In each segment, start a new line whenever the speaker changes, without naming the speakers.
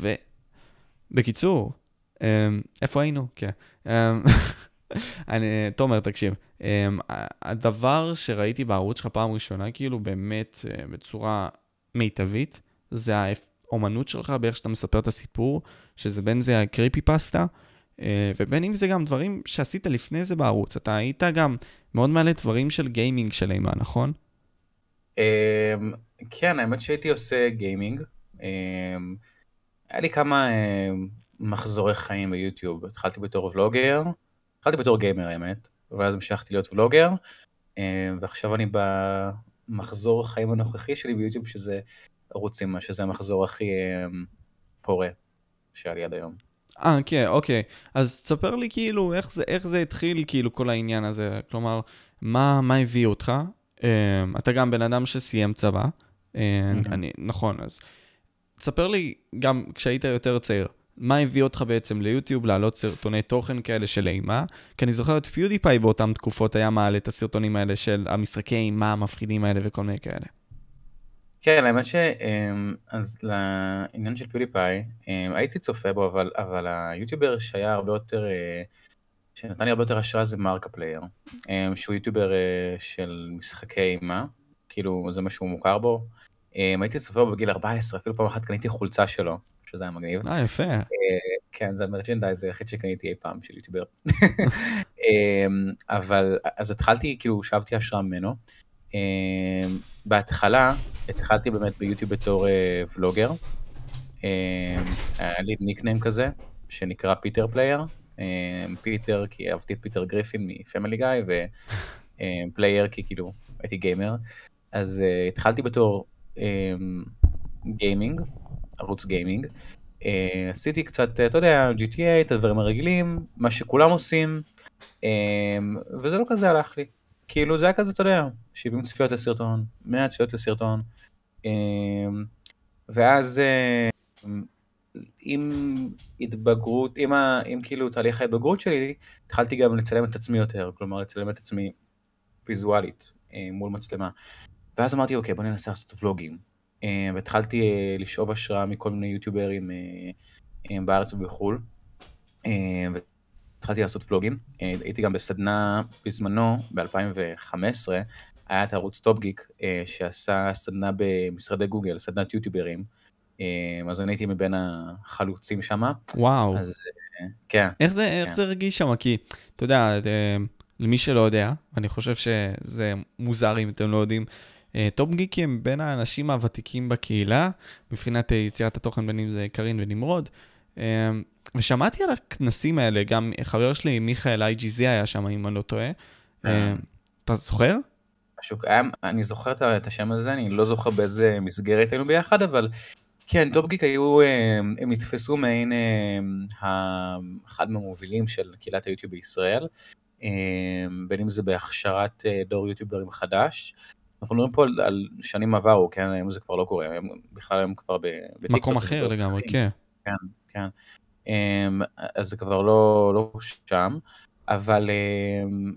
ובקיצור, איפה היינו? כן. אני, תומר, תקשיב, הדבר שראיתי בערוץ שלך פעם ראשונה, כאילו באמת בצורה מיטבית, זה האומנות שלך באיך שאתה מספר את הסיפור, שזה בין זה הקריפי פסטה, אה, ובין אם זה גם דברים שעשית לפני זה בערוץ. אתה היית גם מאוד מעלה דברים של גיימינג של אימה, נכון?
אמ, כן, האמת שהייתי עושה גיימינג. היה לי כמה אמ, מחזורי חיים ביוטיוב. התחלתי בתור ולוגר, התחלתי בתור גיימר האמת, ואז המשכתי להיות ולוגר, ועכשיו אני במחזור החיים הנוכחי שלי ביוטיוב, שזה ערוץ אימה, שזה המחזור הכי פורה שהיה לי עד היום.
אה, כן, אוקיי. אז תספר לי כאילו איך זה, איך זה התחיל, כאילו, כל העניין הזה. כלומר, מה, מה הביא אותך? Um, אתה גם בן אדם שסיים צבא, mm-hmm. אני, נכון, אז תספר לי גם כשהיית יותר צעיר, מה הביא אותך בעצם ליוטיוב להעלות סרטוני תוכן כאלה של אימה? כי אני זוכר את PewDiePie באותן תקופות היה מעלה את הסרטונים האלה של המשחקי אימה המפחידים האלה וכל מיני כאלה.
כן, האמת ש... אמ, אז לעניין של PewDiePie, אמ, הייתי צופה בו, אבל, אבל היוטיובר שהיה הרבה יותר, אה, שנתן לי הרבה יותר השראה זה Markiplier, אמ, שהוא יוטיובר אה, של משחקי אימה, כאילו זה מה שהוא מוכר בו. הייתי צופה בו בגיל 14, אפילו פעם אחת קניתי חולצה שלו, שזה היה מגניב.
אה, יפה. אה,
כן, זה ה merchandise היחיד שקניתי אי פעם של יוטיובר. אבל, אז התחלתי, כאילו, שאבתי השראה ממנו. אמ, בהתחלה התחלתי באמת ביוטיוב בתור אה, vlogger. אמ, היה לי nickname כזה, שנקרא Peter Player. אמ, פיטר כי אהבתי את פיטר גריפין מ Family Guy, ו player כי כאילו הייתי gamer. אז uh, התחלתי בתור gaming, ערוץ gaming. Uh, עשיתי קצת, אתה יודע, GTA, את הדברים הרגילים, מה שכולם עושים, um, וזה לא כזה הלך לי. כאילו זה היה כזה, אתה יודע, 70 צפיות לסרטון, 100 צפיות לסרטון, אמ, ואז אמ, עם התבגרות, עם, ה, עם כאילו תהליך ההתבגרות שלי, התחלתי גם לצלם את עצמי יותר, כלומר לצלם את עצמי ויזואלית אה, מול מצלמה. ואז אמרתי, אוקיי, בוא ננסה לעשות ולוגים. אה, והתחלתי אה, לשאוב השראה מכל מיני יוטיוברים בארץ ובחו"ל. התחלתי לעשות ולוגים, אה, הייתי גם בסדנה בזמנו, ב-2015, היה את ערוץ טופ גיק אה, שעשה סדנה במשרדי גוגל, סדנת יוטיוברים, אה, אז אני הייתי מבין החלוצים שם.
וואו.
אז כן.
איך זה, כן. איך זה הרגיש שם? כי, אתה יודע, למי שלא יודע, אני חושב שזה מוזר אם אתם לא יודעים, טופ גיקים הם בין האנשים הוותיקים בקהילה, מבחינת יצירת התוכן בין אם זה קארין ונמרוד. ושמעתי על הכנסים האלה, גם חבר שלי, מיכאל IGZ היה שם, אם אני לא טועה. אה. אה, אתה זוכר?
משהו, אני זוכר את השם הזה, אני לא זוכר באיזה מסגרת היינו ביחד, אבל כן, טופגיק היו, אה, הם נתפסו מעין אחד מהמובילים של קהילת היוטיוב בישראל, בין אם זה בהכשרת דור יוטיוברים חדש. אנחנו מדברים פה על, שנים עברו, כן, היום זה כבר לא קורה, הם בכלל הם כבר ב...
מקום אחר לגמרי, כן.
כן, כן. אמ, אז זה כבר לא, לא שם, אבל אמ,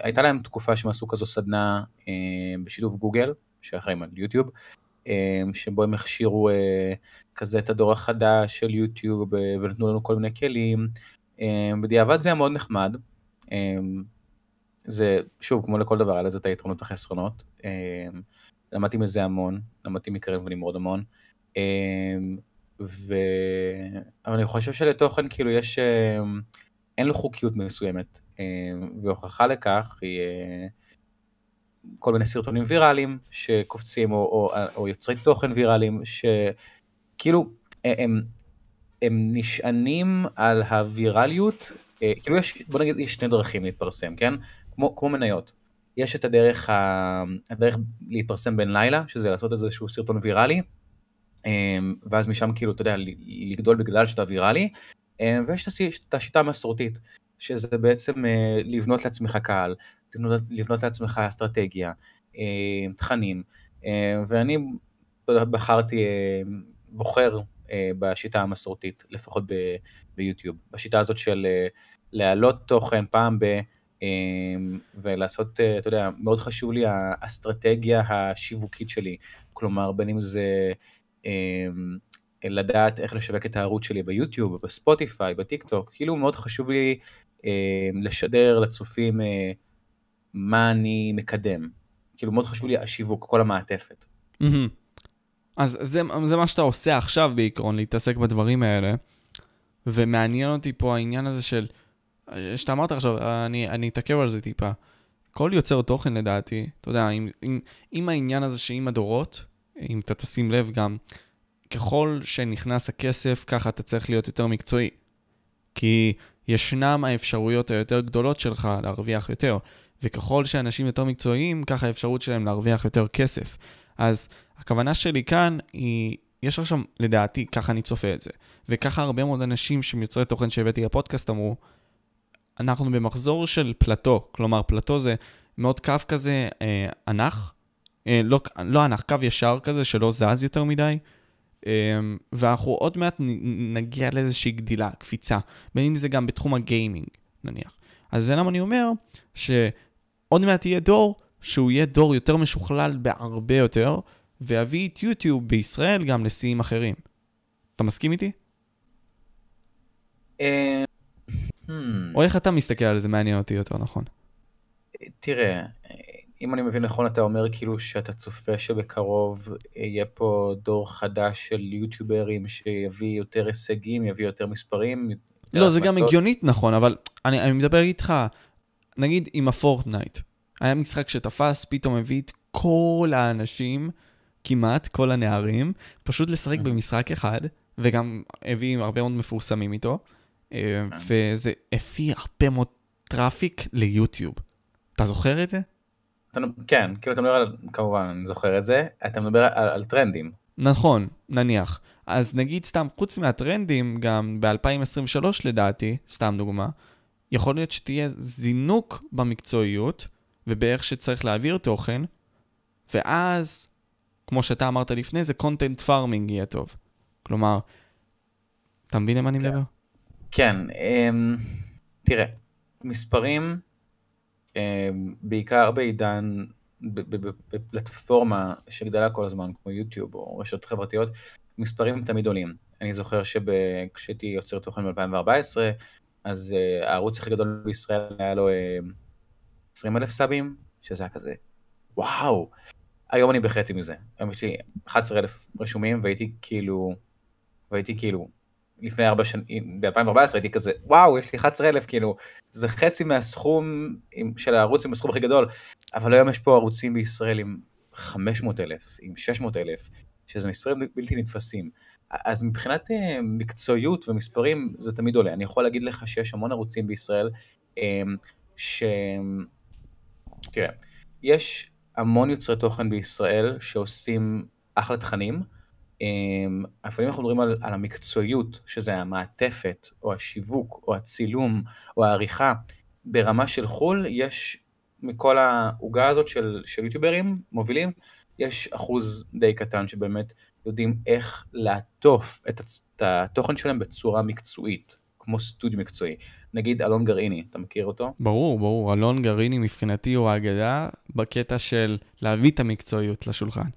הייתה להם תקופה שהם עשו כזו סדנה אמ, בשיתוף גוגל, שאחראים על יוטיוב, שבו הם הכשירו אה, כזה את הדור החדש של יוטיוב ונתנו לנו כל מיני כלים. בדיעבד זה היה מאוד נחמד. זה, שוב, כמו לכל דבר, היה לזה את היתרונות והחסרונות. למדתי מזה המון, למדתי מקרב ונמרוד המון. ו... אבל אני חושב שלתוכן כאילו יש, אה, אין לו חוקיות מסוימת, אה, והוכחה לכך היא אה, כל מיני סרטונים ויראליים שקופצים, או, או, או יוצרי תוכן ויראליים, שכאילו הם, הם נשענים על הווירליות, כאילו יש, בוא נגיד, יש שני דרכים להתפרסם, כן? כמו, כמו מניות. יש את הדרך, ה... הדרך להתפרסם בין לילה, שזה לעשות איזשהו סרטון ויראלי, אמ, ואז משם כאילו, אתה יודע, לגדול בגלל שאתה ויראלי, אמ, ויש את השיטה המסורתית, שזה בעצם אה, לבנות לעצמך קהל, לבנות, לבנות לעצמך אסטרטגיה, אמ, תכנים, ואני בחרתי, בוחר אה, בשיטה המסורתית, לפחות ביוטיוב, בשיטה הזאת של אה, להעלות תוכן פעם ב... ולעשות, אתה יודע, מאוד חשוב לי האסטרטגיה השיווקית שלי, כלומר בין אם זה אמ, לדעת איך לשווק את הערוץ שלי ביוטיוב, בספוטיפיי, בטיק טוק, כאילו מאוד חשוב לי אה, לשדר לצופים אה, מה אני מקדם. כאילו מאוד חשוב לי השיווק, כל המעטפת.
אז זה, זה מה שאתה עושה עכשיו בעיקרון, להתעסק בדברים האלה. ומעניין אותי פה העניין הזה של, שאתה אמרת עכשיו, אני, אני אתעכב על זה טיפה. כל יוצר תוכן לדעתי, אתה יודע, עם, עם, עם העניין הזה שעם הדורות, אם אתה תשים לב גם, ככל שנכנס הכסף, ככה אתה צריך להיות יותר מקצועי. כי ישנם האפשרויות היותר גדולות שלך להרוויח יותר, וככל שאנשים יותר מקצועיים, ככה האפשרות שלהם להרוויח יותר כסף. אז הכוונה שלי כאן היא, יש עכשיו, לדעתי, ככה אני צופה את זה, וככה הרבה מאוד אנשים שהם יוצרי תוכן שהבאתי לפודקאסט אמרו, אנחנו במחזור של פלטו, כלומר פלטו זה מאוד קו כזה אה, ענך, אה, לא, לא ענך, קו ישר כזה שלא זז יותר מדי, אה, ואנחנו עוד מעט נגיע לאיזושהי גדילה, קפיצה, בין אם זה גם בתחום הגיימינג נניח. אז זה למה אני אומר שעוד מעט יהיה דור שהוא יהיה דור יותר משוכלל בהרבה יותר, ויביא את יוטיוב בישראל גם לשיאים אחרים. אתה מסכים איתי? Hmm. או איך אתה מסתכל על זה, מעניין אותי יותר נכון.
תראה, אם אני מבין נכון, אתה אומר כאילו שאתה צופה שבקרוב יהיה פה דור חדש של יוטיוברים שיביא יותר הישגים, יביא יותר מספרים.
לא, זה גם הגיונית נכון, אבל אני, אני מדבר איתך, נגיד עם הפורטנייט. היה משחק שתפס, פתאום הביא את כל האנשים, כמעט כל הנערים, פשוט לשחק במשחק אחד, וגם הביא הרבה מאוד מפורסמים איתו, וזה הביא הרבה מאוד traffic ליוטיוב. אתה זוכר את זה?
כן, כאילו אתה מדבר על, כמובן, אני זוכר את זה, אתה מדבר על, על טרנדים.
נכון, נניח. אז נגיד סתם, חוץ מהטרנדים, גם ב-2023 לדעתי, סתם דוגמה, יכול להיות שתהיה זינוק במקצועיות ובאיך שצריך להעביר תוכן, ואז, כמו שאתה אמרת לפני זה, content farming יהיה טוב. כלומר, אתה מבין למה אני
כן.
מדבר?
כן, um, תראה, מספרים אמ, בעיקר בעידן, בפלטפורמה שגדלה כל הזמן, כמו יוטיוב או רשתות חברתיות, מספרים תמיד עולים. אני זוכר שכשהייתי יוצר תוכן ב-2014, אז uh, הערוץ הכי גדול בישראל היה לו uh, אמ, 20 אלף סאבים, שזה היה כזה, וואו. היום אני בחצי מזה. היום יש לי 11 אלף רשומים, והייתי כאילו, והייתי כאילו, לפני ארבע שנים, ב-2014 הייתי כזה, וואו, יש לי 11,000, כאילו, זה חצי מהסכום של הערוץ עם הסכום הכי גדול, אבל היום יש פה ערוצים בישראל עם 500,000, עם 600,000, שזה מספרים בלתי נתפסים. אז מבחינת uh, מקצועיות ומספרים זה תמיד עולה. אני יכול להגיד לך שיש המון ערוצים בישראל um, ש... תראה, יש המון יוצרי תוכן בישראל שעושים אחלה תכנים, אמ, לפעמים אנחנו מדברים על, על המקצועיות, שזה המעטפת, או השיווק, או הצילום, או העריכה. ברמה של חו"ל, יש מכל העוגה הזאת של, של יוטיוברים מובילים, יש אחוז די קטן שבאמת יודעים איך לעטוף את, את התוכן שלהם בצורה מקצועית, כמו סטודיו מקצועי. נגיד אלון גרעיני, אתה מכיר אותו?
ברור, ברור. אלון גרעיני מבחינתי הוא האגדה בקטע של להביא את המקצועיות לשולחן.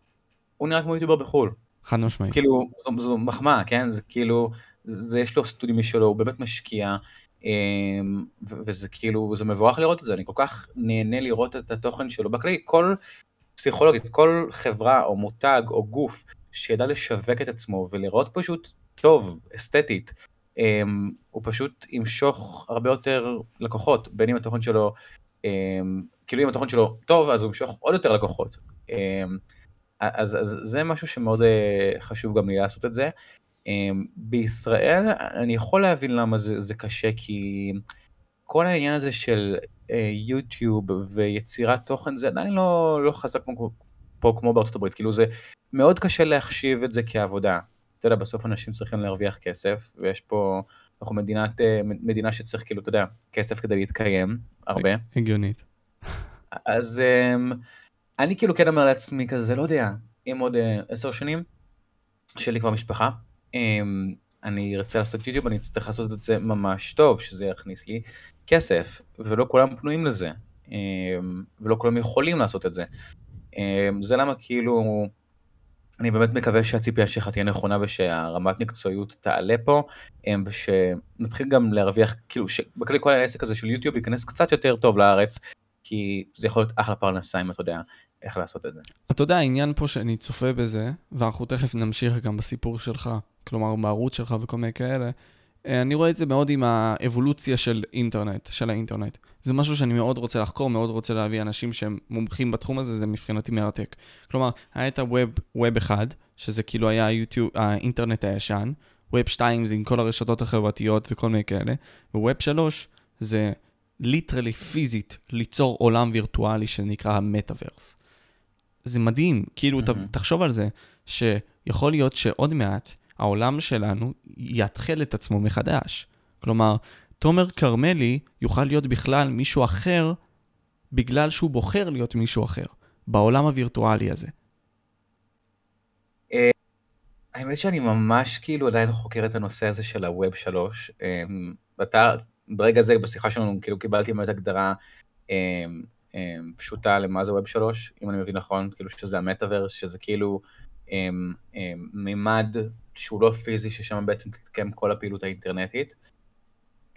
הוא נראה כמו יוטיובר בחו"ל.
חד משמעית.
כאילו, זו, זו מחמאה, כן? זה כאילו, זה, יש לו סטודיו משלו, הוא באמת משקיע, אמ, וזה כאילו, זה מבורך לראות את זה, אני כל כך נהנה לראות את התוכן שלו. בכללי, כל פסיכולוגית, כל חברה או מותג או גוף שידע לשווק את עצמו ולראות פשוט טוב, אסתטית, אמ, הוא פשוט ימשוך הרבה יותר לקוחות, בין אם התוכן שלו, אמ, כאילו אם התוכן שלו טוב, אז הוא ימשוך עוד יותר לקוחות. אז, אז זה משהו שמאוד אה, חשוב גם לי לעשות את זה. אמ, בישראל אני יכול להבין למה זה, זה קשה, כי כל העניין הזה של אה, יוטיוב ויצירת תוכן זה עדיין לא, לא חזק כמו, פה כמו בארצות הברית, כאילו זה מאוד קשה להחשיב את זה כעבודה. אתה יודע, בסוף אנשים צריכים להרוויח כסף, ויש פה, אנחנו מדינת, אה, מדינה שצריך כאילו, אתה יודע, כסף כדי להתקיים, הרבה.
הגיונית.
אז... אני כאילו כן אומר לעצמי כזה, לא יודע, אם עוד אה, עשר שנים, שיהיה לי כבר משפחה, אמ, אני ארצה לעשות יוטיוב, אני אצטרך לעשות את זה ממש טוב, שזה יכניס לי כסף, ולא כולם פנויים לזה, אמ, ולא כולם יכולים לעשות את זה. אמ, זה למה כאילו, אני באמת מקווה שהציפייה שלך תהיה נכונה ושהרמת מקצועיות תעלה פה, ושנתחיל גם להרוויח, כאילו, שבכלל כל העסק הזה של יוטיוב ייכנס קצת יותר טוב לארץ, כי זה יכול להיות אחלה פרנסה אם אתה יודע איך לעשות את זה.
אתה יודע, העניין פה שאני צופה בזה, ואנחנו תכף נמשיך גם בסיפור שלך, כלומר, בערוץ שלך וכל מיני כאלה, אה, אני רואה את זה מאוד עם האבולוציה של אינטרנט, של האינטרנט. זה משהו שאני מאוד רוצה לחקור, מאוד רוצה להביא אנשים שהם מומחים בתחום הזה, זה מבחינתי מרתק. כלומר, היה את הווב, ווב 1, שזה כאילו היה היוטיוב, האינטרנט הישן, ווב 2 זה עם כל הרשתות החברתיות וכל מיני כאלה, וווב 3 זה ליטרלי פיזית ליצור עולם וירטואלי שנקרא המטאוורס. זה מדהים, כאילו, mm-hmm. תחשוב על זה, שיכול להיות שעוד מעט העולם שלנו יתחיל את עצמו מחדש. כלומר, תומר כרמלי יוכל להיות בכלל מישהו אחר, בגלל שהוא בוחר להיות מישהו אחר, בעולם הווירטואלי הזה.
אה, האמת שאני ממש כאילו עדיין חוקר את הנושא הזה של הווב 3. אתה, ברגע זה, בשיחה שלנו, כאילו קיבלתי באמת הגדרה פשוטה למה זה ווב 3, אם אני מבין נכון, כאילו שזה המטאוורס, שזה כאילו מימד שהוא לא פיזי, ששם בעצם תתקיים כל הפעילות האינטרנטית.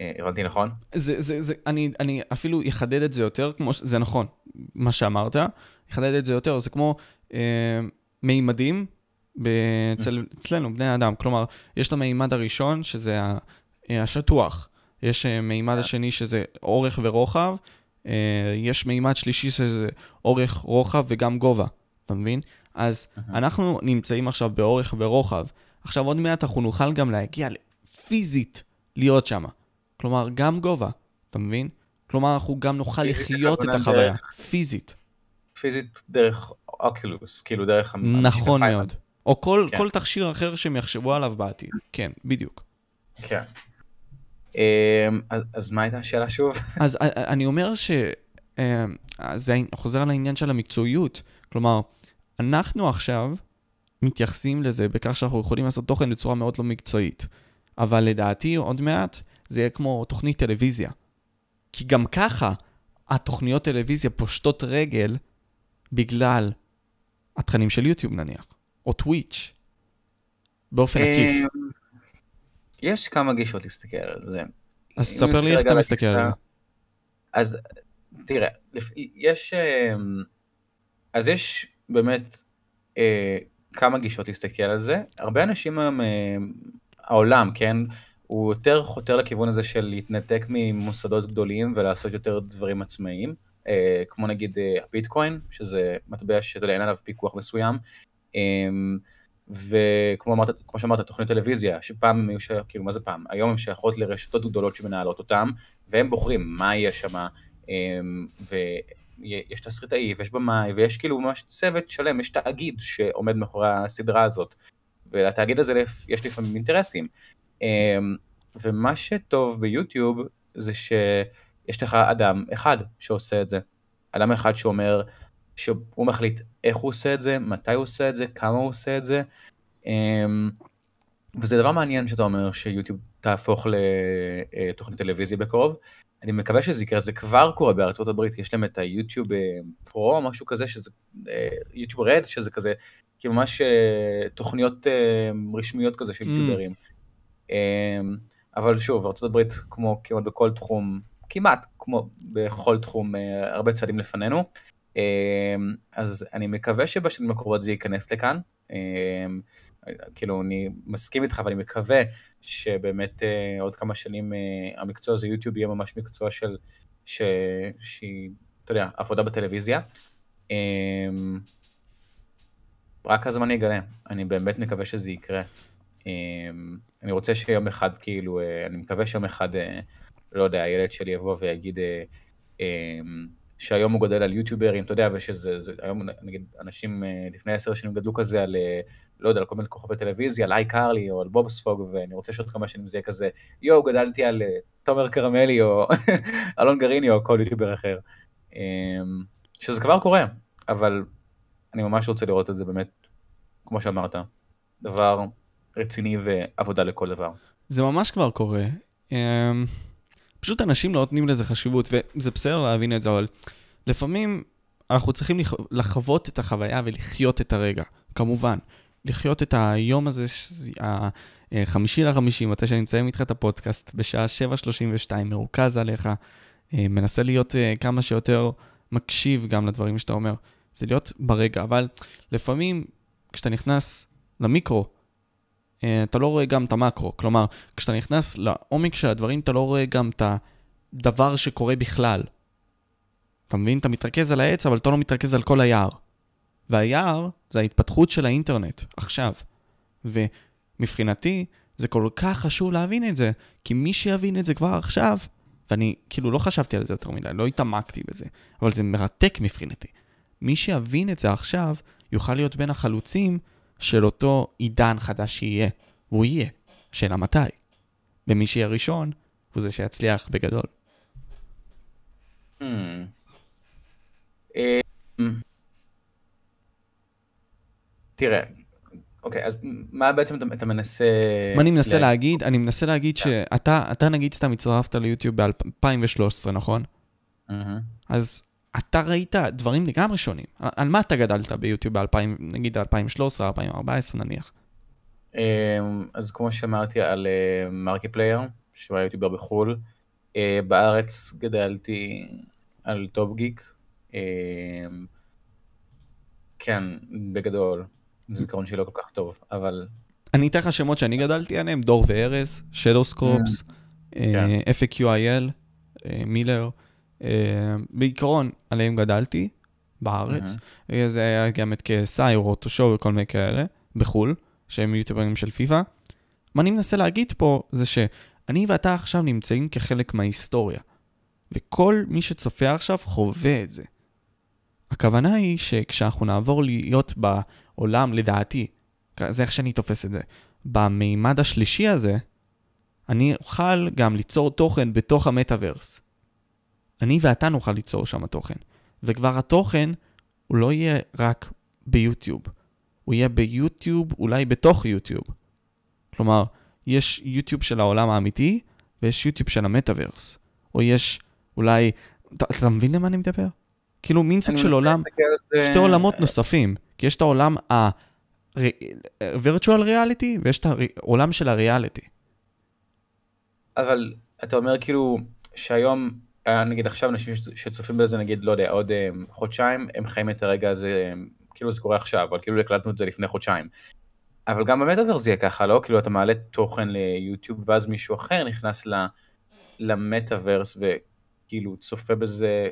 אה, הבנתי נכון?
זה, זה, זה, אני, אני אפילו אחדד את זה יותר, כמו, זה נכון, מה שאמרת, אחדד את זה יותר, זה כמו אה, מימדים אצל, אצלנו, בני האדם. כלומר, יש את המימד הראשון, שזה אה, השטוח, יש אה, מימד yeah. השני שזה אורך ורוחב, יש מימד שלישי שזה אורך, רוחב וגם גובה, אתה מבין? אז. אנחנו נמצאים עכשיו באורך ורוחב. עכשיו עוד מעט אנחנו נוכל גם להגיע פיזית להיות שם. כלומר, גם גובה, אתה מבין? כלומר, אנחנו גם נוכל לחיות את החוויה. פיזית.
פיזית דרך אוקולוס, כאילו דרך...
נכון מאוד. או כל, כן. כל תכשיר אחר שהם יחשבו עליו בעתיד. כן, בדיוק.
כן. אמ, אז, אז מה הייתה השאלה שוב?
אז אה, אה, אני אומר שזה אמ, חוזר על העניין של המקצועיות. כלומר, אנחנו עכשיו מתייחסים לזה בכך שאנחנו יכולים לעשות תוכן בצורה מאוד לא מקצועית. אבל לדעתי, עוד מעט, זה יהיה כמו תוכנית טלוויזיה. כי גם ככה, התוכניות טלוויזיה פושטות רגל בגלל התכנים של יוטיוב נניח, או טוויץ', באופן עקיף.
יש כמה גישות להסתכל על זה.
אז ספר לי איך אתה מסתכל על זה.
אז תראה, יש... אמ, אז יש באמת אה, כמה גישות להסתכל על זה. הרבה אנשים היום, אה, העולם, כן, הוא יותר חותר לכיוון הזה של להתנתק ממוסדות גדולים ולעשות יותר דברים עצמאיים, אה, כמו נגיד אה, הביטקוין, שזה מטבע שאתה יודע, אין עליו פיקוח מסוים. אה, וכמו אמרת, כמו שאמרת, תוכנית טלוויזיה, שפעם הם היו, ש... כאילו מה זה פעם? היום הן שייכות לרשתות גדולות שמנהלות אותן, והם בוחרים מה יהיה שם, ויש תסריטאי, ויש במאי, ויש כאילו ממש צוות שלם, יש תאגיד שעומד מאחורי הסדרה הזאת, ולתאגיד הזה יש לפעמים אינטרסים. ומה שטוב ביוטיוב זה שיש לך אדם אחד שעושה את זה. אדם אחד שאומר, שהוא מחליט איך הוא עושה את זה, מתי הוא עושה את זה, כמה הוא עושה את זה. אמ, וזה דבר מעניין שאתה אומר שיוטיוב תהפוך לתוכנית טלוויזיה בקרוב. אני מקווה שזה יקרה, זה כבר קורה בארצות הברית, יש להם את היוטיוב אה, פרו, משהו כזה, שזה אה, יוטיוב רד, שזה כזה, כאילו ממש אה, תוכניות רשמיות כזה של mm. יוטיוברים. אמ, אבל שוב, ארצות הברית, כמו כמעט בכל תחום, כמעט כמו בכל תחום, הרבה צעדים לפנינו. אמ, אז אני מקווה שבשנים הקרובות זה ייכנס לכאן. אמ, כאילו, אני מסכים איתך, ואני מקווה שבאמת אה, עוד כמה שנים אה, המקצוע הזה, יוטיוב, יהיה ממש מקצוע של, ש... שהיא, אתה יודע, עבודה בטלוויזיה. אמ, רק הזמן יגלה, אני באמת מקווה שזה יקרה. אני רוצה שיום אחד, כאילו, אה, אני מקווה שיום אחד, לא יודע, הילד שלי יבוא ויגיד, שהיום הוא גודל על יוטיוברים, אתה יודע, ושזה, זה, היום נגיד אנשים אה, לפני עשר שנים גדלו כזה על, אה, לא יודע, על כל מיני כוכבי טלוויזיה, על איי קרלי או על בובספוג, ואני רוצה שעוד כמה שנים זה יהיה כזה, יואו, גדלתי על אה, תומר קרמלי או אלון גריני או כל יוטיובר אחר. אמ, שזה כבר קורה, אבל אני ממש רוצה לראות את זה באמת, כמו שאמרת, דבר רציני ועבודה לכל דבר.
זה ממש כבר קורה. פשוט אנשים לא נותנים לזה חשיבות, וזה בסדר להבין את זה, אבל לפעמים אנחנו צריכים לחוות את החוויה ולחיות את הרגע, כמובן. לחיות את היום הזה, החמישי לחמישי, מתי שאני מציינים איתך את הפודקאסט, בשעה 7.32, מרוכז עליך, אה, מנסה להיות אה, כמה שיותר מקשיב גם לדברים שאתה אומר. זה להיות ברגע, אבל לפעמים כשאתה נכנס למיקרו, אה, אתה לא רואה גם את המקרו. כלומר, כשאתה נכנס לעומק של הדברים, אתה לא רואה גם את הדבר שקורה בכלל. אתה מבין? אתה מתרכז על העץ, אבל אתה לא מתרכז על כל היער. והיער זה ההתפתחות של האינטרנט, עכשיו. ומבחינתי, זה כל כך חשוב להבין את זה, כי מי שיבין את זה כבר עכשיו, ואני כאילו לא חשבתי על זה יותר מדי, לא התעמקתי בזה, אבל זה מרתק מבחינתי. מי שיבין את זה עכשיו, יוכל להיות בין החלוצים של אותו עידן חדש שיהיה, והוא יהיה. שאלה מתי. ומי שיהיה ראשון, הוא זה שיצליח בגדול. Hmm.
אמ, תראה, אוקיי, אז מה בעצם אתה, אתה מנסה...
מה אני מנסה לה... להגיד? אני מנסה להגיד yeah. כן. שאתה, אתה נגיד סתם הצטרפת ליוטיוב ב-2013, נכון? Mm-hmm. אז אתה ראית דברים לגמרי שונים. על, על מה אתה גדלת ביוטיוב ב-2000, נגיד 2013, 2014 נניח?
אמ, אז כמו שאמרתי על מרקי אה, פלייר, שהוא היה יוטיובר בחו"ל, אה, בארץ גדלתי על טופ גיק. אמ, כן, בגדאול. זיכרון שלי לא כל כך טוב, אבל...
אני אתן לך שמות שאני גדלתי עליהם, דור וארז, שדוסקרופס, mm. אה, FAQIL, מילר. אה, בעיקרון, עליהם גדלתי בארץ. Mm-hmm. זה היה גם את KSI, רוטושו וכל מיני כאלה, בחו"ל, שהם יוטיוברים של פיפא. מה אני מנסה להגיד פה זה שאני ואתה עכשיו נמצאים כחלק מההיסטוריה, וכל מי שצופה עכשיו חווה את זה. הכוונה היא שכשאנחנו נעבור להיות בעולם, לדעתי, זה איך שאני תופס את זה, במימד השלישי הזה, אני אוכל גם ליצור תוכן בתוך המטאוורס. אני ואתה נוכל ליצור שם תוכן. וכבר התוכן, הוא לא יהיה רק ביוטיוב. הוא יהיה ביוטיוב, אולי בתוך יוטיוב. כלומר, יש יוטיוב של העולם האמיתי, ויש יוטיוב של המטאוורס. או יש אולי... אתה, אתה מבין למה אני מדבר? כאילו מין סוג של עולם, שתי עולמות נוספים. כי יש את העולם ה-virtual reality ויש את העולם של הריאליטי.
אבל אתה אומר כאילו שהיום, נגיד עכשיו אנשים שצופים בזה נגיד, לא יודע, עוד um, חודשיים, הם חיים את הרגע הזה, um, כאילו זה קורה עכשיו, אבל כאילו הקלטנו את זה לפני חודשיים. אבל גם במטאוורס זה יהיה ככה, לא? כאילו אתה מעלה תוכן ליוטיוב ואז מישהו אחר נכנס למטאוורס וכאילו צופה בזה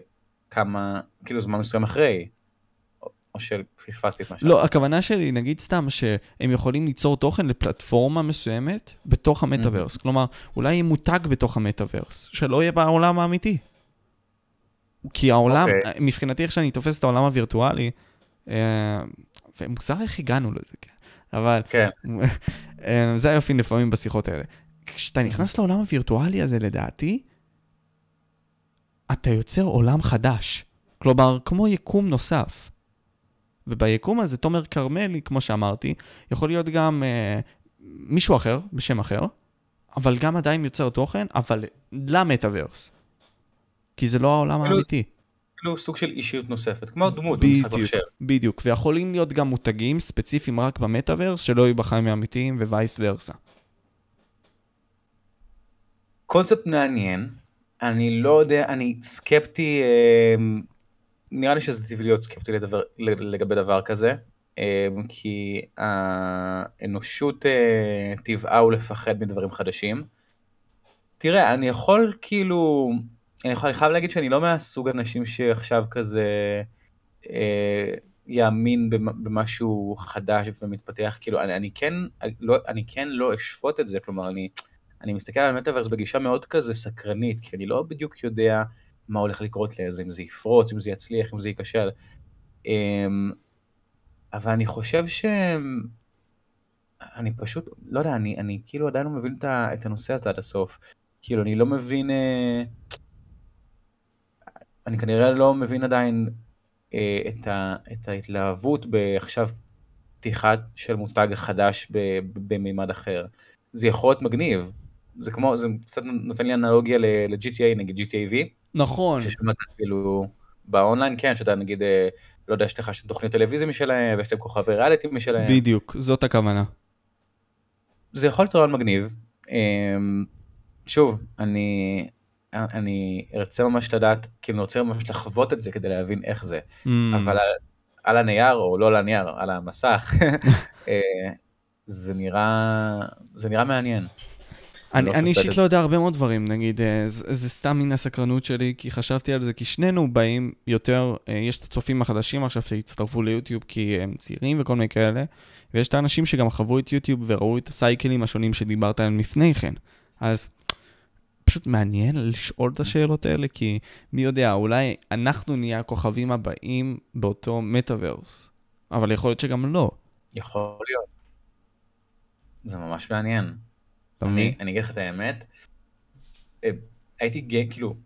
כמה, כאילו זמן מסוים אחרי. או שפספסתי את משהו.
לא, הכוונה שלי, נגיד סתם, שהם יכולים ליצור תוכן לפלטפורמה מסוימת בתוך המטאוורס. Mm-hmm. כלומר, אולי יהיה מותג בתוך המטאוורס, שלא יהיה בעולם האמיתי. כי העולם, okay. אוקיי. מבחינתי איך שאני תופס את העולם הווירטואלי, אה, ומוזר איך הגענו לזה, כן. אבל כן. אה, זה היופי לפעמים בשיחות האלה. כשאתה נכנס לעולם הווירטואלי הזה, לדעתי, אתה יוצר עולם חדש. כלומר, כמו יקום נוסף. וביקום הזה, תומר כרמלי, כמו שאמרתי, יכול להיות גם אה, מישהו אחר, בשם אחר, אבל גם עדיין יוצר תוכן, אבל למטאוורס. כי זה לא העולם כאילו, האמיתי.
כאילו סוג של אישיות נוספת, כמו דמות
במשחק מחשב. בדיוק, ויכולים להיות גם מותגים ספציפיים רק במטאוורס, שלא יהיו בחיים האמיתיים ווייס ורסה.
קונספט מעניין, אני לא יודע, אני סקפטי, אה, נראה לי שזה טבעי להיות סקפטי לדבר, לגבי דבר כזה, אה, כי האנושות אה, טבעה הוא לפחד מדברים חדשים. תראה, אני יכול כאילו, אני, יכול, אני חייב להגיד שאני לא מהסוג אנשים שעכשיו כזה אה, יאמין במשהו חדש ומתפתח, כאילו אני, אני, כן, לא, אני כן לא אשפוט את זה, כלומר אני, אני מסתכל על מטאוורס בגישה מאוד כזה סקרנית, כי אני לא בדיוק יודע מה הולך לקרות לזה, אם זה יפרוץ, אם זה יצליח, אם זה ייכשל. אמ, אבל אני חושב ש... אני פשוט, לא יודע, אני, אני כאילו עדיין לא מבין את הנושא הזה עד הסוף. כאילו, אני לא מבין... אה, אני כנראה לא מבין עדיין אה, את, ה, את ההתלהבות בעכשיו פתיחה של מותג חדש במימד אחר. זה יכול להיות מגניב. זה כמו, זה קצת נותן לי אנלוגיה ל-GTA, נגיד GTA V.
נכון.
ששמעת כאילו באונליין, כן, שאתה נגיד אה, לא יודע, יש לך תוכניות טלוויזיה משלהם, ויש להם כוכבי ריאליטי משלהם.
בדיוק, זאת הכוונה.
זה יכול להיות רעיון מגניב. אמ, שוב, אני, אני ארצה ממש לדעת, כאילו אני רוצה ממש לחוות את זה כדי להבין איך זה,
Mm,
אבל על, על הנייר, או לא על הנייר, על המסך, אה, זה נראה, זה נראה מעניין.
אני,
לא
אישית לא יודע הרבה מאוד דברים, נגיד, אה, זה, זה סתם מן הסקרנות שלי, כי חשבתי על זה, כי שנינו באים יותר, אה, יש את הצופים החדשים עכשיו שהצטרפו ליוטיוב כי הם צעירים וכל מיני כאלה, ויש את האנשים שגם חוו את יוטיוב וראו את הסייקלים השונים שדיברת עליהם לפני כן. אז פשוט מעניין לשאול את השאלות האלה, כי מי יודע, אולי אנחנו נהיה הכוכבים הבאים באותו מטאוורס, אבל יכול להיות שגם לא.
יכול להיות. זה ממש מעניין. אני, אגיד לך את האמת, אה, הייתי גי, כאילו,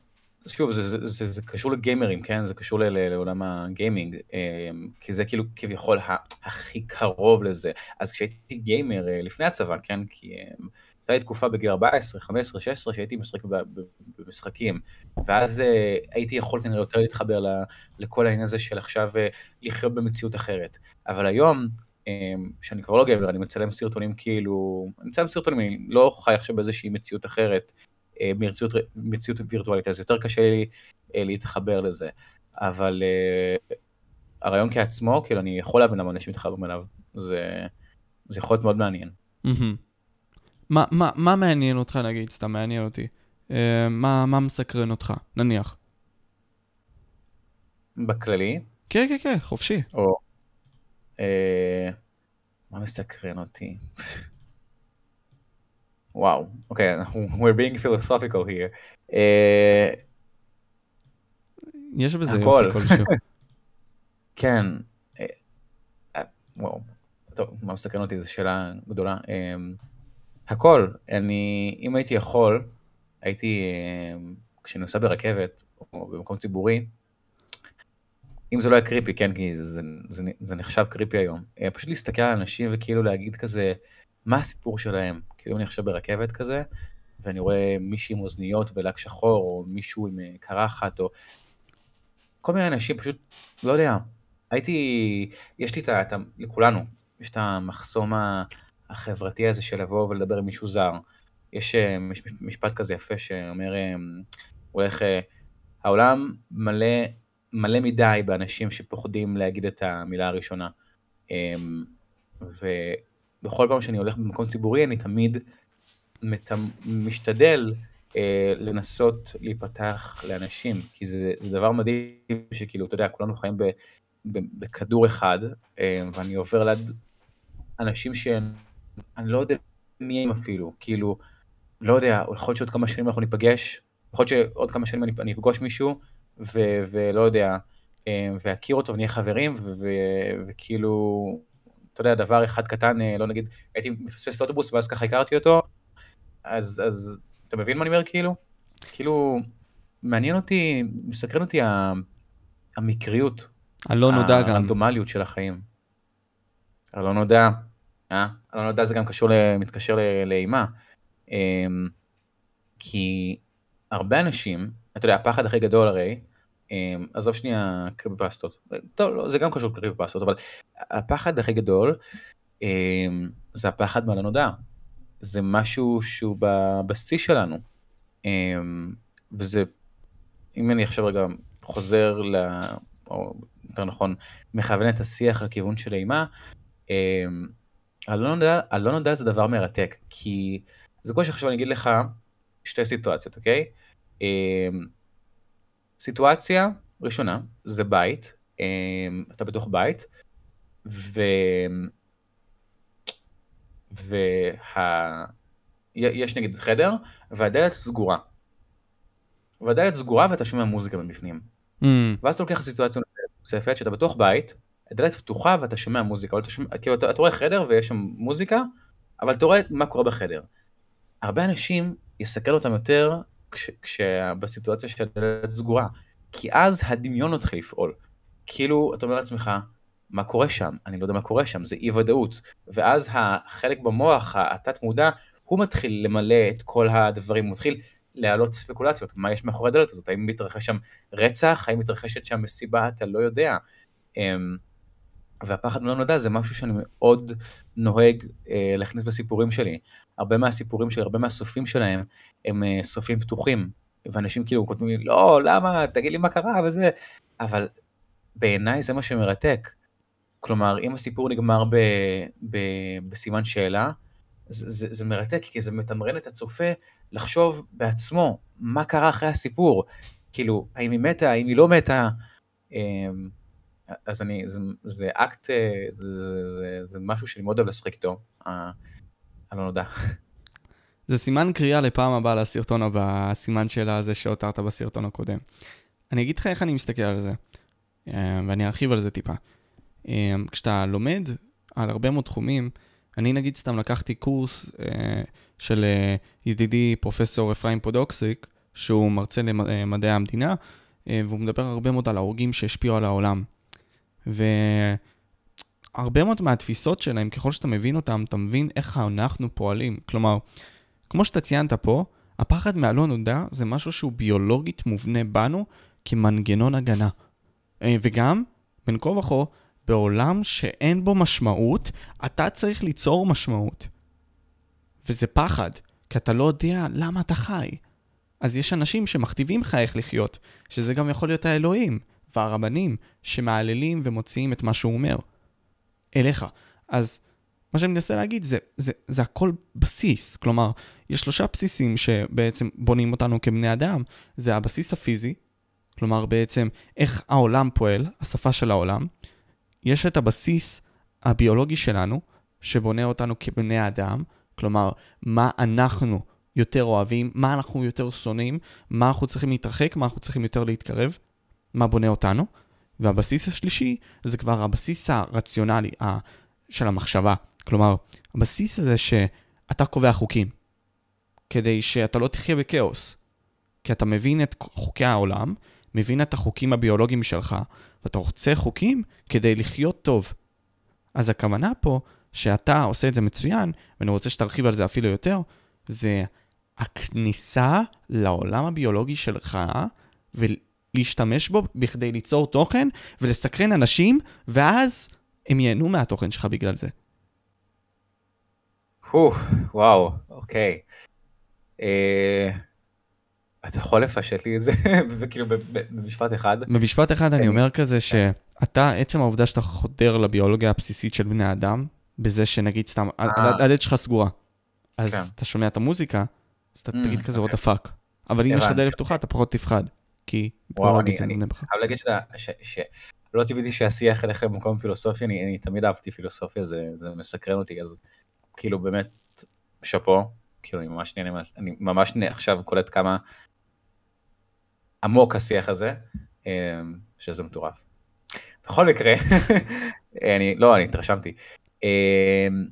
שוב, זה, זה, זה, זה קשור לגיימרים, כן? זה קשור ל, לעולם הגיימינג, אה, כי זה כאילו כביכול הכי קרוב לזה. אז כשהייתי גיימר אה, לפני הצבא, כן? כי הייתה לי תקופה בגיל 14, 15, 16, שהייתי משחק במשחקים, ואז הייתי יכול כנראה יותר להתחבר לכל העניין הזה של עכשיו לחיות במציאות אחרת. אבל היום, שאני כבר לא גבר, אני מצלם סרטונים כאילו, אני מצלם סרטונים, אני לא חי עכשיו באיזושהי מציאות אחרת, אה, מציאות, מציאות וירטואלית, אז יותר קשה לי אה, להתחבר לזה. אבל אה, הרעיון כעצמו, כאילו אני יכול להבין למה אנשים מתחברים אליו, זה, זה יכול להיות מאוד מעניין.
מהמם. מה, מה, מה מעניין אותך נגיד? סתם מעניין אותי. אה, מה, מה מסקרן אותך? נניח.
בכללי,
כן, כן, כן, חופשי.
או... אה, מה מסקרן אותי? וואו, אוקיי, אנחנו, we're being philosophical here. אה,
יש בזה
הכל.
יופי כלשהו.
כן, אה, וואו, טוב, מה מסקרן אותי זו שאלה גדולה. הכל, אני, אם הייתי יכול, הייתי, כשאני נוסע ברכבת או במקום ציבורי, אם זה לא היה קריפי, כן, כי זה, זה, זה, זה נחשב קריפי היום, אה, פשוט להסתכל על אנשים וכאילו להגיד כזה, מה הסיפור שלהם? כאילו אני עכשיו ברכבת כזה, ואני רואה מישהי עם אוזניות ולק שחור, או מישהו עם אה, קרחת, או כל מיני אנשים, פשוט, לא יודע, הייתי, יש לי את ה... לכולנו, יש את המחסום החברתי הזה של לבוא ולדבר עם מישהו זר. יש אה, מש- משפט כזה יפה שאומר, הוא הולך, העולם מלא, מלא מדי באנשים שפוחדים להגיד את המילה הראשונה. אה, ובכל פעם שאני הולך במקום ציבורי, אני תמיד משתדל אה, לנסות להיפתח לאנשים, כי זה, זה דבר מדהים שכאילו, אתה יודע, כולנו חיים ב, ב, בכדור אחד, אה, ואני עובר ליד אנשים שאני לא יודע מי הם אפילו, כאילו, לא יודע, יכול להיות שעוד כמה שנים אנחנו ניפגש, יכול להיות שעוד כמה שנים אני, אני אפגוש מישהו, ו, ולא יודע, אה, ואכיר אותו ונהיה חברים, ו, ו, וכאילו, אתה יודע, דבר אחד קטן, אה, לא נגיד, הייתי מפספס את האוטובוס ואז ככה הכרתי אותו, אז, אז אתה מבין מה אני אומר כאילו? כאילו, מעניין אותי, מסקרן אותי המקריות,
הלא נודע גם.
הרנדומליות של החיים. הלא נודע, אה? הלא נודע זה גם קשור, מתקשר לאימה. אמ, כי הרבה אנשים, אתה יודע, הפחד הכי גדול הרי, אמ, עזוב שנייה קריפי פסטות, טוב, לא, זה גם קשור לקריפי פסטות, אבל הפחד הכי גדול אמ, זה הפחד מהלא נודע. זה משהו שהוא בבסיס שלנו. אמ, וזה, אם אני עכשיו רגע חוזר ל... או יותר נכון, מכוון את השיח לכיוון של אימה, אמ, הלא נודע, הלא נודע זה דבר מרתק, כי זה כמו שעכשיו אני אגיד לך שתי סיטואציות, אוקיי? סיטואציה ראשונה, זה בית, אמ, אתה בתוך בית, ו... וה... יש נגיד חדר, והדלת סגורה. והדלת סגורה ואתה שומע מוזיקה מבפנים.
Mm,
ואז אתה לוקח סיטואציה נוספת, שאתה בתוך בית, הדלת פתוחה ואתה שומע מוזיקה, אבל אתה שומע, כאילו אתה, אתה רואה חדר ויש שם מוזיקה, אבל אתה רואה מה קורה בחדר. הרבה אנשים יסתכל אותם יותר כש, כשבסיטואציה של הדלת סגורה, כי אז הדמיון מתחיל לפעול. כאילו, אתה אומר לעצמך, מה קורה שם? אני לא יודע מה קורה שם, זה אי ודאות. ואז החלק במוח, התת מודע, הוא מתחיל למלא את כל הדברים, הוא מתחיל להעלות ספקולציות, מה יש מאחורי הדלת הזאת, האם מתרחש שם רצח, האם מתרחשת שם מסיבה, אתה לא יודע. והפחד מלא נודע זה משהו שאני מאוד נוהג אה, להכניס בסיפורים שלי. הרבה מהסיפורים שלי, הרבה מהסופים שלהם, הם אה, סופים פתוחים. ואנשים כאילו כותבים לי, לא, למה, תגיד לי מה קרה וזה, אבל בעיניי זה מה שמרתק. כלומר, אם הסיפור נגמר ב, ב, בסימן שאלה, זה, זה, זה מרתק, כי זה מתמרן את הצופה לחשוב בעצמו מה קרה אחרי הסיפור. כאילו, האם היא מתה, האם היא לא מתה. אמ, אז אני, זה, זה אקט, זה, זה, זה, זה משהו שאני מאוד אוהב לשחק איתו, הלא נודע.
זה סימן קריאה לפעם הבאה לסרטון או בסימן שאלה הזה שהותרת בסרטון הקודם. אני אגיד לך איך אני מסתכל על זה, אה, ואני ארחיב על זה טיפה. אה, כשאתה לומד על הרבה מאוד תחומים, אני נגיד סתם לקחתי קורס אה, של ידידי פרופסור אפרים פודוקסיק, שהוא מרצה למדעי המדינה, והוא מדבר הרבה מאוד על ההורגים שהשפיעו על העולם. והרבה מאוד מהתפיסות שלהם, ככל שאתה מבין אותם, אתה מבין איך אנחנו פועלים. כלומר, כמו שאתה ציינת פה, הפחד מהלא נודע זה משהו שהוא ביולוגית מובנה בנו כמנגנון הגנה. אה, וגם, בין כה וכה, בעולם שאין בו משמעות, אתה צריך ליצור משמעות. וזה פחד, כי אתה לא יודע למה אתה חי. אז יש אנשים שמכתיבים לך איך לחיות, שזה גם יכול להיות האלוהים והרבנים שמעללים ומוציאים את מה שהוא אומר אליך. אז מה שאני מנסה להגיד זה, זה, זה הכל בסיס. כלומר, יש שלושה בסיסים שבעצם בונים אותנו כבני אדם. זה הבסיס הפיזי, כלומר בעצם איך העולם פועל, השפה של העולם. יש את הבסיס הביולוגי שלנו, שבונה אותנו כבני אדם, כלומר, מה אנחנו יותר אוהבים, מה אנחנו יותר שונאים, מה אנחנו צריכים להתרחק, מה אנחנו צריכים יותר להתקרב, מה בונה אותנו. והבסיס השלישי זה כבר הבסיס הרציונלי של המחשבה. כלומר, הבסיס הזה שאתה קובע חוקים, כדי שאתה לא תחיה בכאוס. כי אתה מבין את חוקי העולם, מבין את החוקים הביולוגיים שלך, ואתה רוצה חוקים כדי לחיות טוב. אז הכוונה פה, שאתה עושה את זה מצוין, ואני רוצה שתרחיב על זה אפילו יותר, זה הכניסה לעולם הביולוגי שלך, ולהשתמש בו בכדי ליצור תוכן ולסקרן אנשים, ואז הם ייהנו מהתוכן שלך בגלל זה.
וואו, אוקיי. אה, אתה יכול לפשט לי את זה, וכאילו במשפט אחד?
במשפט אחד אני אומר כזה שאתה, עצם העובדה שאתה חודר לביולוגיה הבסיסית של בני אדם, בזה שנגיד סתם, אה. הדלת שלך סגורה, אז כן. אתה שומע את המוזיקה, אז אתה mm, תגיד כזה what the fuck. אבל אם יש לך דלת פתוחה, אתה פחות תפחד, כי
ביולוגית זה מבנה בך. חייב להגיד שלא טבעתי שהשיח ילך למקום פילוסופי, אני תמיד אהבתי פילוסופיה, זה מסקרן אותי, אז כאילו באמת שאפו, כאילו אני ממש נהנה, אני ממש נהנה, עכשיו קולט כמה עמוק השיח הזה, אמ, שזה מטורף. בכל מקרה, אני, לא, אני התרשמתי. אמ,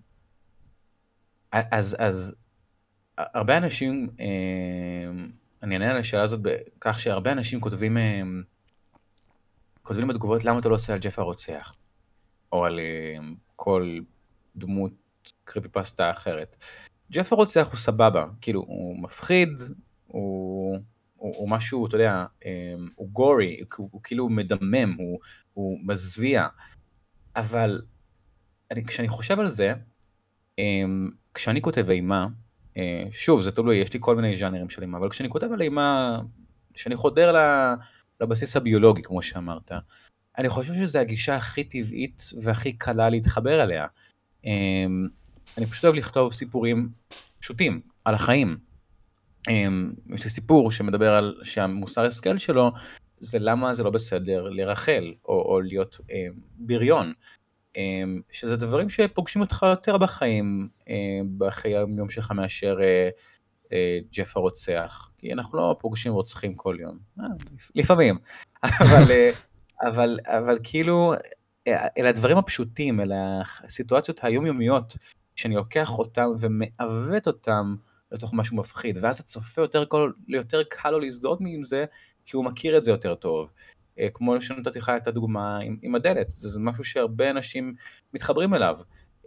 אז, אז הרבה אנשים, אמ, אני אענה על השאלה הזאת בכך שהרבה אנשים כותבים, כותבים בתגובות למה אתה לא עושה על ג'ף הרוצח, או על כל דמות קריפי פסטה אחרת. ג'ף הרוצח הוא סבבה, כאילו הוא מפחיד, הוא, הוא, הוא משהו, אתה יודע, אמ, הוא גורי, הוא, הוא כאילו מדמם, הוא, הוא מזוויע, אבל אני, כשאני חושב על זה, כשאני כותב אימה, אה, שוב, זה תלוי, יש לי כל מיני ז'אנרים של אימה, אבל כשאני כותב על אימה, כשאני חודר לבסיס הביולוגי, כמו שאמרת, אני חושב שזו הגישה הכי טבעית והכי קלה להתחבר אליה. אמ, אני פשוט אוהב לכתוב סיפורים פשוטים על החיים. אמ, יש לי סיפור שמדבר על שהמוסר השכל שלו זה למה זה לא בסדר לרחל או, או להיות אה, בריון. אה, שזה דברים שפוגשים אותך יותר בחיים, אה, בחיי היום שלך מאשר אה, אה, ג'ף הרוצח. כי אנחנו לא פוגשים רוצחים כל יום, אה, לפעמים. אבל, אבל, אבל כאילו, אלה הדברים הפשוטים, אלה הסיטואציות היומיומיות שאני לוקח אותם ומעוות אותם לתוך משהו מפחיד, ואז הצופה יותר, יותר קל לו להזדהות עם זה, כי הוא מכיר את זה יותר טוב. אה, כמו שנתתי לך את הדוגמה עם, עם הדלת, זה, זה משהו שהרבה אנשים מתחברים אליו.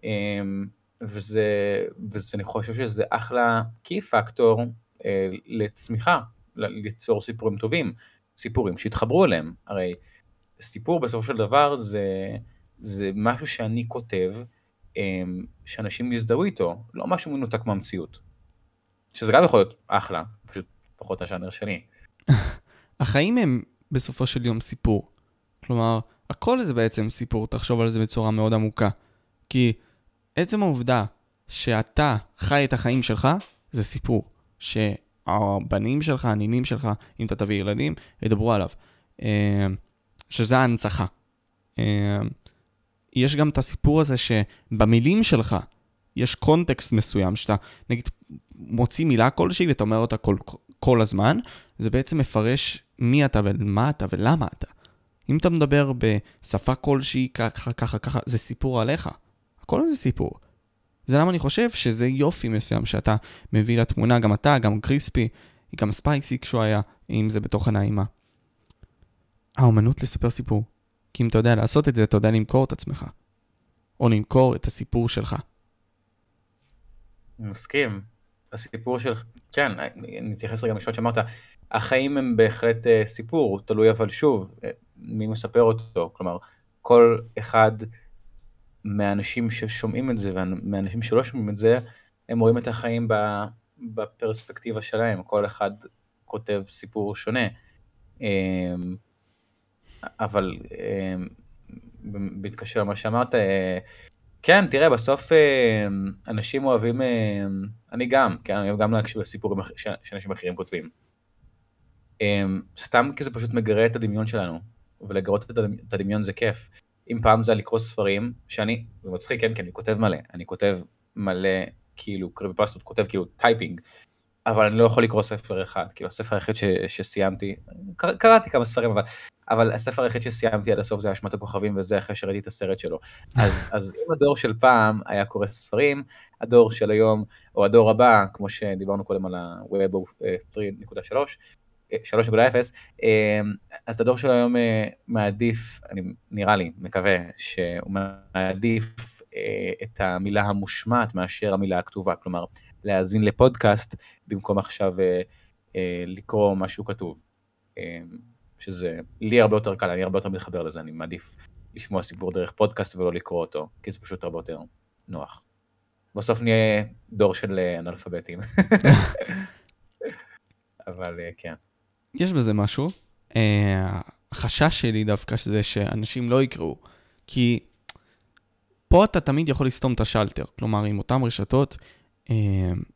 אמ, וזה, וזה, אני חושב שזה אחלה קי פקטור אה, לצמיחה, ליצור סיפורים טובים, סיפורים שהתחברו אליהם. הרי סיפור בסופו של דבר זה, זה משהו שאני כותב, אמ, שאנשים יזדהו איתו, לא משהו מנותק מהמציאות. שזה גם יכול להיות אחלה, פשוט פחות השאנר שלי.
החיים הם בסופו של יום סיפור. כלומר, הכל זה בעצם סיפור, תחשוב על זה בצורה מאוד עמוקה. כי עצם העובדה שאתה חי את החיים שלך, זה סיפור. שהבנים שלך, הנינים שלך, אם אתה תביא ילדים, ידברו עליו. אה, שזה ההנצחה. אה, יש גם את הסיפור הזה שבמילים שלך יש קונטקסט מסוים, שאתה נגיד מוציא מילה כלשהי ואתה אומר אותה כל, כל הזמן, זה בעצם מפרש מי אתה ומה אתה ולמה אתה. אם אתה מדבר בשפה כלשהי ככה, ככה, ככה, זה סיפור עליך. הכל זה סיפור. זה למה אני חושב שזה יופי מסוים שאתה מביא לתמונה, גם אתה, גם קריספי, גם ספייסי כשהוא היה, אם זה בתוכן האימה. האומנות לספר סיפור. כי אם אתה יודע לעשות את זה, אתה יודע למכור את עצמך. או למכור את הסיפור שלך.
מסכים. הסיפור של... כן, אני אתייחס רגע למשפט שאמרת, החיים הם בהחלט uh, סיפור, תלוי אבל שוב, uh, מי מספר אותו. כלומר, כל אחד מהאנשים ששומעים את זה ומהאנשים שלא שומעים את זה, הם רואים את החיים בפרספקטיבה שלהם, כל אחד כותב סיפור שונה. Um, אבל בהתקשר למה שאמרת, אה, כן, תראה, בסוף אה, אנשים אוהבים, אה, אני גם, כן, אני אוהב גם להקשיב לסיפורים שאנשים אחרים כותבים. סתם כי זה פשוט מגרה את הדמיון שלנו, ולגרות את הדמיון זה כיף. אם פעם זה היה לקרוא ספרים, שאני, זה מצחיק, כן, כי אני כותב מלא, אני כותב מלא, כאילו, קריפיפסטות, כותב כאילו typing, אבל אני לא יכול לקרוא ספר אחד, כאילו הספר היחיד ש, שסיימתי, קר, קראתי כמה ספרים, אבל אבל הספר היחיד שסיימתי עד הסוף זה אשמת הכוכבים, וזה אחרי שראיתי את הסרט שלו. אז, אז אם הדור של פעם היה קורא ספרים, הדור של היום, או הדור הבא, כמו שדיברנו קודם על ה-Web 3.3, 3.0, אז הדור של היום אה, מעדיף, אני נראה לי, מקווה, שהוא מעדיף אה, את המילה המושמעת מאשר המילה הכתובה, כלומר, להאזין לפודקאסט במקום עכשיו אה, לקרוא משהו כתוב. שזה לי הרבה יותר קל, אני הרבה יותר מתחבר לזה, אני מעדיף לשמוע סיפור דרך פודקאסט ולא לקרוא אותו, כי זה פשוט הרבה יותר נוח. בסוף נהיה דור של אנאלפביתים. אבל כן.
יש בזה משהו. אה, החשש שלי דווקא זה שאנשים לא יקראו, כי פה אתה תמיד יכול לסתום את השלטר. כלומר, עם אותן רשתות,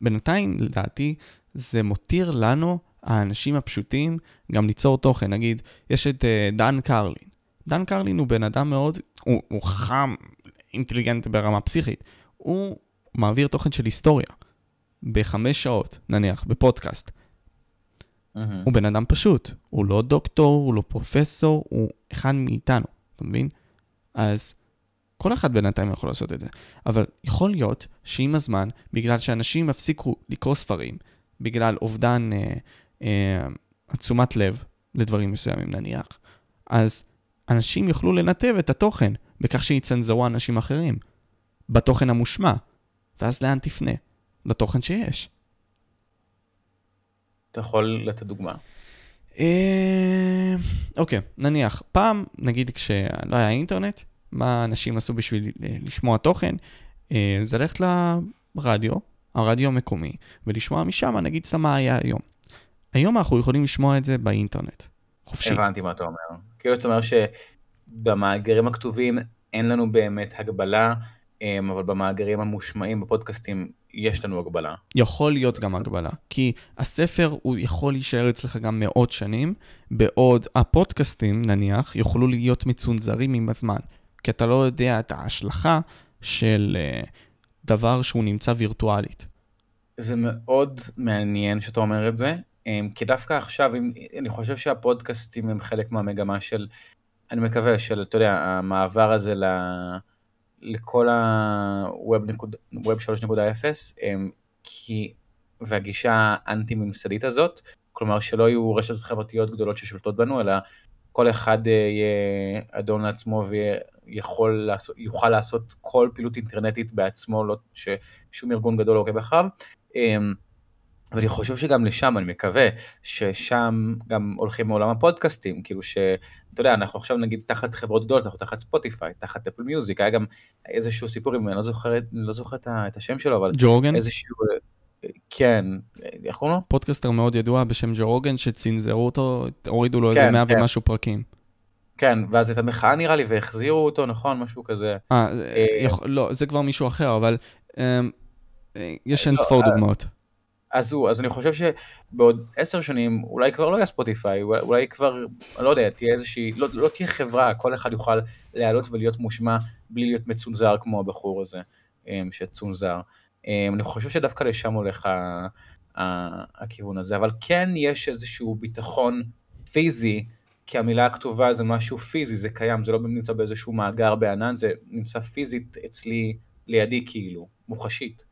בינתיים, לדעתי, זה מותיר לנו האנשים הפשוטים גם ליצור תוכן. נגיד, יש את uh, דן קרלין. דן קרלין הוא בן אדם מאוד, הוא, הוא חכם, אינטליגנט ברמה פסיכית. הוא מעביר תוכן של היסטוריה בחמש שעות, נניח, בפודקאסט. הוא בן אדם פשוט, הוא לא דוקטור, הוא לא פרופסור, הוא אחד מאיתנו, אתה מבין? אז כל אחד בינתיים יכול לעשות את זה. אבל יכול להיות שעם הזמן, בגלל שאנשים הפסיקו לקרוא ספרים, בגלל אובדן אה, אה, תשומת לב לדברים מסוימים נניח, אז אנשים יוכלו לנתב את התוכן בכך שיצנזרו אנשים אחרים בתוכן המושמע, ואז לאן תפנה? לתוכן שיש.
אתה יכול לתת דוגמה.
אה, אוקיי, נניח, פעם, נגיד כשלא היה אינטרנט, מה אנשים עשו בשביל אה, לשמוע תוכן? אה, זה ללכת לרדיו, הרדיו המקומי, ולשמוע משם, נגיד סתם מה היה היום. היום אנחנו יכולים לשמוע את זה באינטרנט. חופשי.
הבנתי מה אתה אומר. כאילו אתה אומר שבמאגרים הכתובים אין לנו באמת הגבלה, אמ, אבל במאגרים המושמעים בפודקאסטים יש לנו הגבלה.
יכול להיות גם הגבלה, כי הספר הוא יכול להישאר אצלך גם מאות שנים, בעוד הפודקאסטים נניח יוכלו להיות מצונזרים עם הזמן, כי אתה לא יודע את ההשלכה של uh, דבר שהוא נמצא וירטואלית.
זה מאוד מעניין שאתה אומר את זה, אמ, כי דווקא עכשיו, אני חושב שהפודקאסטים הם חלק מהמגמה של, אני מקווה, של, אתה יודע, המעבר הזה ל... לכל ה-Web 3.0, אמ, כי, והגישה האנטי-ממסדית הזאת, כלומר שלא יהיו רשתות חברתיות גדולות ששולטות בנו, אלא כל אחד אה, יהיה אדון לעצמו ויכול לעשות, לעשות כל פעילות אינטרנטית בעצמו, לא, ששום ארגון גדול לא עוקב אחריו. אמ, ואני חושב שגם לשם, אני מקווה ששם גם הולכים מעולם הפודקאסטים, כאילו ש... אתה יודע, אנחנו עכשיו נגיד תחת חברות גדולות, אנחנו תחת ספוטיפיי, תחת אפל מיוזיק, היה גם איזשהו סיפור, אני לא זוכר, לא זוכר את השם שלו, אבל...
ג'ו רוגן?
איזשהו... כן, איך קוראים לו?
פודקאסטר מאוד ידוע בשם ג'ו רוגן, שצנזרו אותו, הורידו לו איזה
כן,
מאה
כן.
ומשהו פרקים.
כן, ואז את המחאה נראה לי, והחזירו אותו, נכון? משהו כזה.
אה,
אה,
יכול- לא, זה כבר מישהו אחר, אבל אמ, אה, יש
לא,
אין ספור
אה,
דוגמאות.
אז הוא, אז אני חושב שבעוד עשר שנים אולי כבר לא יהיה ספוטיפיי, אולי, כבר, לא יודע, תהיה איזושהי, לא, לא תהיה חברה, כל אחד יוכל לעלות ולהיות מושמע בלי להיות מצונזר כמו הבחור הזה אמ, שצונזר. אמ, אני חושב שדווקא לשם הולך ה, ה, הכיוון הזה, אבל כן יש איזשהו ביטחון פיזי, כי המילה הכתובה זה משהו פיזי, זה קיים, זה לא נמצא באיזשהו מאגר בענן, זה נמצא פיזית אצלי, לידי כאילו, מוחשית.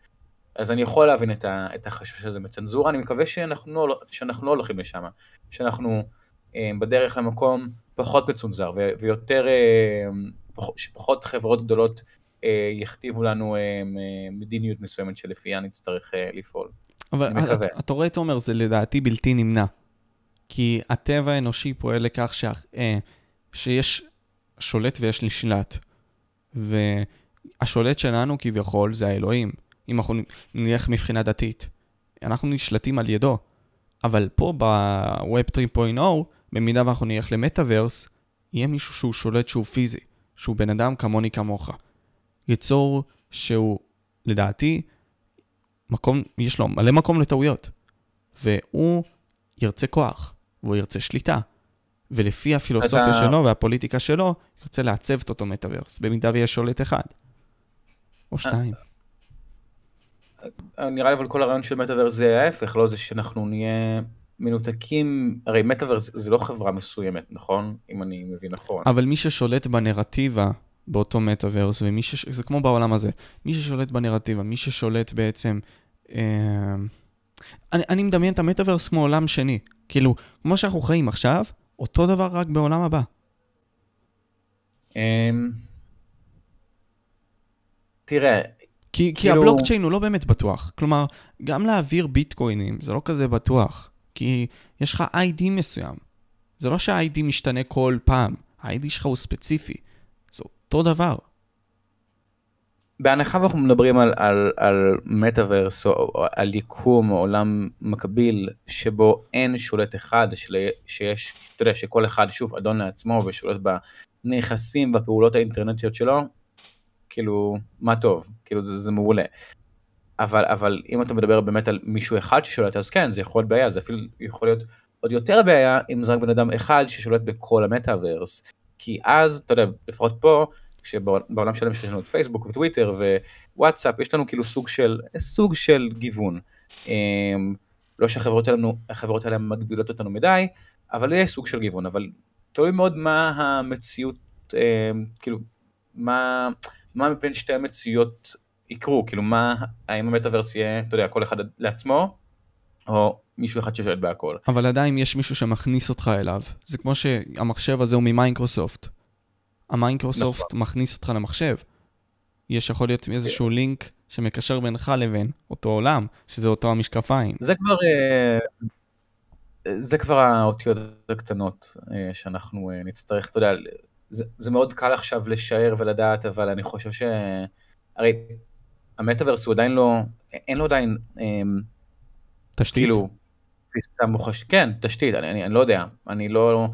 אז אני יכול להבין את, ה, את החשש הזה מצנזורה, אני מקווה שאנחנו, לא- שאנחנו לא הולכים לשם, שאנחנו אה, בדרך למקום פחות מצונזר ו, ויותר, אה, פח, שפחות חברות גדולות אה, יכתיבו לנו אה, מדיניות מסוימת שלפיה נצטרך אה, לפעול.
אבל. אתה- אתה רואה, תומר, זה לדעתי בלתי נמנע. כי הטבע האנושי פועל לכך שה- אה, שיש שולט ויש נשלט. והשולט שלנו כביכול זה האלוהים, אם אנחנו נלך מבחינה דתית. אנחנו נשלטים על ידו. אבל פה ב-Web 3.0, במידה ואנחנו נלך למטאוורס, יהיה מישהו שהוא שולט שהוא פיזי, שהוא בן אדם כמוני כמוך. יצור שהוא, לדעתי, מקום, יש לו מלא מקום לטעויות. והוא ירצה כוח, והוא ירצה שליטה. ולפי הפילוסופיה
אתה-
שלו והפוליטיקה שלו, ירצה לעצב את אותו מטאוורס, במידה ויש שולט אחד. או שתיים.
אה, נראה לי אבל כל הרעיון של מטאוורס זה ההפך, לא זה שאנחנו נהיה מנותקים, הרי מטאוורס זה לא חברה מסוימת, נכון? אם אני מבין נכון.
אבל מי ששולט בנרטיבה באותו מטאוורס, ומי ש... זה כמו בעולם הזה, מי ששולט בנרטיבה, מי ששולט בעצם... אה... אני, אני מדמיין את המטאוורס כמו עולם שני. כאילו, כמו שאנחנו חיים עכשיו, אותו דבר רק בעולם הבא.
אמ, תראה,
כי, כי
כאילו-
הבלוקצ'יין הוא לא באמת בטוח. כלומר, גם להעביר ביטקוינים זה לא כזה בטוח. כי יש לך איי-די מסוים. זה לא שהאיי-די משתנה כל פעם. האיי-די שלך הוא ספציפי. זה אותו דבר.
בהנחה ואנחנו מדברים על, על, על מטאוורס או, או על יקום או עולם מקביל שבו אין שולט אחד, של, שיש, אתה יודע, שכל אחד שוב אדון לעצמו ושולט בנכסים והפעולות האינטרנטיות שלו, כאילו, מה טוב, כאילו זה, זה מעולה. אבל, אבל אם אתה מדבר באמת על מישהו אחד ששולט, אז כן, זה יכול להיות בעיה, זה אפילו יכול להיות עוד יותר בעיה אם זה רק בן אדם אחד ששולט בכל המטאוורס. כי אז, אתה יודע, לפחות פה, כשבעולם שלם שיש לנו את פייסבוק וטוויטר ווואטסאפ, יש לנו כאילו סוג של, סוג של גיוון. אמ, לא שהחברות האלה, החברות האלה מגבילות אותנו מדי, אבל יש סוג של גיוון, אבל תלוי מאוד מה המציאות, אמ, כאילו, מה, מה מבין שתי המציאויות יקרו, כאילו מה, האם המטאוורס יהיה, אתה יודע, כל אחד לעצמו, או מישהו אחד ששולט בהכל.
אבל עדיין יש מישהו שמכניס אותך אליו. זה כמו שהמחשב הזה הוא ממיקרוסופט. המיקרוסופט
נכון.
מכניס אותך למחשב. יש יכול להיות איזשהו לינק שמקשר בינך לבין אותו עולם, שזה אותו המשקפיים.
זה כבר, אה, זה כבר האותיות הקטנות אה, שאנחנו אה, נצטרך, אתה יודע, זה, זה מאוד קל עכשיו לשער ולדעת, אבל אני חושב ש... הרי המטאוורס הוא עדיין לא, אין לו עדיין, אה,
תשתית?
כאילו, תפיסה. כן, תשתית, אני, אני, אני לא יודע, אני לא,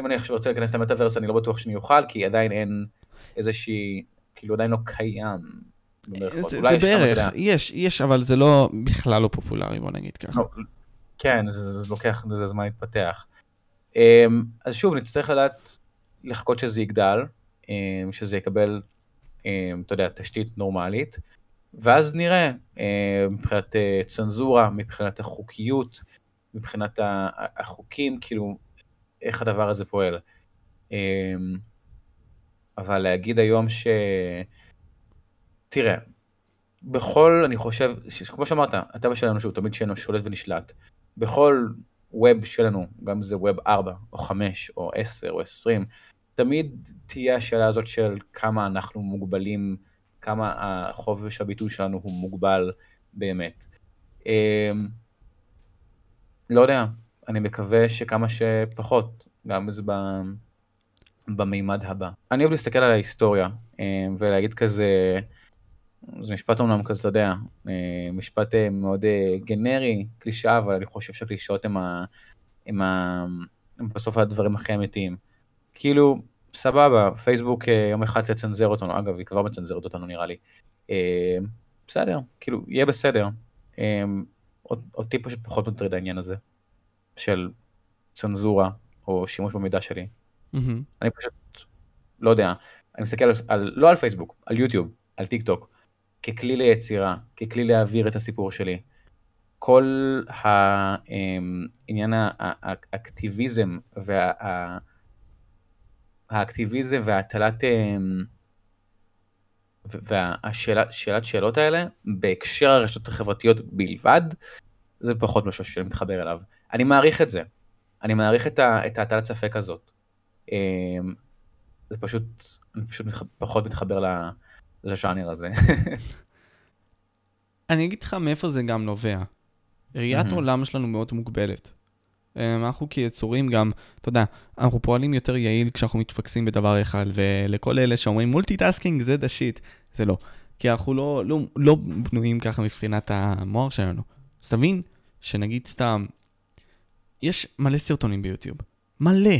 אם אני עכשיו רוצה להיכנס למטאוורס אני לא בטוח שאני אוכל, כי עדיין אין איזושהי, כאילו עדיין לא קיים.
זה, זה
יש
בערך, יש, יש, אבל זה לא, בכלל לא פופולרי, בוא נגיד ככה.
לא, כן, זה, זה לוקח לזה זמן להתפתח. אמ, אז שוב, נצטרך לדעת לחכות שזה יגדל, אמ, שזה יקבל, אמ, אתה יודע, תשתית נורמלית, ואז נראה אמ, מבחינת אה, צנזורה, מבחינת החוקיות, מבחינת החוקים, כאילו, איך הדבר הזה פועל. אבל להגיד היום ש... תראה, בכל, אני חושב, כמו שאמרת, הטבע שלנו שהוא תמיד שלנו שולט ונשלט. בכל ווב שלנו, גם אם זה ווב 4 או 5 או 10 או 20, תמיד תהיה השאלה הזאת של כמה אנחנו מוגבלים, כמה החופש הביטוי שלנו הוא מוגבל באמת. אמ, לא יודע, אני מקווה שכמה שפחות, גם זה ב... במימד הבא. אני אוהב להסתכל על ההיסטוריה אה, ולהגיד כזה, זה משפט אומנם כזה, אתה יודע, אה, משפט אה, מאוד גנרי, קלישאה, אבל אני חושב שהקלישאות הם, ה... ה... בסוף הדברים הכי אמיתיים. כאילו, סבבה, פייסבוק יום אחד תצנזר אותנו, אגב, היא כבר מצנזרת אותנו נראה לי. בסדר, כאילו, יהיה בסדר. אותי פשוט פחות מטריד העניין הזה של צנזורה או שימוש במידע שלי. Mm-hmm. אני פשוט, לא יודע, אני מסתכל על, על, לא על פייסבוק, על יוטיוב, על טיק טוק, ככלי ליצירה, ככלי להעביר את הסיפור שלי. כל העניין האקטיביזם וה... האקטיביזם והטלת והשאלת שאלות האלה בהקשר הרשתות החברתיות בלבד, זה פחות משהו שאני מתחבר אליו. אני מעריך את זה. אני מעריך את, את ההטלת ספק הזאת. אמ, זה פשוט, אני פשוט. פחות מתחבר לז'אנר הזה.
אני אגיד לך מאיפה זה גם נובע. ראיית mm-hmm. עולם שלנו מאוד מוגבלת. אמ, אנחנו כיצורים גם, אתה יודע, אנחנו פועלים יותר יעיל כשאנחנו מתפקסים בדבר אחד, ולכל אלה שאומרים multitasking זה the shit, זה לא. כי אנחנו לא, לא, לא בנויים ככה מבחינת המוח שלנו. אז תבין שנגיד סתם, יש מלא סרטונים ביוטיוב. מלא.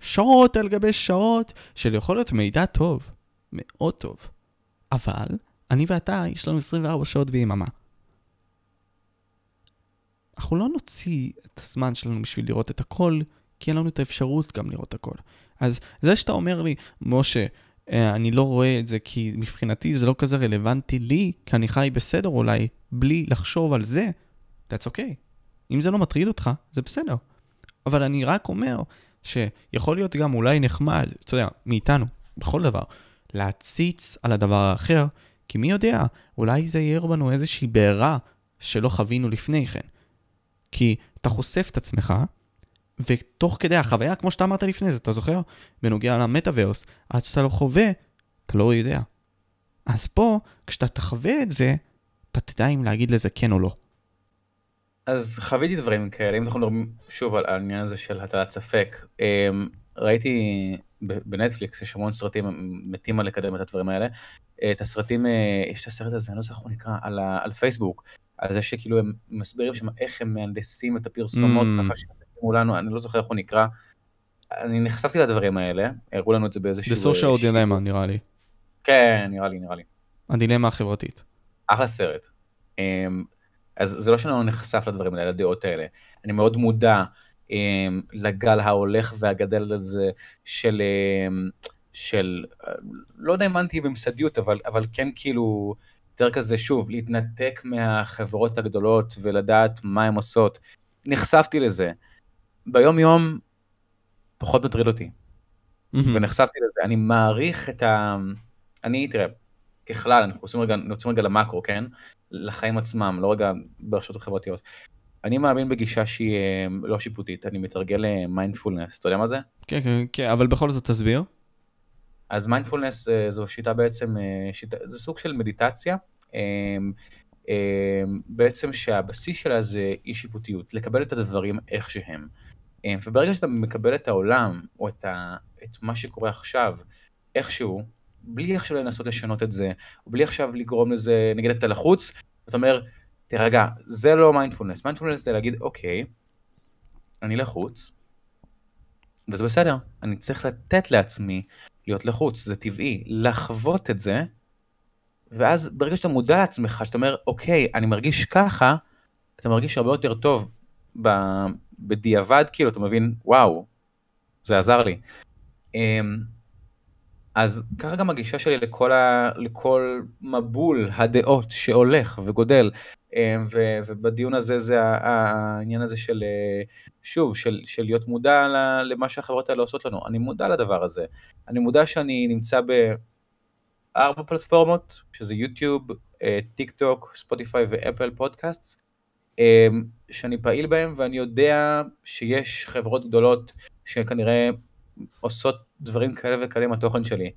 שעות על גבי שעות של יכול להיות מידע טוב. מאוד טוב. אבל, אני ואתה, יש לנו 24 שעות ביממה. אנחנו לא נוציא את הזמן שלנו בשביל לראות את הכל, כי אין לנו את האפשרות גם לראות הכל. אז זה שאתה אומר לי, משה, אה, אני לא רואה את זה כי מבחינתי זה לא כזה רלוונטי לי, כי אני חי בסדר אולי, בלי לחשוב על זה, that's okay. אם זה לא מטריד אותך, זה בסדר. אבל אני רק אומר שיכול להיות גם אולי נחמד, אתה יודע, מאיתנו, בכל דבר, להציץ על הדבר האחר, כי מי יודע, אולי זה יעיר בנו איזושהי בעירה שלא חווינו לפני כן. כי אתה חושף את עצמך, ותוך כדי החוויה, כמו שאתה אמרת לפני זה, אתה זוכר? בנוגע למטאוורס, עד שאתה לא חווה, אתה לא יודע. אז פה, כשאתה תחווה את זה, אתה תדע אם להגיד לזה כן או לא.
אז חוויתי דברים כאלה, אם אנחנו מדברים שוב על העניין הזה של הטלת ספק. אמ, ראיתי בנטפליקס, יש המון סרטים מתים על לקדם את הדברים האלה. את הסרטים, אה, יש את הסרט הזה, אני לא זוכר איך הוא נקרא, על, על פייסבוק, על זה שכאילו הם מסבירים שם איך הם מהנדסים את הפרסומות, mm. ככה שהם לנו, אני לא זוכר איך הוא נקרא. אני נחשפתי לדברים האלה, הראו לנו את זה באיזשהו...
The Social Dilemma נראה לי.
כן, נראה לי, נראה לי.
הדילמה החברתית.
אחלה סרט. אמ, אז זה לא שאני לא נחשף לדברים האלה, לדעות האלה. אני מאוד מודע אמ, לגל ההולך והגדל הזה של, אמ, של, לא יודע אם אנטי במסדיות, אבל, אבל כן כאילו, יותר כזה, שוב, להתנתק מהחברות הגדולות ולדעת מה הן עושות. נחשפתי לזה. ביום יום פחות מטריד אותי. Mm-hmm. ונחשפתי לזה. אני מעריך את ה... אני, תראה, ככלל, אנחנו עושים רגע, נוצאים רגע למקרו, כן? לחיים עצמם, לא רגע ברשתות החברתיות. אני מאמין בגישה שהיא אה, לא שיפוטית, אני מתרגל מיינדפולנס, אתה יודע מה זה?
כן, כן, כן, אבל בכל זאת תסביר.
אז מיינדפולנס אה, זו שיטה בעצם, אה, שיטה, זה סוג של מדיטציה, בעצם שהבסיס שלה זה אי שיפוטיות, לקבל את הדברים איך שהם. וברגע שאתה מקבל את העולם, או את, ה, את מה שקורה עכשיו, איכשהו, בלי עכשיו לנסות לשנות את זה, או בלי עכשיו לגרום לזה, נגיד אתה לחוץ, אתה אומר, תירגע, זה לא מיינדפולנס, מיינדפולנס זה להגיד, אוקיי, אני לחוץ, וזה בסדר, אני צריך לתת לעצמי להיות לחוץ, זה טבעי, לחוות את זה, ואז ברגע שאתה מודע לעצמך, שאתה אומר, אוקיי, אני מרגיש ככה, אתה מרגיש הרבה יותר טוב. בדיעבד, כאילו, אתה מבין, וואו, זה עזר לי. אמ, אז ככה גם הגישה שלי לכל, ה, לכל מבול הדעות שהולך וגודל, ו, ובדיון הזה זה העניין הזה של, אה, שוב, של, של להיות מודע למה שהחברות האלה עושות לנו. אני מודע לדבר הזה. אני מודע שאני נמצא בארבע פלטפורמות, שזה יוטיוב, אה, טיק טוק, ספוטיפיי ואפל פודקאסט, אמ, שאני פעיל בהם ואני יודע שיש חברות גדולות שכנראה עושות דברים כאלה וכאלה עם התוכן שלי.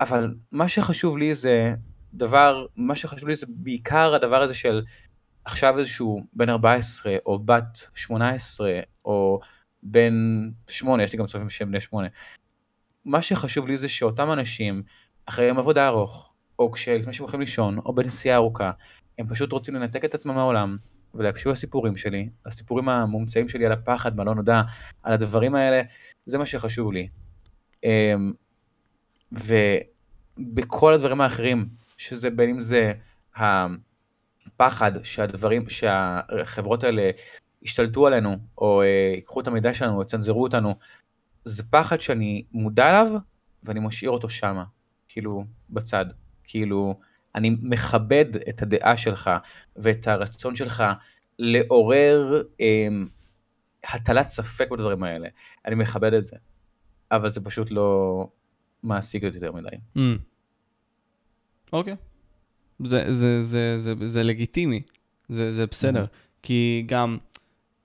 אבל מה שחשוב לי זה דבר, מה שחשוב לי זה בעיקר הדבר הזה של עכשיו איזשהו בן 14 או בת 18 או בן 8, יש לי גם צופים שהם בני 8. מה שחשוב לי זה שאותם אנשים, אחרי יום עבודה ארוך, או כשלפני שהם הולכים לישון, או בנסיעה ארוכה, הם פשוט רוצים לנתק את עצמם מהעולם, ולהקשיב לסיפורים שלי, הסיפורים המומצאים שלי על הפחד, מה לא נודע, על הדברים האלה, זה מה שחשוב לי. אמ, ובכל הדברים האחרים, שזה בין אם זה הפחד שהדברים, שהחברות האלה ישתלטו עלינו, או אה, ייקחו את המידע שלנו, או יצנזרו אותנו, זה פחד שאני מודע אליו, ואני משאיר אותו שמה, כאילו, בצד. כאילו, אני מכבד את הדעה שלך ואת הרצון שלך לעורר אה, הטלת ספק בדברים האלה. אני מכבד את זה, אבל זה פשוט לא מעסיק אותי יותר מדי.
Mm. אוקיי. Okay. זה, זה, זה, זה, זה, זה לגיטימי, זה, זה בסדר. Mm-hmm. כי גם...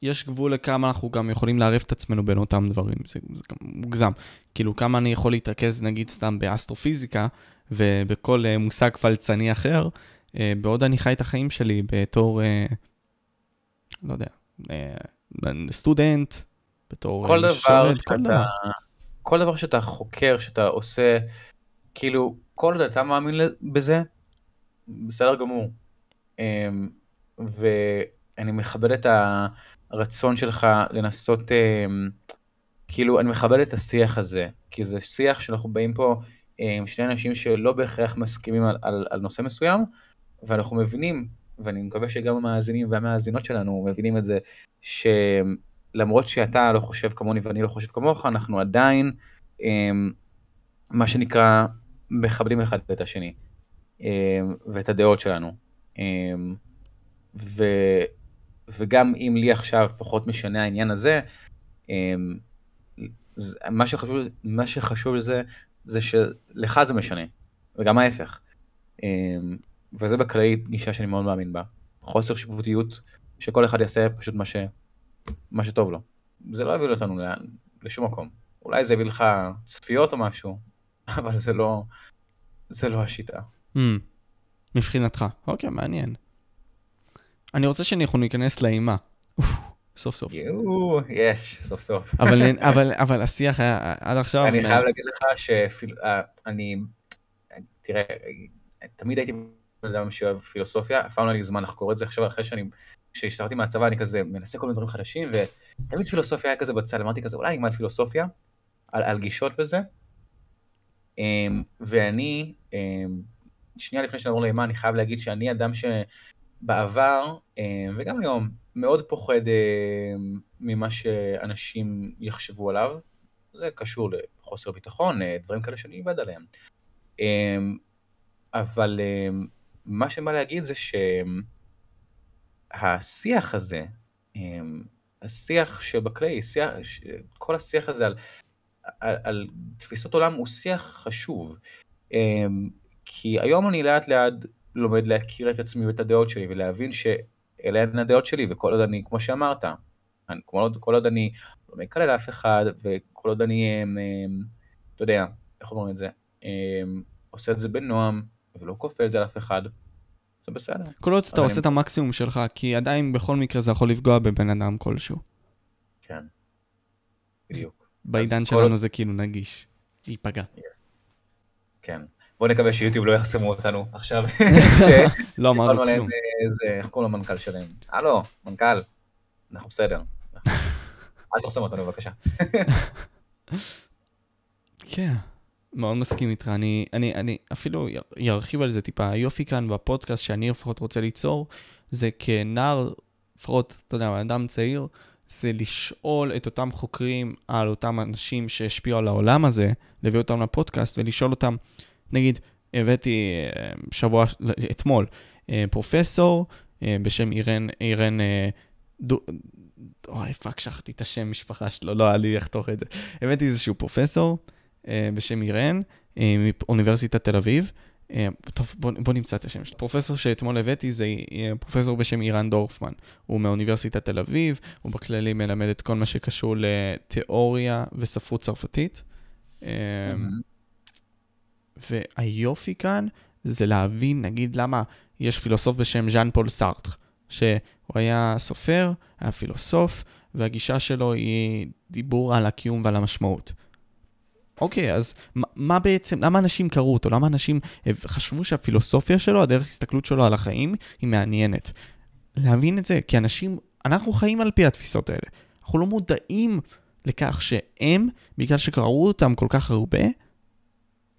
יש גבול לכמה אנחנו גם יכולים לערב את עצמנו בין אותם דברים, זה, זה גם מוגזם. כאילו, כמה אני יכול להתרכז, נגיד, סתם באסטרופיזיקה, ובכל uh, מושג פלצני אחר, uh, בעוד אני חי את החיים שלי בתור, uh, לא יודע, uh, סטודנט, בתור
כל דבר שרת, שאתה, כל דבר. כל דבר שאתה חוקר, שאתה עושה, כאילו, כל עוד אתה מאמין בזה, בסדר גמור. Um, ואני מכבד את. הרצון שלך לנסות, אה, כאילו, אני מכבד את השיח הזה, כי זה שיח שאנחנו באים פה עם שני אנשים שלא בהכרח מסכימים על, על, על נושא מסוים, ואנחנו מבינים, ואני מקווה שגם המאזינים והמאזינות שלנו מבינים את זה, שלמרות שאתה לא חושב כמוני ואני לא חושב כמוך, אנחנו עדיין, מה שנקרא, מכבדים אחד את השני, אה, ואת הדעות שלנו. אה, ו... וגם אם לי עכשיו פחות משנה העניין הזה, אמ, מה שחשוב, מה שחשוב לזה, זה שלך זה משנה, וגם ההפך. אמ, וזה בכללי גישה שאני מאוד מאמין בה. חוסר שיפוטיות, שכל אחד יעשה פשוט מה, ש... מה שטוב לו. זה לא יביא אותנו לשום מקום. אולי זה יביא לך צפיות או משהו, אבל זה לא, זה לא השיטה. Mm,
מבחינתך, אוקיי, מעניין. אני רוצה שאנחנו ניכנס לאימה. סוף סוף.
יואו, יש, סוף סוף.
אבל, אבל, אבל השיח היה עד עכשיו...
אני חייב להגיד לך שאני, אה, תראה, תמיד הייתי בן אדם שאוהב פילוסופיה, אף פעם לא היה לי זמן לחקור את זה, עכשיו אחרי שאני, כשהשתרתי מהצבא אני כזה מנסה כל מיני דברים חדשים, ותמיד פילוסופיה היה כזה בצד, אמרתי כזה, אולי אני אלמד פילוסופיה, על, על גישות וזה. אמ, ואני, אמ, שנייה לפני שנעבור לאימה, אני חייב להגיד שאני אדם ש... בעבר, אה, וגם היום, מאוד פוחד ממה שאנשים יחשבו עליו. זה קשור לחוסר ביטחון, אה, דברים כאלה שאני עובד עליהם. אבל מה שבא להגיד זה שהשיח הזה, השיח שבכלי, שיח, כל השיח הזה על, על, על תפיסות עולם הוא שיח חשוב. כי היום אני לאט לאט לומד להכיר את עצמי ואת הדעות שלי ולהבין שאלה הן הדעות שלי וכל עוד אני, כמו שאמרת, אני, כל, עוד, כל עוד אני לא מקלל אף אחד וכל עוד אני, הם, הם, אתה יודע, איך אומרים את זה, הם, עושה את זה בנועם ולא כופה את זה על אף אחד, זה בסדר.
כל עוד אתה עושה אני... את המקסימום שלך, כי עדיין בכל מקרה זה יכול לפגוע בבן אדם כלשהו.
כן, בדיוק.
בעידן שלנו כל... זה כאילו נגיש, ייפגע. Yes.
כן. בוא נקווה שיוטיוב לא יחסמו אותנו עכשיו.
לא אמרנו כלום.
איך קוראים למנכ"ל שלהם? הלו, מנכ"ל, אנחנו בסדר. אל תחסם אותנו בבקשה.
כן, מאוד מסכים איתך. אני, אני, אני אפילו ארחיב על זה טיפה. היופי כאן בפודקאסט שאני לפחות רוצה ליצור, זה כנער, לפחות, אתה יודע, אדם צעיר, זה לשאול את אותם חוקרים על אותם אנשים שהשפיעו על העולם הזה, להביא אותם לפודקאסט ולשאול אותם, נגיד, הבאתי אה, שבוע, אתמול, אה, פרופסור אה, בשם אירן, אירן, אוי, פאק, שכחתי את השם משפחה שלו, לא היה לי לחתוך את זה. הבאתי איזשהו פרופסור בשם אירן, מאוניברסיטת תל אביב. טוב, בוא, בוא נמצא את השם שלו. פרופסור שאתמול הבאתי זה פרופסור בשם אירן דורפמן. הוא מאוניברסיטת תל אביב, הוא בכללי מלמד את כל מה שקשור לתיאוריה וספרות צרפתית. Mm-hmm. והיופי כאן זה להבין, נגיד, למה יש פילוסוף בשם ז'אן פול סארטר. שהוא היה סופר, היה פילוסוף, והגישה שלו היא דיבור על הקיום ועל המשמעות. אוקיי, אז מה בעצם, למה אנשים קראו אותו? למה אנשים חשבו שהפילוסופיה שלו, הדרך הסתכלות שלו על החיים, היא מעניינת? להבין את זה, כי אנשים, אנחנו חיים על פי התפיסות האלה. אנחנו לא מודעים לכך שהם, בגלל שקראו אותם כל כך הרבה,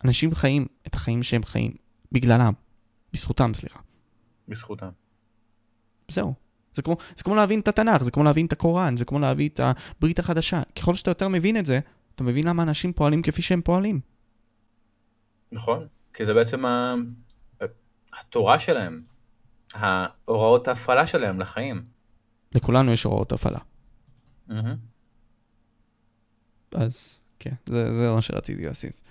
אנשים חיים את החיים שהם חיים, בגללם. בזכותם, סליחה.
בזכותם.
זהו. זה כמו, זה כמו להבין את התנ"ך, זה כמו להבין את הקוראן, זה כמו להבין את הברית החדשה. ככל שאתה יותר מבין את זה, אתה מבין למה אנשים פועלים כפי שהם פועלים.
נכון, כי זה בעצם ה... התורה שלהם, ההוראות ההפעלה שלהם לחיים.
לכולנו יש הוראות הפעלה. Mm-hmm. אז כן, זה, זה מה שרציתי להוסיף.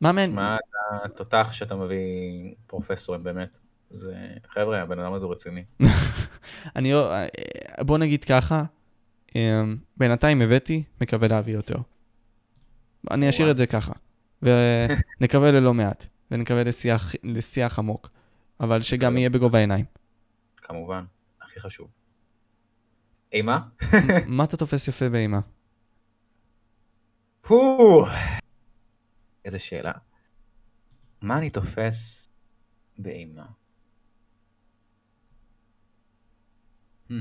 מה מעניין? מה התותח שאתה מביא פרופסורים באמת? זה, חבר'ה, הבן אדם הזה רציני.
אני, לא, בוא נגיד ככה, אמ, בינתיים הבאתי, מקווה להביא יותר. אני אשאיר את זה ככה, ונקווה ללא מעט, ונקווה לשיח, לשיח עמוק, אבל שגם יהיה בגובה העיניים.
כמובן, הכי חשוב. אימה?
מה אתה תופס יפה באימה?
איזה שאלה. מה אני תופס באימה? Hmm.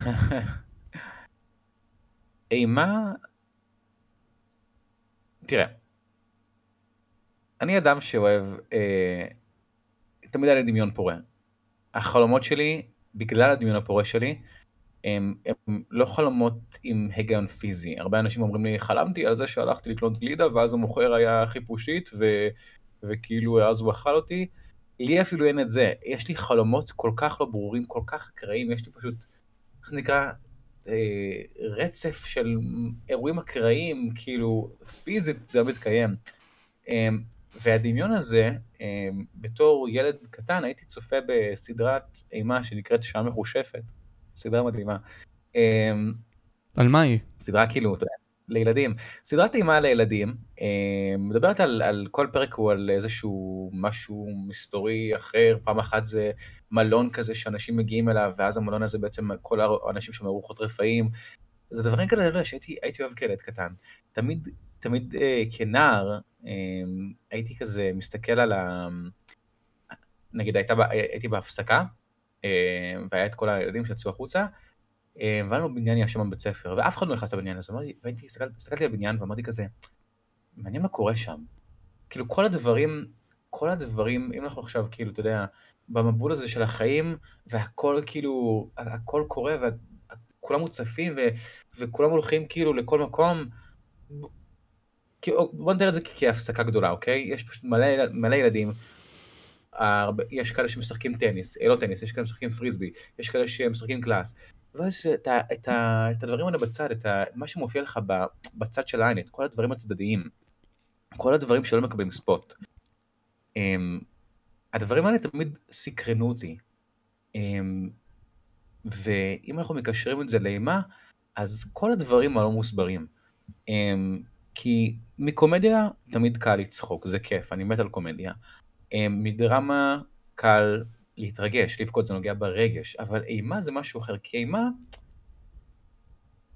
אימה... תראה, אני אדם שאוהב, אה, תמיד היה לי דמיון פורה. החלומות שלי, בגלל הדמיון הפורה שלי, הם, הם לא חלומות עם היגיון פיזי. הרבה אנשים אומרים לי, חלמתי על זה שהלכתי לקנות גלידה, ואז המוכר היה חיפושית, ו, וכאילו אז הוא אכל אותי. לי אפילו אין את זה. יש לי חלומות כל כך לא ברורים, כל כך אקראיים, יש לי פשוט, איך נקרא, רצף של אירועים אקראיים, כאילו, פיזית זה לא מתקיים. אה, והדמיון הזה, אה, בתור ילד קטן, הייתי צופה בסדרת אימה שנקראת שעה מחושפת. סדרה מדהימה.
על מה היא?
סדרה כאילו, אתה יודע, לילדים. סדרת אימה לילדים, אמ, מדברת על, על כל פרק הוא על איזשהו משהו מסתורי אחר, פעם אחת זה מלון כזה שאנשים מגיעים אליו, ואז המלון הזה בעצם כל האנשים שם ארוחות רפאים. זה דברים כאלה שהייתי אוהב כילד קטן. תמיד, תמיד אה, כנער אה, הייתי כזה מסתכל על ה... נגיד הייתה, הייתי בהפסקה, אה, והיה את כל הילדים שיצאו החוצה, אה, והיה לנו בניין ישן בבית ספר, ואף אחד לא נכנס לבניין הזה, והייתי, הסתכלתי על הבניין ואמרתי כזה, מעניין מה קורה שם. כאילו כל הדברים, כל הדברים, אם אנחנו עכשיו כאילו, אתה יודע, במבול הזה של החיים, והכל כאילו, הכל קורה, וכולם מוצפים, ו, וכולם הולכים כאילו לכל מקום, בוא נתאר את זה כהפסקה גדולה, אוקיי? יש פשוט מלא, מלא ילדים הרבה, יש כאלה שמשחקים טניס, אה, לא טניס, יש כאלה שמשחקים פריסבי, יש כאלה שמשחקים קלאס. ואז את, ה, את, ה, את הדברים האלה בצד, את ה, מה שמופיע לך בצד של העין, את כל הדברים הצדדיים, כל הדברים שלא מקבלים ספוט. Um, הדברים האלה תמיד סקרנו אותי. Um, ואם אנחנו מקשרים את זה לאימה, אז כל הדברים הלא מוסברים. Um, כי מקומדיה תמיד קל לצחוק, זה כיף, אני מת על קומדיה. מדרמה קל להתרגש, לבכות זה נוגע ברגש, אבל אימה זה משהו אחר, כי אימה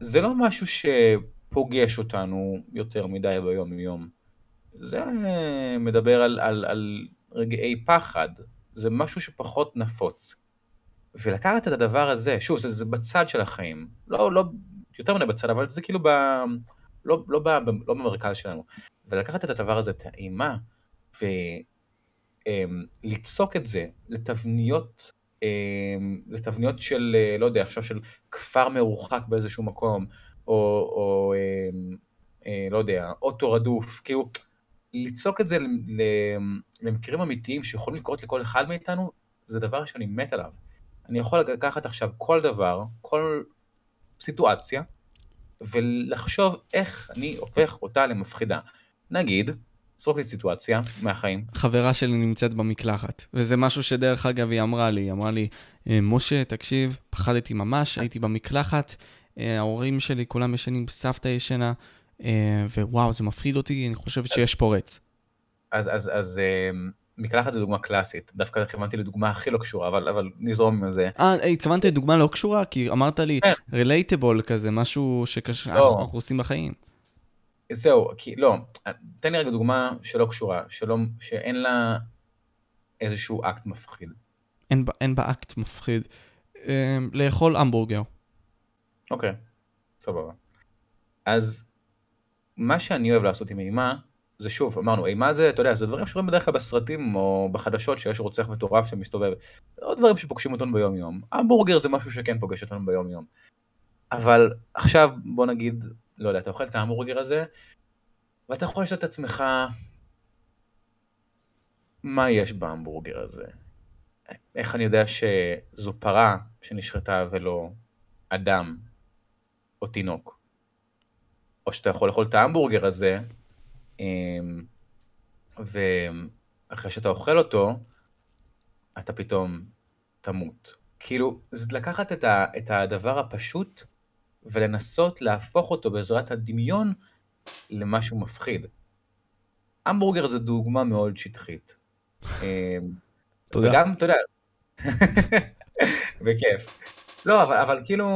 זה לא משהו שפוגש אותנו יותר מדי ביום יום. זה מדבר על, על, על רגעי פחד, זה משהו שפחות נפוץ. ולקחת את הדבר הזה, שוב, זה, זה בצד של החיים, לא, לא יותר מדי בצד, אבל זה כאילו ב... לא, לא, ב, לא במרכז שלנו. ולקחת את הדבר הזה, את האימה, ו... ליצוק את זה לתבניות, אמ, לתבניות של, אה, לא יודע, עכשיו של כפר מרוחק באיזשהו מקום, או, או אמ, אה, לא יודע, אוטו רדוף, כאילו, ליצוק את זה למקרים אמיתיים שיכולים לקרות לכל אחד מאיתנו, זה דבר שאני מת עליו. אני יכול לקחת עכשיו כל דבר, כל סיטואציה, ולחשוב איך אני הופך אותה למפחידה. נגיד, זרוק לי סיטואציה מהחיים.
חברה שלי נמצאת במקלחת, וזה משהו שדרך אגב היא אמרה לי, היא אמרה לי, אה, משה, תקשיב, פחדתי ממש, הייתי במקלחת, אה, ההורים שלי כולם ישנים, סבתא ישנה, אה, ווואו, זה מפחיד אותי, אני חושבת שיש פורץ.
אז, אז, אז מקלחת זה דוגמה קלאסית, דווקא התכוונתי לדוגמה הכי לא קשורה, אבל, אבל נזרום עם זה.
אה, התכוונת לדוגמה לא קשורה? כי אמרת לי
כן.
relatable כזה, משהו
לא.
שאנחנו עושים בחיים.
זהו, כי לא, תן לי רגע דוגמה שלא קשורה, שלא, שאין לה איזשהו אקט מפחיד.
אין בה- אין בה אקט מפחיד. אה, לאכול המבורגר.
אוקיי, סבבה. אז מה שאני אוהב לעשות עם אימה, זה שוב, אמרנו, אימה זה, אתה יודע, זה דברים שרואים בדרך כלל בסרטים או בחדשות שיש רוצח מטורף שמסתובב. זה עוד דברים שפוגשים אותנו ביום יום. המבורגר זה משהו שכן פוגש אותנו ביום יום. אבל עכשיו בוא נגיד, לא יודע, אתה אוכל את ההמבורגר הזה, ואתה יכול לשאול את עצמך, מה יש בהמבורגר הזה? איך אני יודע שזו פרה שנשחטה ולא אדם או תינוק? או שאתה יכול לאכול את ההמבורגר הזה, אמ, ואחרי שאתה אוכל אותו, אתה פתאום תמות. כאילו, זה לקחת את, ה, את הדבר הפשוט ולנסות להפוך אותו בעזרת הדמיון למשהו מפחיד. המבורגר זה דוגמה מאוד שטחית. אמ,
תודה.
וגם, אתה יודע, בכיף. לא, אבל, אבל כאילו,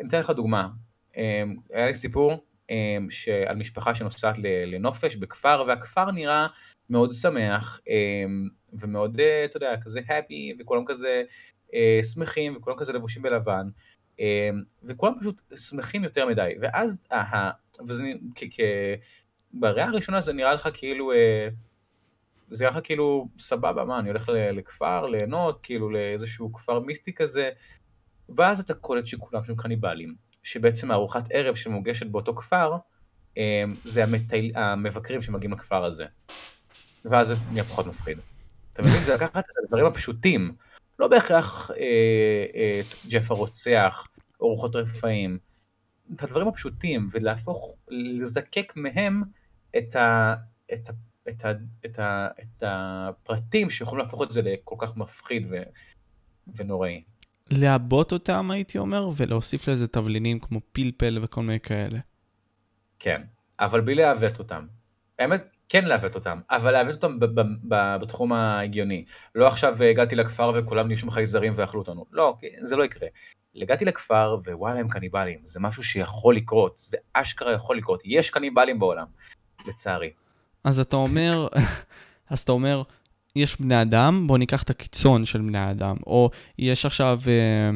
אני אתן לך דוגמה. אמ, היה לי סיפור אמ, שעל משפחה שנוסעת לנופש בכפר, והכפר נראה מאוד שמח, ומאוד, אה, אתה יודע, כזה happy, וכולם כזה אה, שמחים, וכולם כזה לבושים בלבן, וכולם פשוט שמחים יותר מדי. ואז, אה, וזה, כ- כ- בריאה הראשונה זה נראה לך כאילו, אה, זה נראה לך כאילו, סבבה, מה, אני הולך לכפר, ליהנות, כאילו לאיזשהו כפר מיסטי כזה, ואז אתה קולט שכולם שם קניבלים, שבעצם הארוחת ערב שמוגשת באותו כפר, אה, זה המטייל, המבקרים שמגיעים לכפר הזה. ואז זה נהיה פחות מפחיד. אתה מבין? זה לקחת את הדברים הפשוטים, לא בהכרח אה, אה, ג'ף הרוצח, או ארוחות רפאים, את הדברים הפשוטים, ולהפוך, לזקק מהם את, ה, את, ה, את, ה, את, ה, את הפרטים שיכולים להפוך את זה לכל כך מפחיד ו, ונוראי.
לעבות אותם, הייתי אומר, ולהוסיף לזה תבלינים כמו פלפל וכל מיני כאלה.
כן, אבל בלי לעוות אותם. האמת, כן לעוות אותם, אבל לעוות אותם ב- ב- ב- בתחום ההגיוני. לא עכשיו הגעתי לכפר וכולם נהיו שם חייזרים ואכלו אותנו. לא, זה לא יקרה. הגעתי לכפר ווואלה הם קניבלים, זה משהו שיכול לקרות, זה אשכרה יכול לקרות, יש קניבלים בעולם, לצערי.
אז אתה אומר, אז אתה אומר, יש בני אדם, בוא ניקח את הקיצון של בני אדם. או יש עכשיו, אה,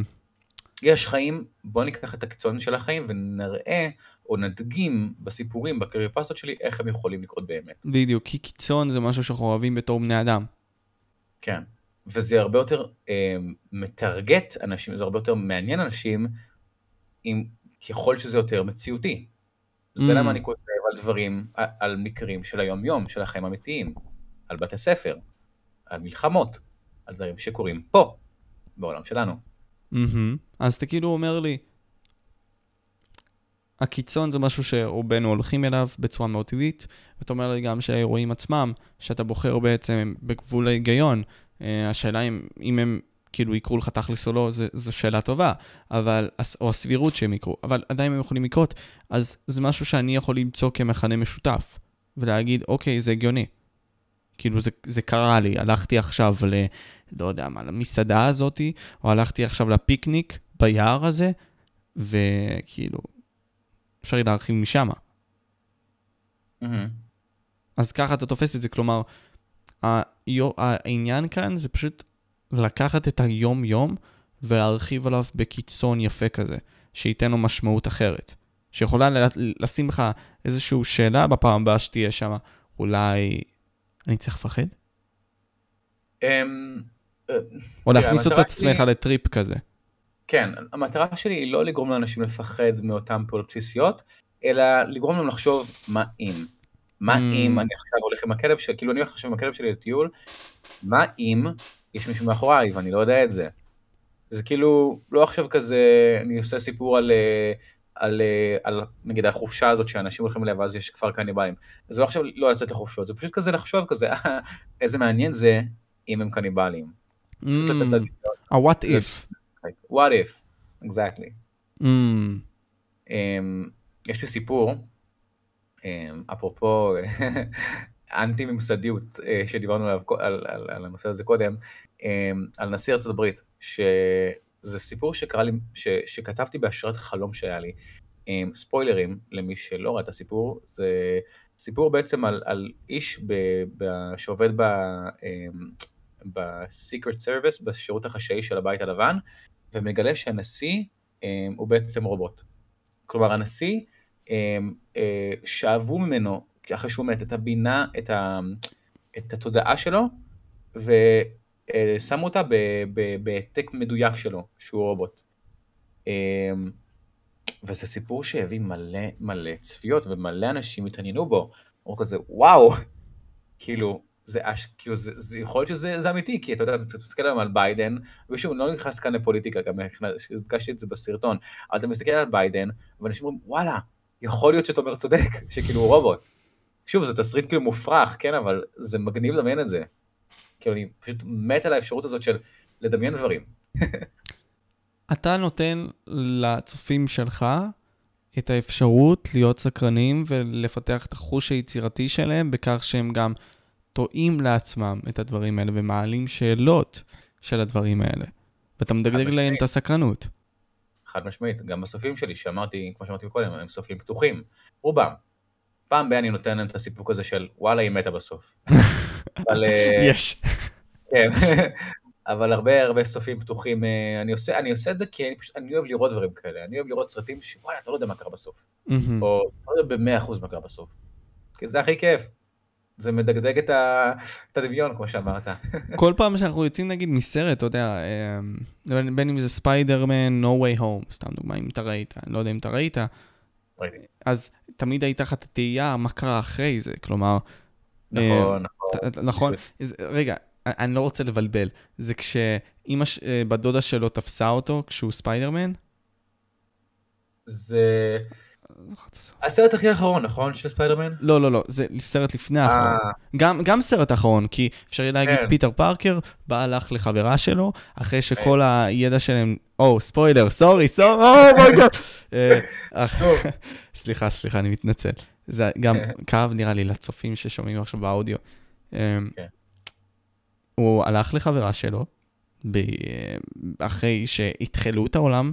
יש חיים, בוא ניקח את הקיצון של החיים ונראה או נדגים בסיפורים, בקריפסטות שלי, איך הם יכולים לקרות באמת.
בדיוק, כי קיצון זה משהו שאנחנו אוהבים בתור בני אדם.
כן. וזה הרבה יותר אה, מטרגט אנשים, זה הרבה יותר מעניין אנשים, עם, ככל שזה יותר מציאותי. זה
Mm.
למה אני כותב על דברים, על, על מקרים של היום-יום, של החיים האמיתיים, על בתי ספר, על מלחמות, על דברים שקורים פה, בעולם שלנו.
מהמם. אז אתה כאילו אומר לי, הקיצון זה משהו שרובנו הולכים אליו בצורה מאוד טבעית, ואתה אומר לי גם שהאירועים עצמם, שאתה בוחר בעצם בגבול ההיגיון, אה, השאלה אם, אם הם כאילו יקרו לך תכלס או לא, זה- זו שאלה טובה, אבל, או הסבירות שהם יקרו, אבל עדיין הם יכולים לקרות, אז זה משהו שאני יכול למצוא כמכנה משותף, ולהגיד, אוקיי, זה הגיוני. כאילו זה, זה קרה לי, הלכתי עכשיו ל... לא יודע מה, למסעדה הזאתי, או הלכתי עכשיו לפיקניק ביער הזה, וכאילו, אפשר להרחיב משם.
מהמם.
אז ככה אתה תופס את זה, כלומר, היו, העניין כאן זה פשוט לקחת את היום-יום ולהרחיב עליו בקיצון יפה כזה, שייתן לו משמעות אחרת. שיכולה ל- לשים לך איזושהי שאלה בפעם הבאה שתהיה שם, אולי אני צריך לפחד?
אמ, אה,
או להכניס את
המטרה
עצמך לטריפ כזה.
כן, המטרה שלי היא לא לגרום לאנשים לפחד מאותן פעולות בסיסיות, אלא לגרום להם לחשוב מה אם. מה
Mm.
אם אני עכשיו הולך עם הכלב שלי, כאילו אני הולך עכשיו עם הכלב שלי לטיול, מה אם יש מישהו מאחוריי ואני לא יודע את זה. זה כאילו, לא עכשיו כזה, אני עושה סיפור על, אה, על, אה, על נגיד החופשה הזאת שאנשים הולכים אליה ואז יש כפר קניבלים. זה לא עכשיו לא לצאת לחופשות, זה פשוט כזה לחשוב כזה, "אה, איזה מעניין זה אם הם קניבלים. לתת
Mm, if.
Like, what if, exactly.
Mm,
Um, יש לי סיפור, um, אפרופו אנטי ממסדיות אה, שדיברנו עליו, על, על, על הנושא הזה קודם, אה, על נשיא ארצות הברית, שזה סיפור שקרה לי, ש, שכתבתי בהשראת החלום שהיה לי. אה, ספוילרים למי שלא ראה את הסיפור, זה סיפור בעצם על, על איש ב, ב, שעובד ב... בסיקרט סרוויס, בשירות החשאי של הבית הלבן, ומגלה שהנשיא הוא בעצם רובוט. כלומר, הנשיא, שאבו ממנו אחרי שהוא מת, את הבינה, את, ה, את התודעה שלו, ושמו אותה בהעתק מדויק שלו, שהוא רובוט. וזה סיפור שהביא מלא מלא צפיות, ומלא אנשים התעניינו בו. אמרו כזה, וואו, כאילו, זה, אש, כאילו זה, זה יכול להיות שזה זה אמיתי, כי אתה יודע, אתה מסתכל היום על ביידן, ושוב, אני לא נכנס כאן לפוליטיקה, גם הדגשתי את זה בסרטון, אבל אתה מסתכל על ביידן, ואנשים אומרים, וואלה, יכול להיות שאתה אומר צודק, שכאילו הוא רובוט. שוב, זה תסריט כאילו מופרך, כן, אבל זה מגניב לדמיין את זה. כאילו, אני פשוט מת על האפשרות הזאת של לדמיין דברים.
אתה נותן לצופים שלך את האפשרות להיות סקרנים ולפתח את החוש היצירתי שלהם בכך שהם גם טועים לעצמם את הדברים האלה ומעלים שאלות של הדברים האלה. ואתה מדגדג להם את הסקרנות.
חד משמעית, גם בסופים שלי, שאמרתי, כמו שאמרתי קודם, הם סופים פתוחים. רובם. פעם בי אני נותן להם את הסיפוק הזה של וואלה היא מתה בסוף.
אבל... אה, יש.
כן, אבל הרבה הרבה סופים פתוחים, אה, אני עושה, אני עושה את זה כי אני פשוט, אני אוהב לראות דברים כאלה, אני אוהב לראות סרטים שוואלה אתה לא יודע מה קרה בסוף. או לא יודע במאה אחוז מה קרה בסוף. כי זה הכי כיף. זה מדגדג את, ה... את הדמיון, כמו שאמרת.
כל פעם שאנחנו יוצאים נגיד מסרט, אתה יודע, אה, בין אם זה ספיידרמן, No way home, סתם דוגמא, אם אתה ראית, אני לא יודע אם אתה ראית, אז תמיד הייתה לך את התהייה מה קרה אחרי זה, כלומר...
נכון, נכון.
נכון, רגע, אני לא רוצה לבלבל, זה כשאימא, אה, בת דודה שלו תפסה אותו כשהוא ספיידרמן?
זה... הסרט הכי אחרון, נכון? של ספיידרמן?
לא, לא, לא, זה סרט לפני האחרון. אה. גם, גם סרט אחרון, כי אפשר להגיד כן. פיטר פארקר בא הלך לחברה שלו, אחרי שכל כן. הידע שלהם, או, ספוילר, sorry, sorry, oh my God. סליחה, סליחה, אני מתנצל. זה גם כאב נראה לי לצופים ששומעים עכשיו באודיו. אמ, כן. הוא הלך לחברה שלו, אחרי שהתחלו את העולם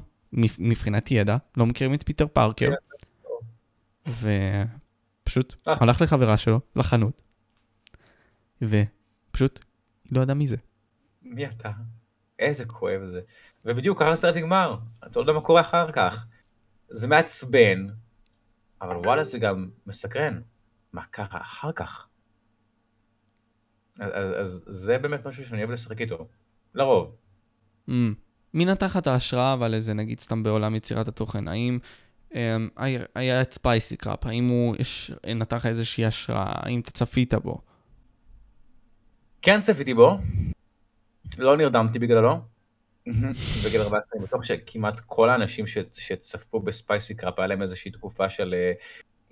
מבחינת ידע, לא מכירים את פיטר פארקר. ופשוט אה. הלך לחברה שלו, לחנות, ופשוט לא ידעה מי זה.
מי אתה? איזה כואב זה. ובדיוק ככה הסרט נגמר, אתה לא יודע מה קורה אחר כך. זה מעצבן, אבל וואלה זה גם מסקרן. מה קרה אחר כך? אז, אז, אז זה באמת משהו שאני אוהב לשחק איתו, לרוב.
Mm. מי נתן את ההשראה אבל איזה נגיד סתם בעולם יצירת התוכן? האם אמ, היה את ספייסי קראפ, האם הוא נתן לך איזושהי השראה, האם אתה צפית בו?
כן צפיתי בו, לא נרדמתי בגללו. בגיל 14 אני בטוח שכמעט כל האנשים שצפו בספייסי קראפ היה להם איזושהי תקופה של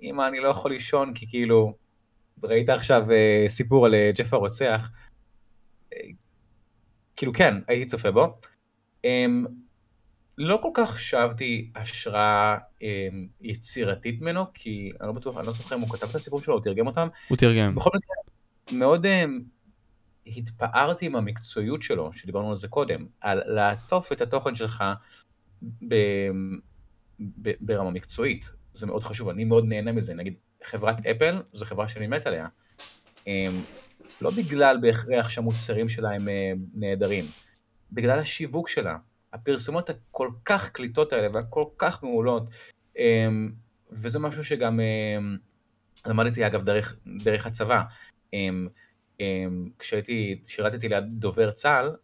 אמא אני לא יכול לישון כי כאילו ראית עכשיו אה, סיפור על אה, ג'ף הרוצח. אה, כאילו כן הייתי צופה בו. אמ, לא כל כך שבתי השראה אה, יצירתית ממנו, כי אני לא בטוח, אני לא זוכר אם הוא כתב את הסיפור שלו, הוא תרגם אותם.
הוא תרגם.
בכל מקרה, מאוד אה, התפארתי עם המקצועיות שלו, שדיברנו על זה קודם, על לעטוף את התוכן שלך ב, ב, ברמה מקצועית. זה מאוד חשוב, אני מאוד נהנה מזה. נגיד, חברת אפל, זו חברה שאני מת עליה. אה, לא בגלל בהכרח שהמוצרים שלה הם נהדרים, בגלל השיווק שלה. הפרסומות הכל כך קליטות האלה והכל כך מעולות, אמ, וזה משהו שגם אמ, למדתי אגב דרך, דרך הצבא. אמ, כשהייתי, שירתתי ליד דובר צה"ל,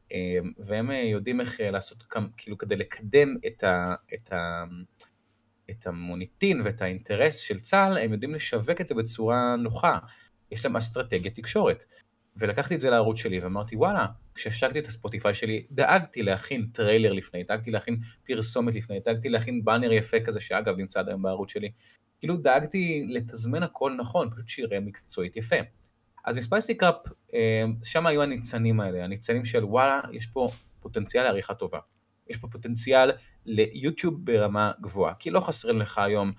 והם יודעים איך לעשות, כאילו כדי לקדם את, ה, את, ה, את המוניטין ואת האינטרס של צה"ל, הם יודעים לשווק את זה בצורה נוחה. יש להם אסטרטגיית תקשורת. ולקחתי את זה לערוץ שלי ואמרתי וואלה, כשהשקתי את הספוטיפיי שלי דאגתי להכין טריילר לפני, דאגתי להכין פרסומת לפני, דאגתי להכין באנר יפה כזה שאגב נמצא עד היום בערוץ שלי. כאילו דאגתי לתזמן הכל נכון, פשוט שיראה מקצועית יפה. אז מספייסי קראפ, אה, שם היו הניצנים האלה, הניצנים של וואלה, יש פה פוטנציאל לעריכה טובה. יש פה פוטנציאל ליוטיוב ברמה גבוהה, כי לא חסרים לך היום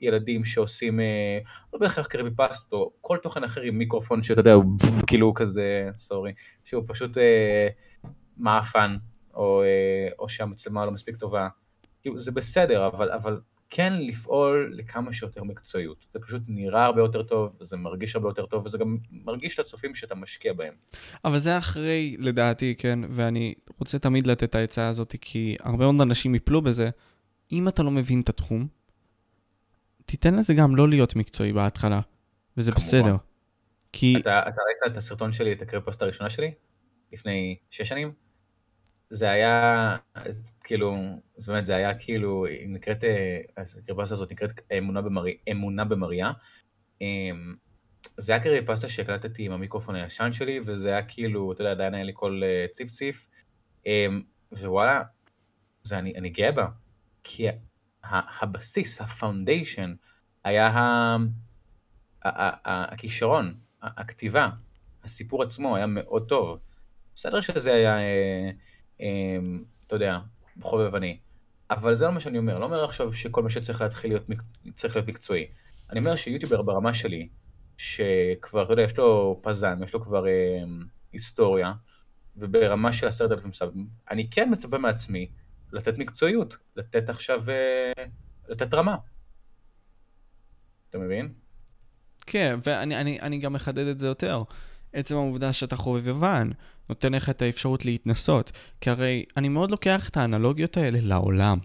ילדים שעושים, אה, לא בהכרח קריפי פסט, או כל תוכן אחר עם מיקרופון שאתה יודע, הוא כאילו כזה, סורי, שהוא פשוט אה, מעפן, או, אה, או שהמצלמה לא מספיק טובה. כאילו, זה בסדר, אבל, אבל כן לפעול לכמה שיותר מקצועיות. זה פשוט נראה הרבה יותר טוב, וזה מרגיש הרבה יותר טוב, וזה גם מרגיש לצופים שאתה משקיע בהם.
אבל זה אחרי, לדעתי, כן, ואני רוצה תמיד לתת את העצה הזאת, כי הרבה מאוד אנשים יפלו בזה. אם אתה לא מבין את התחום, תיתן לזה גם לא להיות מקצועי בהתחלה, וזה
כמובן.
בסדר. כי...
אתה, אתה ראית את הסרטון שלי, את הקריפוסט הראשונה שלי? לפני שש שנים? זה היה, אז, כאילו, זאת אומרת, זה היה כאילו, היא נקראת, אה, הקריפוסטה הזאת נקראת אמונה, במרי, אמונה במריה. אמ, זה היה creepypasta שהקלטתי עם המיקרופון הישן שלי, וזה היה כאילו, אתה יודע, עדיין היה לי קול אה, ציף ציף. אמ, ווואלה, זה, אני, אני גאה בה, כי הבסיס, ה foundation, היה הכישרון, הכתיבה, הסיפור עצמו היה מאוד טוב. בסדר שזה היה, אה, אה, אתה יודע, חובבני, אבל זה לא מה שאני אומר, לא אומר עכשיו שכל מה שצריך להתחיל להיות, צריך להיות מקצועי. אני אומר שיוטיובר ברמה שלי, שכבר, אתה יודע, יש לו פזן, יש לו כבר אה, היסטוריה, וברמה של עשרת אלפים סאבים, אני כן מצפה מעצמי לתת מקצועיות, לתת עכשיו, אה, לתת רמה. אתה מבין?
כן, ואני אני, אני גם מחדד את זה יותר. עצם העובדה שאתה חובבן, נותן לך את האפשרות להתנסות. כי הרי אני מאוד לוקח את האנלוגיות האלה לעולם.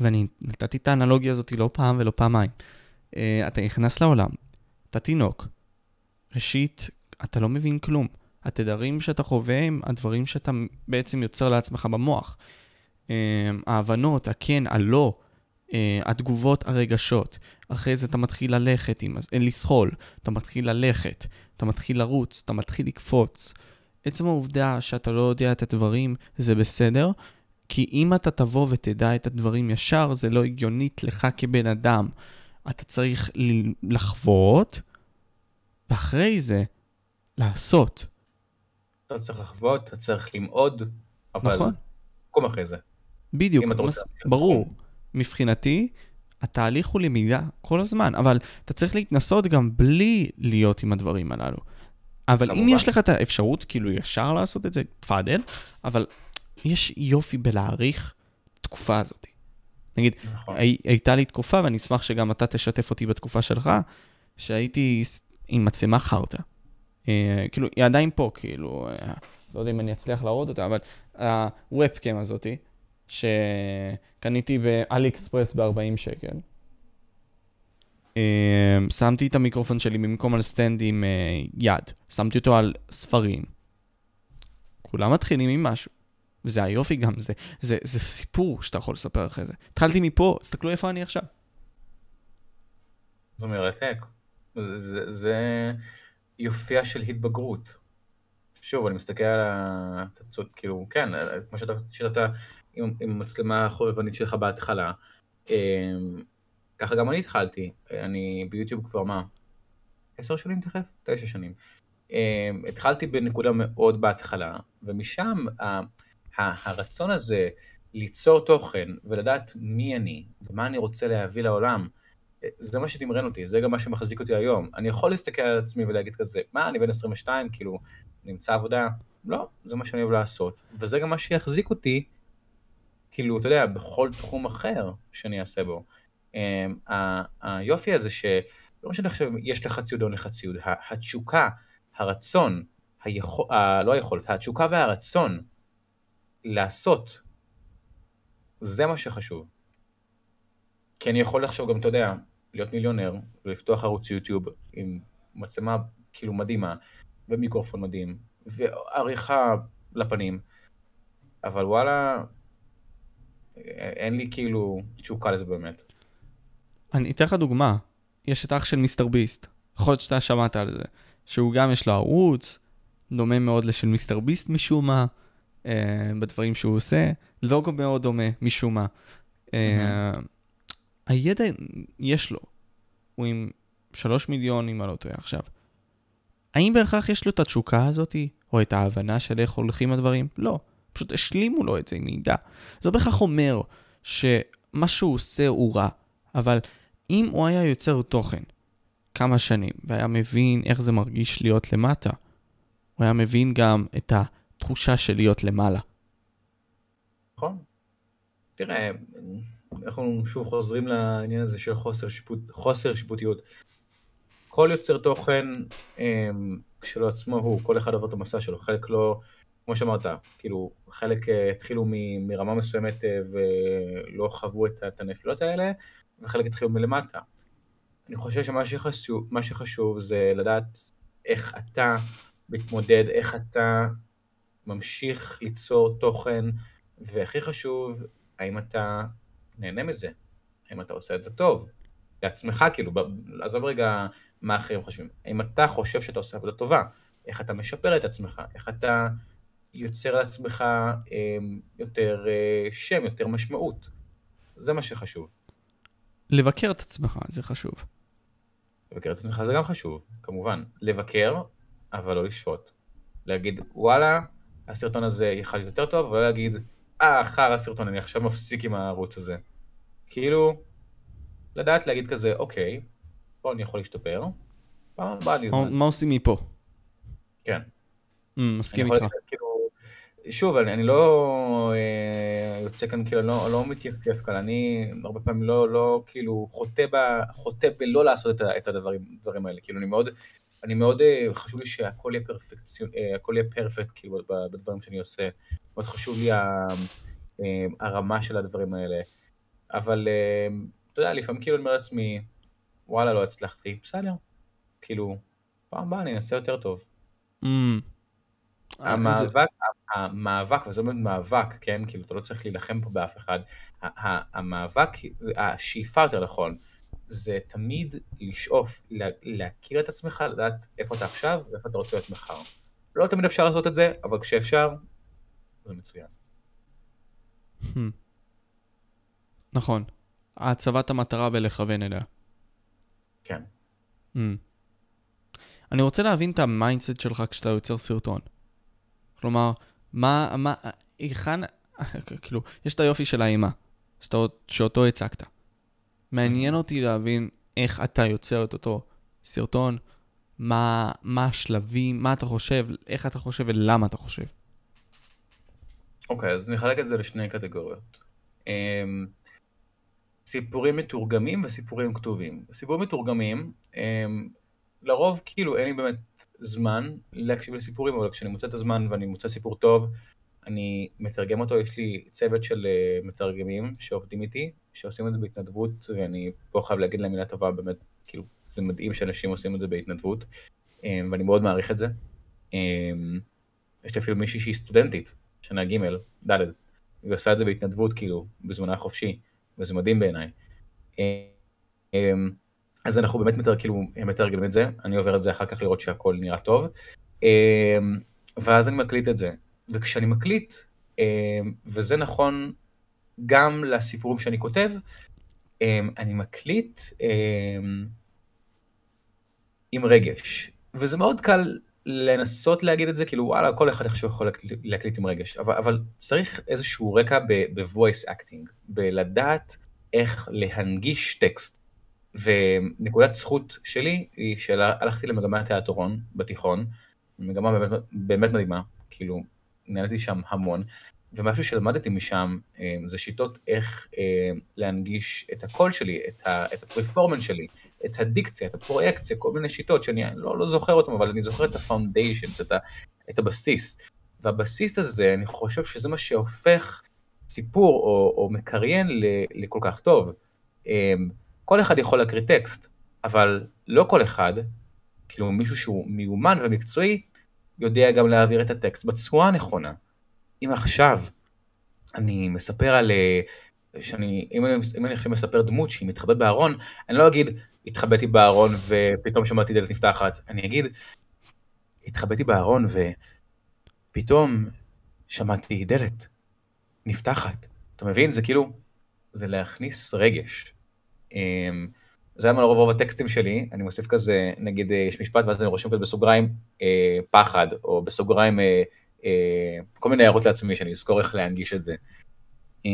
ואני נתתי את האנלוגיה הזאת לא פעם ולא פעמיים. Uh, אתה נכנס לעולם, אתה תינוק. ראשית, אתה לא מבין כלום. התדרים שאתה חווה הם הדברים שאתה בעצם יוצר לעצמך במוח. Uh, ההבנות, הכן, הלא, uh, התגובות, הרגשות. אחרי זה אתה מתחיל ללכת עם, אה, לסחול, אתה מתחיל ללכת, אתה מתחיל לרוץ, אתה מתחיל לקפוץ. עצם העובדה שאתה לא יודע את הדברים זה בסדר, כי אם אתה תבוא ותדע את הדברים ישר, זה לא הגיונית לך כבן אדם. אתה צריך לחוות, ואחרי זה, לעשות.
אתה צריך לחוות, אתה צריך למעוד, אבל
נכון.
קום אחרי זה.
בדיוק, מס- ברור.
בתחום.
מבחינתי, התהליך הוא למידה כל הזמן, אבל אתה צריך להתנסות גם בלי להיות עם הדברים הללו. אבל אם. יש לך את האפשרות, כאילו ישר לעשות את זה, תפאדל, אבל יש יופי בלהעריך תקופה הזאת. נגיד,
נכון.
הי, הייתה לי תקופה, ואני אשמח שגם אתה תשתף אותי בתקופה שלך, שהייתי עם מצלמה חרטא. אה, כאילו, היא עדיין פה, כאילו, אה, לא יודע אם אני אצליח להראות אותה, אבל ה webcam הזאתי, שקניתי באלי אקספרס ב-40 שקל. אה, שמתי את המיקרופון שלי במקום על סטנד עם אה, יד, שמתי אותו על ספרים. כולם מתחילים עם משהו. וזה היופי גם, זה, זה, זה סיפור שאתה יכול לספר אחרי זה. התחלתי מפה, תסתכלו איפה אני עכשיו.
זה מרתק. זה, זה, זה יופייה של התבגרות. שוב, אני מסתכל על התצות, כאילו, כן, כמו שאתה, שאתה עם, עם המצלמה החובבנית שלך בהתחלה. אמ, ככה גם אני התחלתי, אני ביוטיוב כבר מה? עשר שנים תכף? תשע שנים. אמ, התחלתי בנקודה מאוד בהתחלה, ומשם הרצון הזה ליצור תוכן ולדעת מי אני ומה אני רוצה להביא לעולם, זה מה שתמרן אותי, זה גם מה שמחזיק אותי היום. אני יכול להסתכל על עצמי ולהגיד כזה, מה, אני בן 22, כאילו, נמצא עבודה? לא, זה מה שאני אוהב לעשות. וזה גם מה שיחזיק אותי, כאילו, אתה יודע, בכל תחום אחר שאני אעשה בו. Um, היופי הזה שלא משנה עכשיו יש לך ציוד או אין לך ציוד, התשוקה, הרצון, היכול, לא היכולת, התשוקה והרצון לעשות, זה מה שחשוב. כי אני יכול לחשוב גם, אתה יודע, להיות מיליונר ולפתוח ערוץ יוטיוב עם מצלמה כאילו מדהימה, ומיקרופון מדהים, ועריכה לפנים, אבל וואלה, אין לי כאילו תשוקה לזה באמת.
אני אתן לך דוגמה. יש את אח של מיסטר ביסט. יכול להיות שאתה שמעת על זה. שהוא גם יש לו ערוץ, דומה מאוד לשל מיסטר ביסט משום מה, אה, בדברים שהוא עושה. לוגו מאוד דומה משום מה. אה, הידע יש לו. הוא עם שלוש מיליון, אם אני לא טועה עכשיו. האם בהכרח יש לו את התשוקה הזאתי, או את ההבנה של איך הולכים הדברים? לא. פשוט השלימו לו את זה עם מידע. זה לא בהכרח אומר שמה שהוא עושה הוא רע, אבל אם הוא היה יוצר תוכן כמה שנים, והיה מבין איך זה מרגיש להיות למטה, הוא היה מבין גם את התחושה של להיות למעלה.
נכון. תראה, אנחנו שוב חוזרים לעניין הזה של חוסר, שיפוט, חוסר שיפוטיות. כל יוצר תוכן אמ, כשלו עצמו הוא, כל אחד עובר את המסע שלו, חלק לא, כמו שאמרת, כאילו, חלק אה, התחילו מ, מרמה מסוימת אה, ולא חוו את, את הנפילות האלה, וחלק התחילו מלמטה. אני חושב שמה שחשוב, שחשוב זה לדעת איך אתה מתמודד, איך אתה ממשיך ליצור תוכן, והכי חשוב, האם אתה נהנה מזה, האם אתה עושה את זה טוב, לעצמך, כאילו, עזוב רגע מה אחרים חושבים, האם אתה חושב שאתה עושה עבודה טובה, איך אתה משפר את עצמך, איך אתה יוצר לעצמך אה, יותר אה, שם, יותר משמעות, זה מה שחשוב.
לבקר את עצמך, זה חשוב.
לבקר את עצמך זה גם חשוב, כמובן. לבקר, אבל לא לשפוט. להגיד, וואלה, הסרטון הזה יכל להיות יותר טוב, ולא להגיד, אה, חרא הסרטון, אני עכשיו מפסיק עם הערוץ הזה. כאילו, לדעת להגיד כזה, אוקיי, פה אני יכול להשתפר, פעם הבאה אני...
מה עושים מפה?
כן.
Mm, מסכים איתך.
שוב, אני, אני לא אה, יוצא כאן, כאילו, לא, לא מתייפייף כאן, אני הרבה פעמים לא, לא כאילו, חוטא, ב, חוטא בלא לעשות את, את הדברים, האלה, כאילו, אני מאוד, אני מאוד, אה, חשוב לי שהכל יהיה פרפקציון, אה, הכל יהיה פרפקט, כאילו, בדברים שאני עושה, מאוד חשוב לי אה, הרמה של הדברים האלה, אבל, אה, אתה יודע, לפעמים כאילו אני אומר לעצמי, וואלה, לא הצלחתי, בסדר, כאילו, פעם הבאה אני אנסה יותר טוב. Mm. המאבק, המאבק, וזה באמת מאבק, כן? כאילו, אתה לא צריך להילחם פה באף אחד. המאבק, השאיפה יותר נכון, זה תמיד לשאוף, להכיר את עצמך, לדעת איפה אתה עכשיו ואיפה אתה רוצה להיות מחר. לא תמיד אפשר לעשות את זה, אבל כשאפשר, זה מצוין. Hmm.
נכון. הצבת המטרה ולכוון אליה.
כן.
Hmm. אני רוצה להבין את ה mindset שלך כשאתה יוצר סרטון. כלומר, מה, מה, היכן, כאילו, יש את היופי של האימה, שאתה, שאותו הצגת. מעניין אותי להבין איך אתה יוצר את אותו סרטון, מה, מה השלבים, מה אתה חושב, איך אתה חושב ולמה אתה חושב.
אוקיי, okay, אז נחלק את זה לשני קטגוריות. Um, סיפורים מתורגמים וסיפורים כתובים. סיפורים מתורגמים, um, לרוב כאילו אין לי באמת זמן להקשיב לסיפורים, אבל כשאני מוצא את הזמן ואני מוצא סיפור טוב, אני מתרגם אותו, יש לי צוות של uh, מתרגמים שעובדים איתי, שעושים את זה בהתנדבות, ואני פה חייב להגיד להם מילה טובה, באמת, כאילו, זה מדהים שאנשים עושים את זה בהתנדבות, um, ואני מאוד מעריך את זה. Um, יש לי אפילו מישהי שהיא סטודנטית, שנה ג', ד', והיא עושה את זה בהתנדבות, כאילו, בזמנה החופשי, וזה מדהים בעיניי. אז אנחנו באמת מתר, כאילו, מתרגמים את זה, אני עובר את זה אחר כך לראות שהכל נראה טוב, אמ, ואז אני מקליט את זה. וכשאני מקליט, אמ, וזה נכון גם לסיפורים שאני כותב, אמ, אני מקליט עם רגש. וזה מאוד קל לנסות להגיד את זה, כאילו וואלה, כל אחד עכשיו יכול להקליט עם רגש, אבל, אבל צריך איזשהו רקע ב-voice acting, בלדעת איך להנגיש טקסט. ונקודת זכות שלי היא שהלכתי למגמת תיאטרון בתיכון, מגמה באמת, באמת מדהימה, כאילו נהניתי שם המון, ומשהו שלמדתי משם אה, זה שיטות איך אה, להנגיש את הקול שלי, את, ה, את הפרפורמנס שלי, את הדיקציה, את הפרויקציה, כל מיני שיטות שאני לא, לא זוכר אותן, אבל אני זוכר את הפאונדיישנס, את, את הבסיס. והבסיס הזה, אני חושב שזה מה שהופך סיפור או, או מקריין לכל כך טוב. כל אחד יכול להקריא טקסט, אבל לא כל אחד, כאילו מישהו שהוא מיומן ומקצועי, יודע גם להעביר את הטקסט בצורה הנכונה. אם עכשיו אני מספר על... אה, שאני, אם אני, אם אני עכשיו מספר דמות שהיא מתחבאת בארון, אני לא אגיד, התחבאתי בארון ופתאום שמעתי דלת נפתחת. אני אגיד, התחבאתי בארון ופתאום שמעתי דלת נפתחת. אתה מבין? זה כאילו, זה להכניס רגש. אמ, זה היה לרוב רוב הטקסטים שלי, אני מוסיף כזה, נגיד אה, יש משפט ואז אני רושם כזה בסוגריים אה, פחד, או בסוגריים אה, אה, כל מיני הערות לעצמי שאני אזכור איך להנגיש את זה. אה,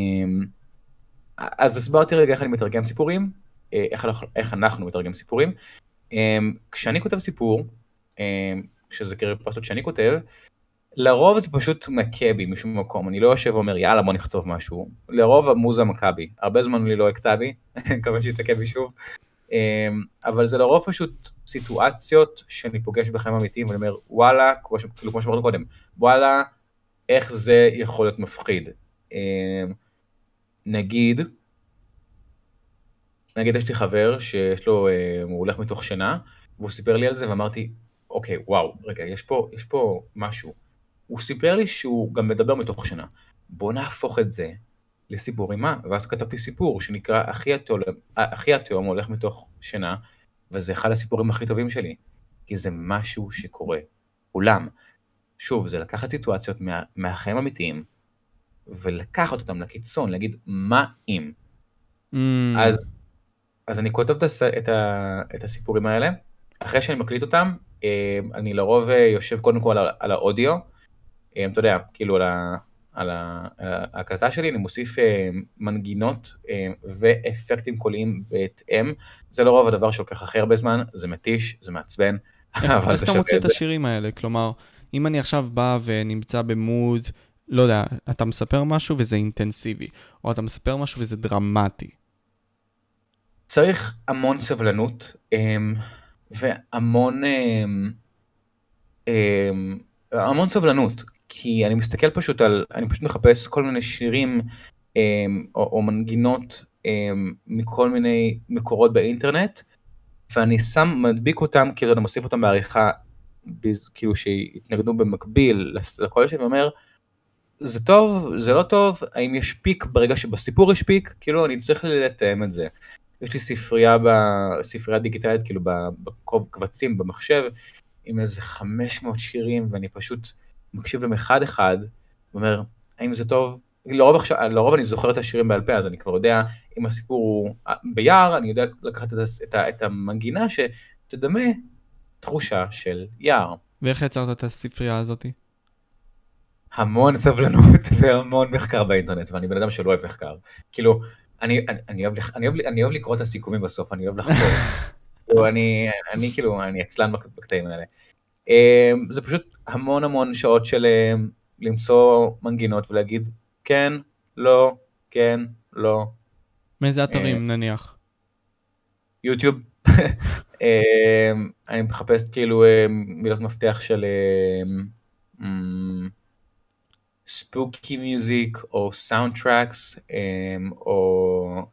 אז הסברתי רגע איך אני מתרגם סיפורים, אה, איך, איך אנחנו מתרגמים סיפורים. אמ, כשאני כותב סיפור, אמ, כשזה קריפסטות שאני כותב, לרוב זה פשוט מכה בי משום מקום, אני לא יושב ואומר יאללה בוא נכתוב משהו, לרוב המוזה מכה בי, הרבה זמן לי לא הכתה בי, מקווה שהיא תכה בי שוב, אמ, אבל זה לרוב פשוט סיטואציות שאני פוגש בחיים אמיתיים ואני אומר וואלה, כמו, ש... כאילו, כמו שאמרנו קודם, וואלה, איך זה יכול להיות מפחיד. נגיד, נגיד יש לי חבר שיש לו, אה, הוא הולך מתוך שינה, והוא סיפר לי על זה ואמרתי, אוקיי, וואו, רגע, יש פה, יש פה משהו. הוא סיפר לי שהוא גם מדבר מתוך שינה. בוא נהפוך את זה לסיפור אימה, ואז כתבתי סיפור שנקרא אחי התאום הולך מתוך שינה, וזה אחד הסיפורים הכי טובים שלי, כי זה משהו שקורה. אולם, שוב, זה לקחת סיטואציות מה, מהחיים האמיתיים, ולקחת אותם לקיצון, להגיד מה אם. Mm. אז אז אני כותב את, ה, את הסיפורים האלה, אחרי שאני מקליט אותם, אה, אני לרוב אה, יושב קודם כל על, על האודיו, אתה יודע, כאילו על, ה, על ההקלטה שלי, אני מוסיף מנגינות ואפקטים קוליים בהתאם, זה לרוב הדבר שלוקח הכי הרבה זמן, זה מתיש, זה מעצבן,
אבל איך אתה מוצא את השירים האלה? כלומר, אם אני עכשיו בא ונמצא במוד, לא יודע, אתה מספר משהו וזה אינטנסיבי, או אתה מספר משהו וזה דרמטי.
צריך המון סבלנות והמון המון סבלנות כי אני מסתכל פשוט על אני פשוט מחפש כל מיני שירים או, או מנגינות מכל מיני מקורות באינטרנט ואני שם מדביק אותם כאילו אני מוסיף אותם בעריכה כאילו שיתנגדו במקביל לקול שלי ואומר זה טוב זה לא טוב האם יש פיק ברגע שבסיפור יש פיק? כאילו אני צריך לתאם את זה. יש לי ספרייה, בספרייה דיגיטלית, כאילו בקרוב קבצים במחשב, עם איזה 500 שירים, ואני פשוט מקשיב להם אחד אחד, ואומר, האם זה טוב? לרוב, עכשיו, לרוב אני זוכר את השירים בעל פה, אז אני כבר יודע אם הסיפור הוא ביער, אני יודע לקחת את, את, את המנגינה שתדמה תחושה של יער.
ואיך יצרת את הספרייה הזאתי?
המון סבלנות והמון מחקר באינטרנט, ואני בן אדם שלא אוהב מחקר. כאילו, אני, אני, אני, אוהב, אני, אוהב, אני אוהב לקרוא את הסיכומים בסוף, אני אוהב לחקור. כאילו, אני, אני כאילו, אני עצלן בקטעים האלה. אמ, זה פשוט המון המון שעות של אמ, למצוא מנגינות ולהגיד כן, לא, כן, לא.
מאיזה אתרים אמ, נניח?
יוטיוב. אני מחפש כאילו מילות מפתח של spooky music או soundtracks או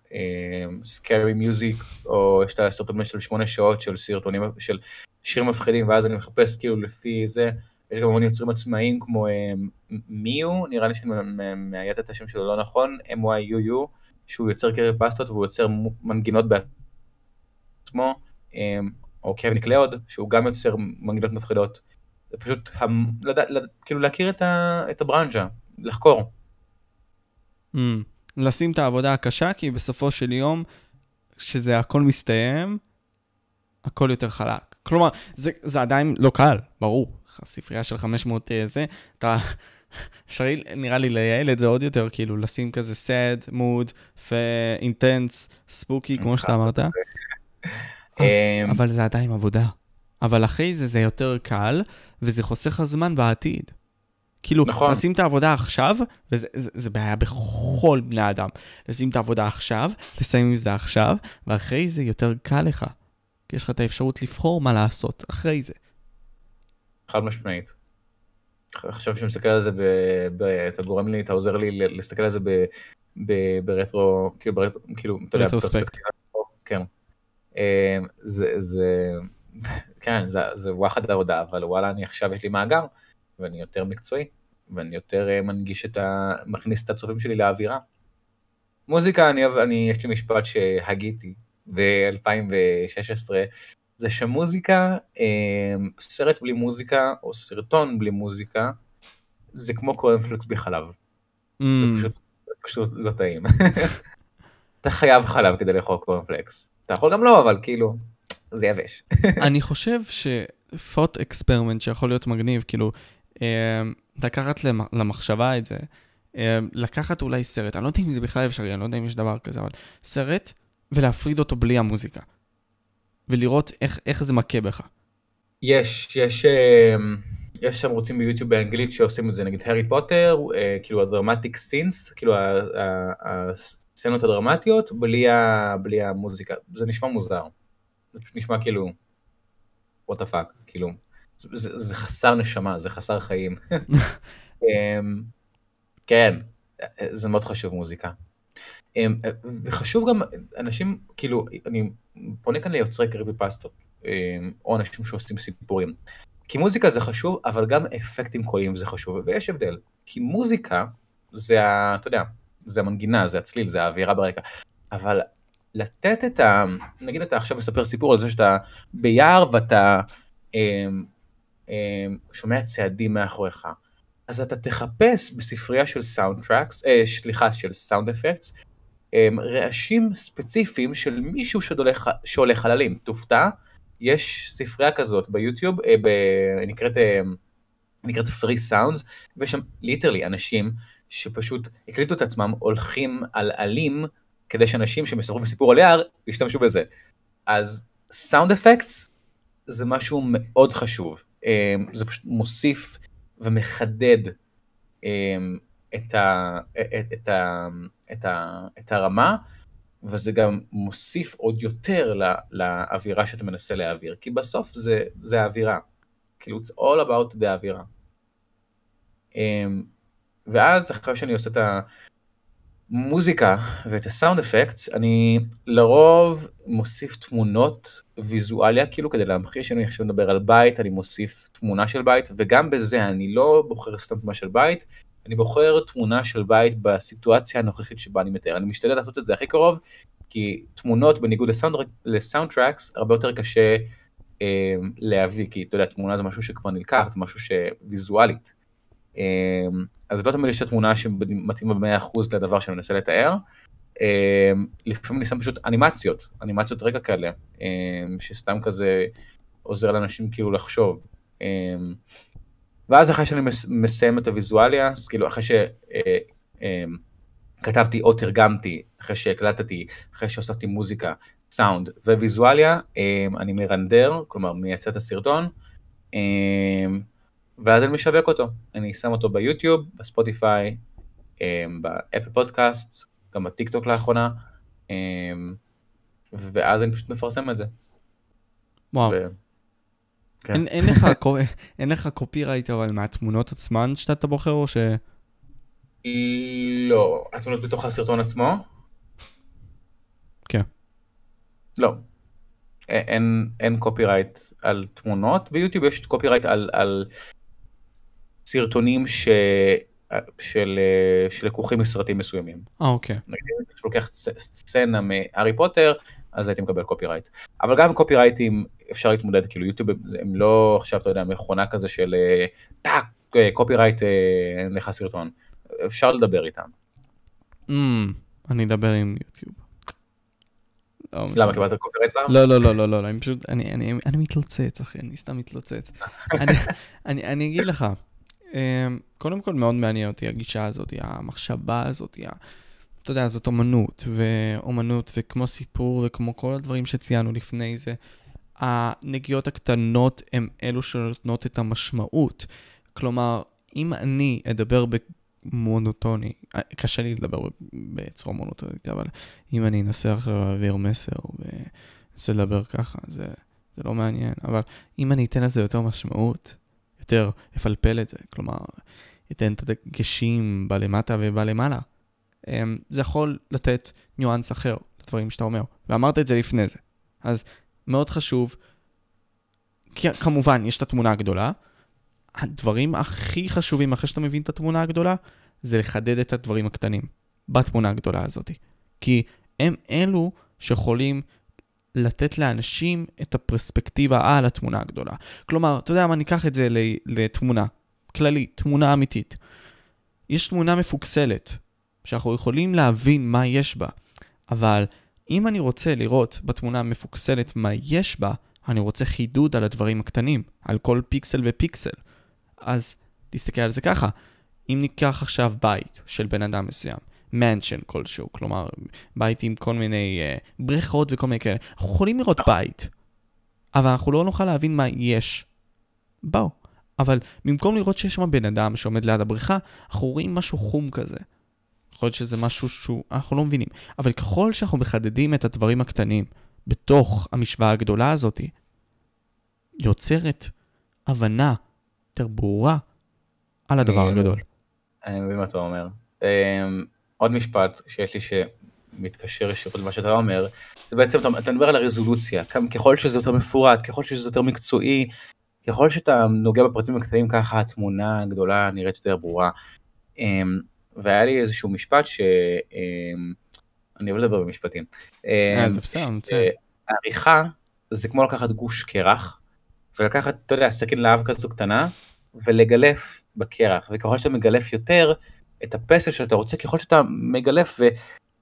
scary music או יש את הסרטונים של שמונה שעות של סרטונים של שירים מפחידים ואז אני מחפש כאילו לפי זה יש גם המון יוצרים עצמאיים כמו um, Myuu נראה לי שאני מאיית את השם שלו לא נכון M-Y-U-U שהוא יוצר קריפיפסטות והוא יוצר מנגינות בעצמו um, או קווין מקלאוד שהוא גם יוצר מנגינות מפחידות זה פשוט. כאילו להכיר. את הברנז'ה, לחקור.
Mm, לשים את העבודה הקשה, כי בסופו של יום, כשזה הכל מסתיים, הכל יותר חלק. כלומר, זה, זה עדיין לא קל, ברור. ספרייה של 500 אה, זה, אתה... אפשרי, נראה לי, לייעל את זה עוד יותר, כאילו, לשים כזה sad, mood, אינטנס, ספוקי, כמו שאתה אמרת. אמ, אבל זה עדיין עבודה. אבל אחרי זה זה יותר קל, וזה חוסך הזמן בעתיד. כאילו, נכון. לשים את העבודה עכשיו, וזה זה, זה בעיה בכל בני אדם. לשים את העבודה עכשיו, לסיים עם זה עכשיו, ואחרי זה יותר קל לך. כי יש לך את האפשרות לבחור מה לעשות אחרי זה.
חד משמעית. עכשיו שאני מסתכל על זה, ב, ב, אתה גורם לי, אתה עוזר לי להסתכל על זה ב, ב, ברטרו, כאילו, ברטרו, כאילו, אתה יודע,
רטרוספקט.
כן. אה, זה, זה, כן, זה, זה וואחד העבודה, אבל וואלה, אני עכשיו יש לי מאגר, ואני יותר מקצועי, ואני יותר אה, מנגיש את ה... מכניס את הצופים שלי לאווירה. מוזיקה, אני, אני, יש לי משפט שהגיתי ב-2016, זה שמוזיקה, אה, סרט בלי מוזיקה, או סרטון בלי מוזיקה, זה כמו קורנפלקס בלי חלב. Mm. זה, פשוט, זה פשוט לא טעים. אתה חייב חלב כדי לאכול קורנפלקס. אתה יכול גם לא, אבל כאילו, זה יבש.
אני חושב שפוט אקספרמנט שיכול להיות מגניב, כאילו, אה, לקחת למחשבה את זה, אה, לקחת אולי סרט, אני לא יודע אם זה בכלל אפשרי, אני לא יודע אם יש דבר כזה, אבל סרט ולהפריד אותו בלי המוזיקה. ולראות איך, איך זה מכה בך.
יש, יש, אה, יש שם ערוצים ביוטיוב באנגלית שעושים את זה, נגיד הארי פוטר, אה, כאילו הדרמטיק סינס, כאילו הסצנות הדרמטיות, בלי, ה, בלי המוזיקה. זה נשמע מוזר. זה פשוט נשמע כאילו, what the fuck, כאילו, זה, זה חסר נשמה, זה חסר חיים. אמ, כן, זה מאוד חשוב מוזיקה. אמ, וחשוב גם, אנשים, כאילו, אני פונה כאן ליוצרי קריפי פסטות, אמ, או אנשים שעושים סיפורים. כי מוזיקה זה חשוב, אבל גם אפקטים קוליים זה חשוב, ויש הבדל. כי מוזיקה זה, ה, אתה יודע, זה המנגינה, זה הצליל, זה האווירה ברקע. אבל לתת את ה... נגיד אתה עכשיו מספר סיפור על זה שאתה ביער ואתה אה, אה, שומע צעדים מאחוריך. אז אתה תחפש בספרייה של soundtracks, אה, סליחה, של sound effects, אה, רעשים ספציפיים של מישהו שהולך על עלים. תופתע, יש ספרייה כזאת ביוטיוב, אה, ב, נקראת, אה, נקראת Free Sounds, ויש שם literally אנשים שפשוט הקליטו את עצמם הולכים על עלים, כדי שאנשים שמספרים בסיפור על יער ישתמשו בזה. אז sound effects זה משהו מאוד חשוב. אה, זה פשוט מוסיף ומחדד אמ, את, ה, את, את, ה, את, ה, את הרמה, וזה גם מוסיף עוד יותר לה, לאווירה שאתה מנסה להעביר, כי בסוף זה, זה האווירה. כאילו, it's all about the האווירה. אמ, ואז אחרי שאני עושה את המוזיקה ואת הסאונד אפקטס, אני לרוב מוסיף תמונות ויזואליה, כאילו כדי להמחיש שאני עכשיו מדבר על בית, אני מוסיף תמונה של בית, וגם בזה אני לא בוחר סתם תמונה של בית, אני בוחר תמונה של בית בסיטואציה הנוכחית שבה אני מתאר. אני משתדל לעשות את זה הכי קרוב, כי תמונות בניגוד ל soundtracks, הרבה יותר קשה אה, להביא, כי אתה יודע, תמונה זה משהו שכבר נלקח, זה משהו שוויזואלית. אה, אז לא תמיד יש את התמונה שמתאימה ב-100% לדבר שאני מנסה לתאר. אמ, לפעמים אני שם פשוט אנימציות, אנימציות רקע כאלה, אמ, שסתם כזה עוזר לאנשים כאילו לחשוב. אמ, ואז אחרי שאני מסיים את הוויזואליה, אז כאילו אחרי שכתבתי או תרגמתי, אחרי שהקלטתי, אחרי שהוספתי מוזיקה, סאונד וויזואליה, אני מרנדר, כלומר מייצר את הסרטון, ואז אני משווק אותו. אני שם אותו ביוטיוב, בספוטיפיי, באפל פודקאסט, גם בטיקטוק לאחרונה, אמ, ואז אני פשוט מפרסם את זה.
וואו. ו... כן. אין, אין, לך, אין לך copyright אבל מהתמונות עצמן שאתה בוחר או ש...
לא, התמונות בתוך הסרטון עצמו?
כן.
לא. אין, אין copyright על תמונות, ביוטיוב יש copyright על, על סרטונים ש... של, שלקוחים מסרטים מסוימים.
אה, אוקיי.
נגיד, כשלוקח סצנה מהארי פוטר, אז הייתי מקבל copyright. אבל גם קופירייטים אפשר להתמודד, כאילו יוטיוב הם לא עכשיו, אתה יודע, מכונה כזה של אה, טאק, אה, copyright, אין לך סרטון. אפשר לדבר איתם.
Mm, אני אדבר עם יוטיוב.
לא, למה קיבלת copyright פעם?
לא, לא, לא, לא, לא, אני פשוט, אני מתלוצץ, אחי, אני סתם מתלוצץ. אני אגיד לך, אמ, קודם כל מאוד מעניין אותי הגישה הזאת, המחשבה הזאת, אתה יודע, זאת אומנות, ואומנות, וכמו סיפור, וכמו כל הדברים שציינו לפני זה, הנגיעות הקטנות הן אלו שנותנות את המשמעות. כלומר, אם אני אדבר במונוטוני, אה, קשה לי לדבר בצורה מונוטונית, אבל אם אני אנסה עכשיו להעביר מסר ואנסה לדבר ככה, זה, זה לא מעניין. אבל אם אני אתן לזה יותר משמעות, יותר יפלפל את זה, כלומר, ייתן את הדגשים בלמטה ובלמעלה. אמ, זה יכול לתת ניואנס אחר לדברים שאתה אומר, ואמרת את זה לפני זה. אז מאוד חשוב, כי כמובן, יש את התמונה הגדולה. הדברים הכי חשובים אחרי שאתה מבין את התמונה הגדולה, זה לחדד את הדברים הקטנים בתמונה הגדולה הזאת. כי הם אלו שיכולים לתת לאנשים את הפרספקטיבה על התמונה הגדולה. כלומר, אתה יודע מה, ניקח את זה לתמונה כללית, תמונה אמיתית. יש תמונה מפוקסלת, שאנחנו יכולים להבין מה יש בה, אבל אם אני רוצה לראות בתמונה המפוקסלת מה יש בה, אני רוצה חידוד על הדברים הקטנים, על כל פיקסל ופיקסל. אז תסתכל על זה ככה, אם ניקח עכשיו בית של בן אדם מסוים, מנשן כלשהו, כלומר, בית עם כל מיני uh, בריכות וכל מיני כאלה. אנחנו יכולים לראות בית, אבל אנחנו לא נוכל להבין מה יש. בואו. אבל במקום לראות שיש שם בן אדם שעומד ליד הבריכה, אנחנו רואים משהו חום כזה. יכול להיות שזה משהו שהוא, אנחנו לא מבינים. אבל ככל שאנחנו מחדדים את הדברים הקטנים בתוך המשוואה הגדולה הזאת, יוצרת הבנה יותר ברורה על הדבר הגדול.
אני מבין מה אתה אומר. אמ, עוד משפט שיש לי שמתקשר ישירות למה שאתה אומר, זה בעצם, אתה מדבר על הרזולוציה, ככל שזה יותר מפורט, ככל שזה יותר מקצועי, ככל שאתה נוגע בפרטים הקטנים ככה התמונה הגדולה נראית יותר ברורה. אמ, והיה לי איזשהו משפט ש... אמ, אני אוהב לדבר במשפטים.
אה, זה בסדר, מצוין.
העריכה זה כמו לקחת גוש קרח, ולקחת, אתה יודע, סכין להב כזו קטנה, ולגלף בקרח, וככל שאתה מגלף יותר את הפסל שאתה רוצה, ככל שאתה מגלף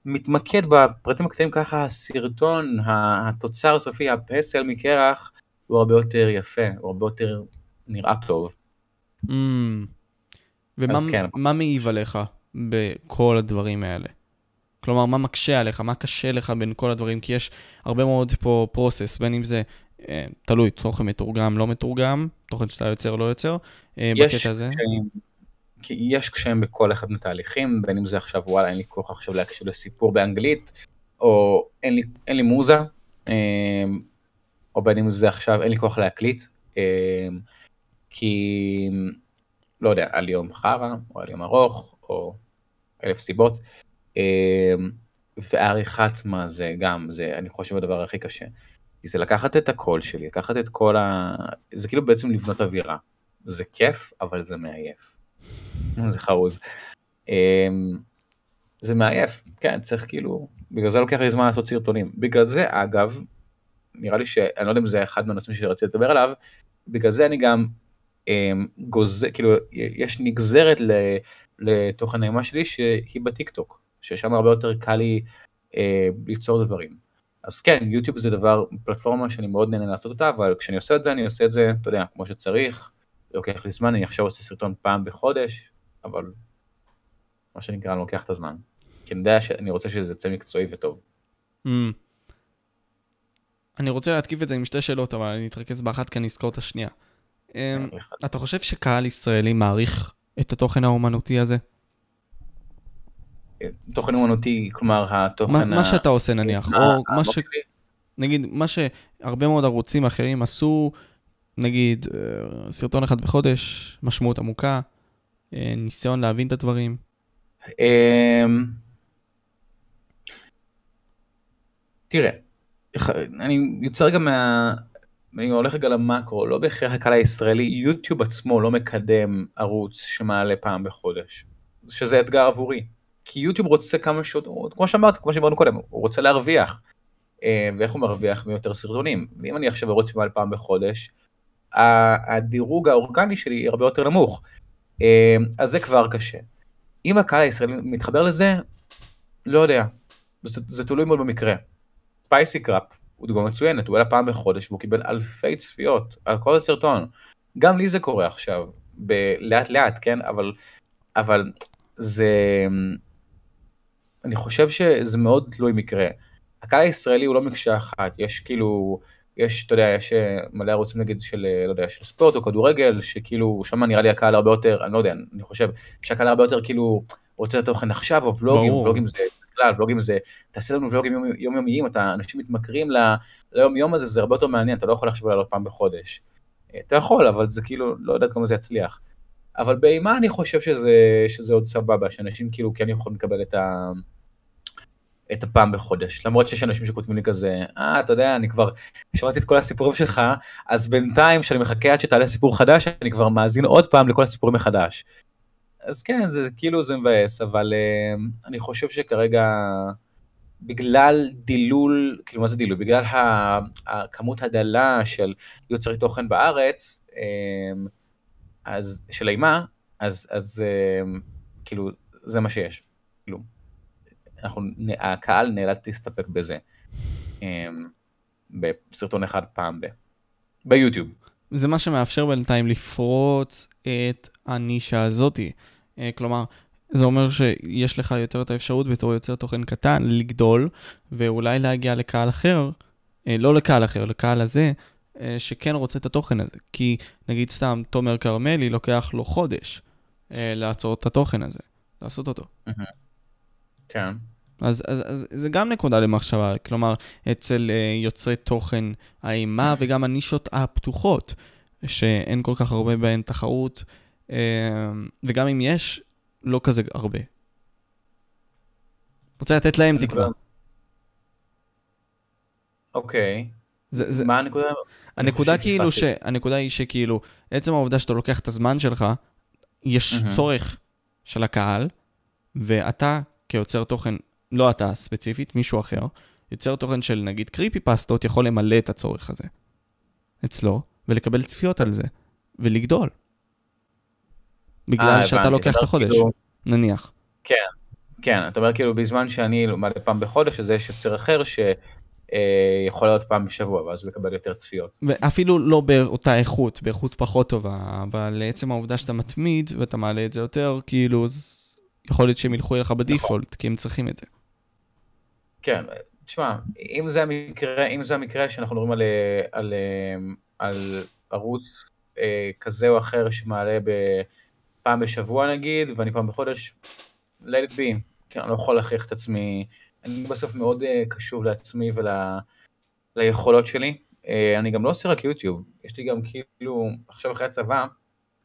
ומתמקד בפרטים הקטנים ככה, הסרטון, התוצר הסופי, הפסל מקרח, הוא הרבה יותר יפה, הוא הרבה יותר נראה טוב.
Mm. ומה כן. מעיב עליך בכל הדברים האלה? כלומר, מה מקשה עליך? מה קשה לך בין כל הדברים? כי יש הרבה מאוד פה פרוסס, בין אם זה אה, תלוי, תוכן מתורגם, לא מתורגם, תוכן שאתה יוצר, לא יוצר, אה, בקטע הזה. קשיים,
יש קשיים בכל אחד מהתהליכים, בין אם זה עכשיו, וואלה, אין לי כוח עכשיו להקשיב לסיפור באנגלית, או אין לי, אין לי מוזה, אה, או בין אם זה עכשיו, אין לי כוח להקליט, כי, לא יודע, על יום חרא, או על יום ארוך, או אלף סיבות. ועריכת מה זה גם, זה אני חושב הדבר הכי קשה. זה לקחת את הקול שלי, לקחת את כל ה... זה כאילו בעצם לבנות אווירה. זה כיף, אבל זה מעייף. זה חרוז. אמ, זה מעייף, כן, צריך כאילו, בגלל זה לוקח לי זמן לעשות סרטונים. בגלל זה, אגב, נראה לי שאני לא יודע אם זה אחד מהנושאים שרציתי לדבר עליו, בגלל זה אני גם אמ, גוזר, כאילו, יש נגזרת לתוכן האימה שלי שהיא בטיקטוק, ששם הרבה יותר קל לי אה, ליצור דברים. אז כן, יוטיוב זה דבר, פלטפורמה שאני מאוד נהנה לעשות אותה, אבל כשאני עושה את זה, אני עושה את זה, אתה יודע, כמו שצריך, לוקח לי זמן, אני עכשיו עושה סרטון פעם בחודש, אבל מה שנקרא, אני לוקח את הזמן. כי אני יודע שאני רוצה שזה יצא מקצועי וטוב. Mm.
אני רוצה להתקיף את זה עם שתי שאלות, אבל אני אתרכז באחת כי אני אזכור את השנייה. אמ, אתה חושב שקהל ישראלי מעריך את התוכן האומנותי הזה?
תוכן אומנותי, כלומר התוכן...
מה, ה... מה שאתה עושה נניח, או מה ש... נגיד, מה שהרבה מאוד ערוצים אחרים עשו, נגיד, אה, סרטון אחד בחודש, משמעות עמוקה, אה, ניסיון להבין את הדברים. אמ,
תראה, אני יוצא רגע מה... אני הולך רגע למאקרו, לא בהכרח הקהל הישראלי, יוטיוב עצמו לא מקדם ערוץ שמעלה פעם בחודש, שזה אתגר עבורי. כי יוטיוב רוצה כמה שעות, כמו שאמרת, כמו שאמרנו קודם, הוא רוצה להרוויח. אה, ואיך הוא מרוויח מיותר סרטונים. ואם אני עכשיו ארוץ מעל פעם בחודש, הדירוג האורגני שלי הרבה יותר נמוך. אה, אז זה כבר קשה. אם הקהל הישראלי מתחבר לזה, לא יודע, זה, זה תלוי מאוד במקרה. ספייסי קראפ הוא דוגמה מצוינת, הוא עלה פעם בחודש והוא קיבל אלפי צפיות על כל הסרטון. גם לי זה קורה עכשיו, לאט לאט, כן? אבל, אבל זה, אני חושב שזה מאוד תלוי מקרה. הקהל הישראלי הוא לא מקשה אחת, יש כאילו, יש, אתה יודע, יש אה, מלא ערוצים נגיד של, אה, לא יודע, של ספורט או כדורגל, שכאילו, שם נראה לי הקהל הרבה יותר, אני לא יודע, אני חושב, שהקהל הרבה יותר כאילו, רוצה את התוכן עכשיו, או ולוגים. ולוגים זה בכלל, ולוגים זה, תעשה לנו ולוגים יומיומיים, אתה, אנשים מתמכרים ליום יום הזה, זה הרבה יותר מעניין, אתה לא יכול לחשוב לעלות פעם בחודש. אה, אתה יכול, אבל זה כאילו, לא יודעת כמה זה יצליח. אבל באימה אני חושב שזה, שזה עוד סבבה, שאנשים כאילו כן יכולים לקבל את ה... את הפעם בחודש, למרות שיש אנשים שכותבים לי כזה, אה, אתה יודע, אני כבר שמעתי את כל הסיפורים שלך, אז בינתיים שאני מחכה עד שתעלה סיפור חדש, אני כבר מאזין עוד פעם לכל הסיפורים מחדש. אז כן, זה כאילו זה מבאס, אבל uh, אני חושב שכרגע, בגלל דילול, כאילו מה זה דילול? בגלל הכמות הדלה של יוצרי תוכן בארץ, uh, אז, של אימה, אז, אז uh, כאילו, זה מה שיש. כאילו, אנחנו, הקהל נאלץ להסתפק בזה. אמ, בסרטון אחד פעם ב... ביוטיוב.
זה מה שמאפשר בינתיים לפרוץ את הנישה הזאתי. אה, כלומר, זה אומר שיש לך יותר את האפשרות בתור יוצר תוכן קטן לגדול, ואולי להגיע לקהל אחר, אה, לא לקהל אחר, לקהל הזה, אה, שכן רוצה את התוכן הזה. כי נגיד סתם, תומר כרמלי לוקח לו חודש לעצור את התוכן הזה, לעשות אותו.
כן.
אז, אז, אז זה גם נקודה למחשבה, כלומר, אצל uh, יוצרי תוכן האימה וגם הנישות הפתוחות, שאין כל כך הרבה בהן תחרות, וגם אם יש, לא כזה הרבה. רוצה לתת להם תקווה.
אוקיי. זה, זה... מה הנקודה?
הנקודה כאילו ש... הנקודה היא שכאילו, עצם העובדה שאתה לוקח את הזמן שלך, יש mm-hmm. צורך של הקהל, ואתה כיוצר תוכן, לא אתה ספציפית, מישהו אחר, יוצר תוכן של נגיד קריפי פסטות, יכול למלא את הצורך הזה אצלו, ולקבל צפיות על זה, ולגדול. בגלל 아, שאתה לוקח את החודש, כאילו... נניח.
כן, כן, אתה אומר כאילו בזמן שאני מעלה פעם בחודש, אז יש יוצר אחר ש... אה, יכול להיות פעם בשבוע, ואז הוא יקבל יותר צפיות.
ואפילו לא באותה איכות, באיכות פחות טובה, אבל לעצם העובדה שאתה מתמיד ואתה מעלה את זה יותר, כאילו, אז יכול להיות שהם ילכו אליך בדיפולט, נכון. כי הם צריכים את זה.
כן, תשמע, אם זה המקרה, אם זה המקרה שאנחנו מדברים על, על, על, על ערוץ אה, כזה או אחר שמעלה פעם בשבוע נגיד, ואני פעם בחודש, let it be, כן, אני לא יכול להכריח את עצמי, אני בסוף מאוד uh, קשוב לעצמי וליכולות ול, שלי. Uh, אני גם לא עושה רק יוטיוב, יש לי גם כאילו, עכשיו אחרי הצבא,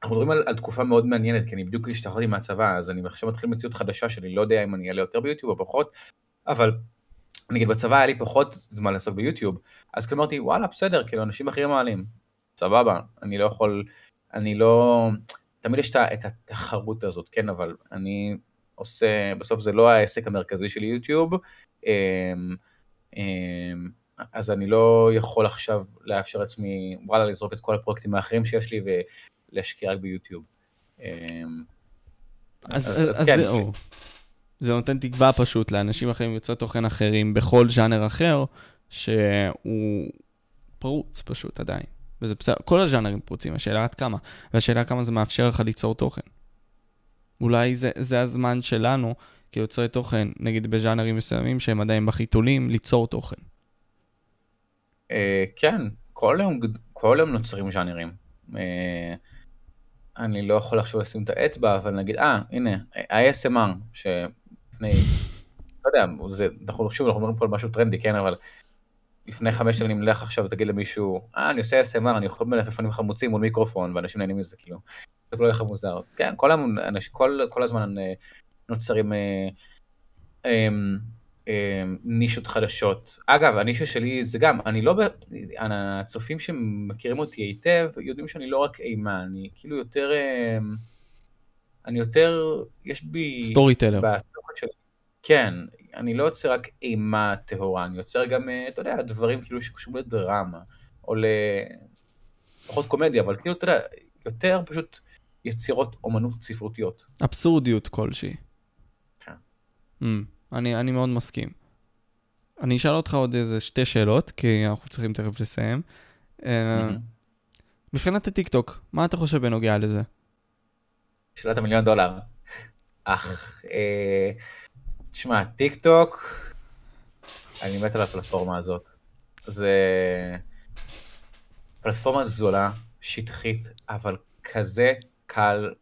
אנחנו מדברים על, על תקופה מאוד מעניינת, כי אני בדיוק השתחררתי מהצבא, אז אני עכשיו מתחיל מציאות חדשה שאני לא יודע אם אני אעלה יותר ביוטיוב או פחות, אבל נגיד בצבא היה לי פחות זמן לעסוק ביוטיוב, אז כאילו אמרתי וואלה בסדר, כאילו אנשים אחרים מעלים, סבבה, אני לא יכול, אני לא, תמיד יש את התחרות הזאת, כן, אבל אני עושה, בסוף זה לא העסק המרכזי של יוטיוב, אמ, אמ, אז אני לא יכול עכשיו לאפשר לעצמי, וואלה, לזרוק את כל הפרויקטים האחרים שיש לי ולהשקיע רק ביוטיוב. אמ,
אז, אז, אז, אז כן. זהו. זה נותן תקווה פשוט לאנשים אחרים יוצרי תוכן אחרים בכל ז'אנר אחר, שהוא פרוץ פשוט עדיין. וזה בסדר, כל הז'אנרים פרוצים, השאלה עד כמה, והשאלה כמה זה מאפשר לך ליצור תוכן. אולי זה, זה הזמן שלנו, כיוצרי תוכן, נגיד בז'אנרים מסוימים שהם עדיין בחיתולים, ליצור תוכן.
אה, כן, כל יום, כל יום נוצרים ז'אנרים. אה, אני לא יכול עכשיו לשים את האצבע, אבל נגיד, אה, הנה, ה-ASMR, שלפני, לא יודע, זה, אנחנו שוב, אנחנו מדברים פה על משהו טרנדי, כן, אבל לפני חמש שנים נלך עכשיו ותגיד למישהו, אה, אני עושה ASMR, אני יכול מלפפונים חמוצים מול מיקרופון, ואנשים נהנים מזה, כאילו. זה לא יהיה מוזר. כן, כל, אנש, כל, כל הזמן אה, נוצרים אה, אה, אה, נישות חדשות. אגב, הנישה שלי זה גם, אני לא, הצופים שמכירים אותי היטב, יודעים שאני לא רק אימה, אני כאילו יותר, אה, אני יותר, יש בי...
סטורי טלר.
כן, אני לא יוצר רק אימה טהורה, אני יוצר גם, אה, אתה יודע, דברים כאילו שקשורים לדרמה, או ל... פחות קומדיה, אבל כאילו, אתה יודע, יותר פשוט יצירות אומנות ספרותיות.
אבסורדיות כלשהי. כן. Mm, אני, אני מאוד מסכים. אני אשאל אותך עוד איזה שתי שאלות, כי אנחנו צריכים תכף לסיים. Mm-hmm. מבחינת הטיקטוק, מה אתה חושב בנוגע לזה?
שאלת המיליון דולר. אך, אה, תשמע, טיק טוק, אני מת על הפלטפורמה הזאת. זה פלטפורמה זולה, שטחית, אבל כזה קל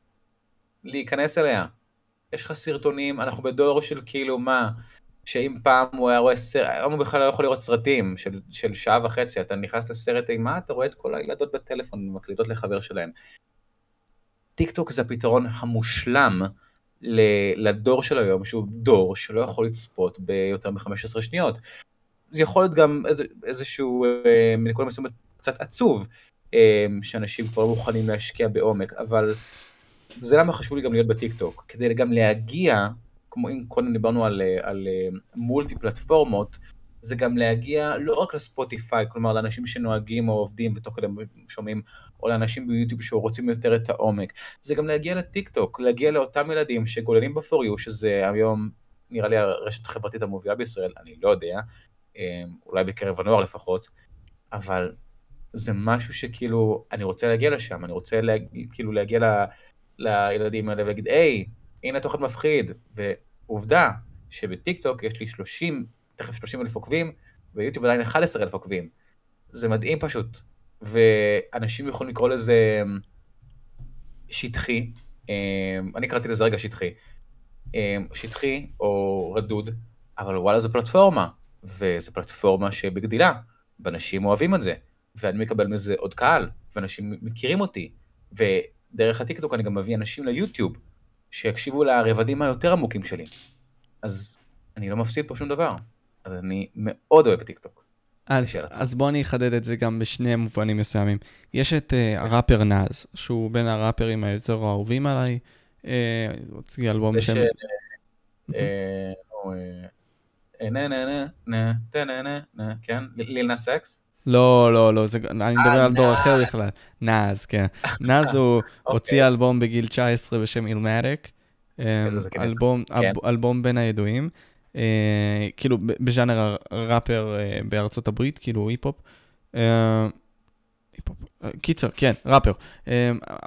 להיכנס אליה. יש לך סרטונים, אנחנו בדור של כאילו מה, שאם פעם הוא היה רואה סרט, היום הוא בכלל לא יכול לראות סרטים של, של שעה וחצי, אתה נכנס לסרט אימה, אתה רואה את כל הילדות בטלפון מקליטות לחבר שלהם. טיק טוק זה הפתרון המושלם לדור של היום, שהוא דור שלא יכול לצפות ביותר מ-15 שניות. זה יכול להיות גם איזה, איזשהו, אה, מנקודה מסוימת קצת עצוב, אה, שאנשים כבר לא מוכנים להשקיע בעומק, אבל זה למה חשוב לי גם להיות בטיקטוק, כדי גם להגיע, כמו אם קודם דיברנו על, אה, על מולטי פלטפורמות, זה גם להגיע לא רק לספוטיפיי, כלומר לאנשים שנוהגים או עובדים ותוך כדי שומעים, או לאנשים ביוטיוב שרוצים יותר את העומק, זה גם להגיע לטיק טוק, להגיע לאותם ילדים שגוללים you, שזה היום נראה לי הרשת החברתית המובילה בישראל, אני לא יודע, אה, אולי בקרב הנוער לפחות, אבל זה משהו שכאילו, אני רוצה להגיע לשם, אני רוצה לה, כאילו להגיע ל, לילדים האלה ולהגיד, היי, הנה תוכן מפחיד, ועובדה שבטיק טוק יש לי 30, תכף 30 אלף עוקבים, ויוטיוב עדיין 11 אלף עוקבים. זה מדהים פשוט, ואנשים יכולים לקרוא לזה אמ, שטחי, אמ, אני קראתי לזה רגע שטחי, אמ, שטחי או רדוד, אבל וואלה זו פלטפורמה, וזו פלטפורמה שבגדילה, ואנשים אוהבים את זה, ואני מקבל מזה עוד קהל, ואנשים מכירים אותי, ודרך הטיקטוק אני גם מביא אנשים ליוטיוב, שיקשיבו לרבדים היותר עמוקים שלי. אז אני לא מפסיד פה שום דבר. אז אני מאוד אוהב טיקטוק.
אז, אז בוא אני אחדד את זה גם בשני מובנים מסוימים. יש את uh, הראפר נאז, שהוא בין הראפרים היותר אהובים עליי. Uh, הוציא אלבום בשם...
כן? ליל אקס?
לא, לא, לא, זה, אני מדבר על דור אחר בכלל. נאז, כן. נאז הוא הוציא אלבום בגיל 19 בשם אילמטיק. אלבום בין הידועים. אה, כאילו בז'אנר הראפר אה, בארצות הברית, כאילו היפ-הופ. אה, קיצר, כן, ראפר.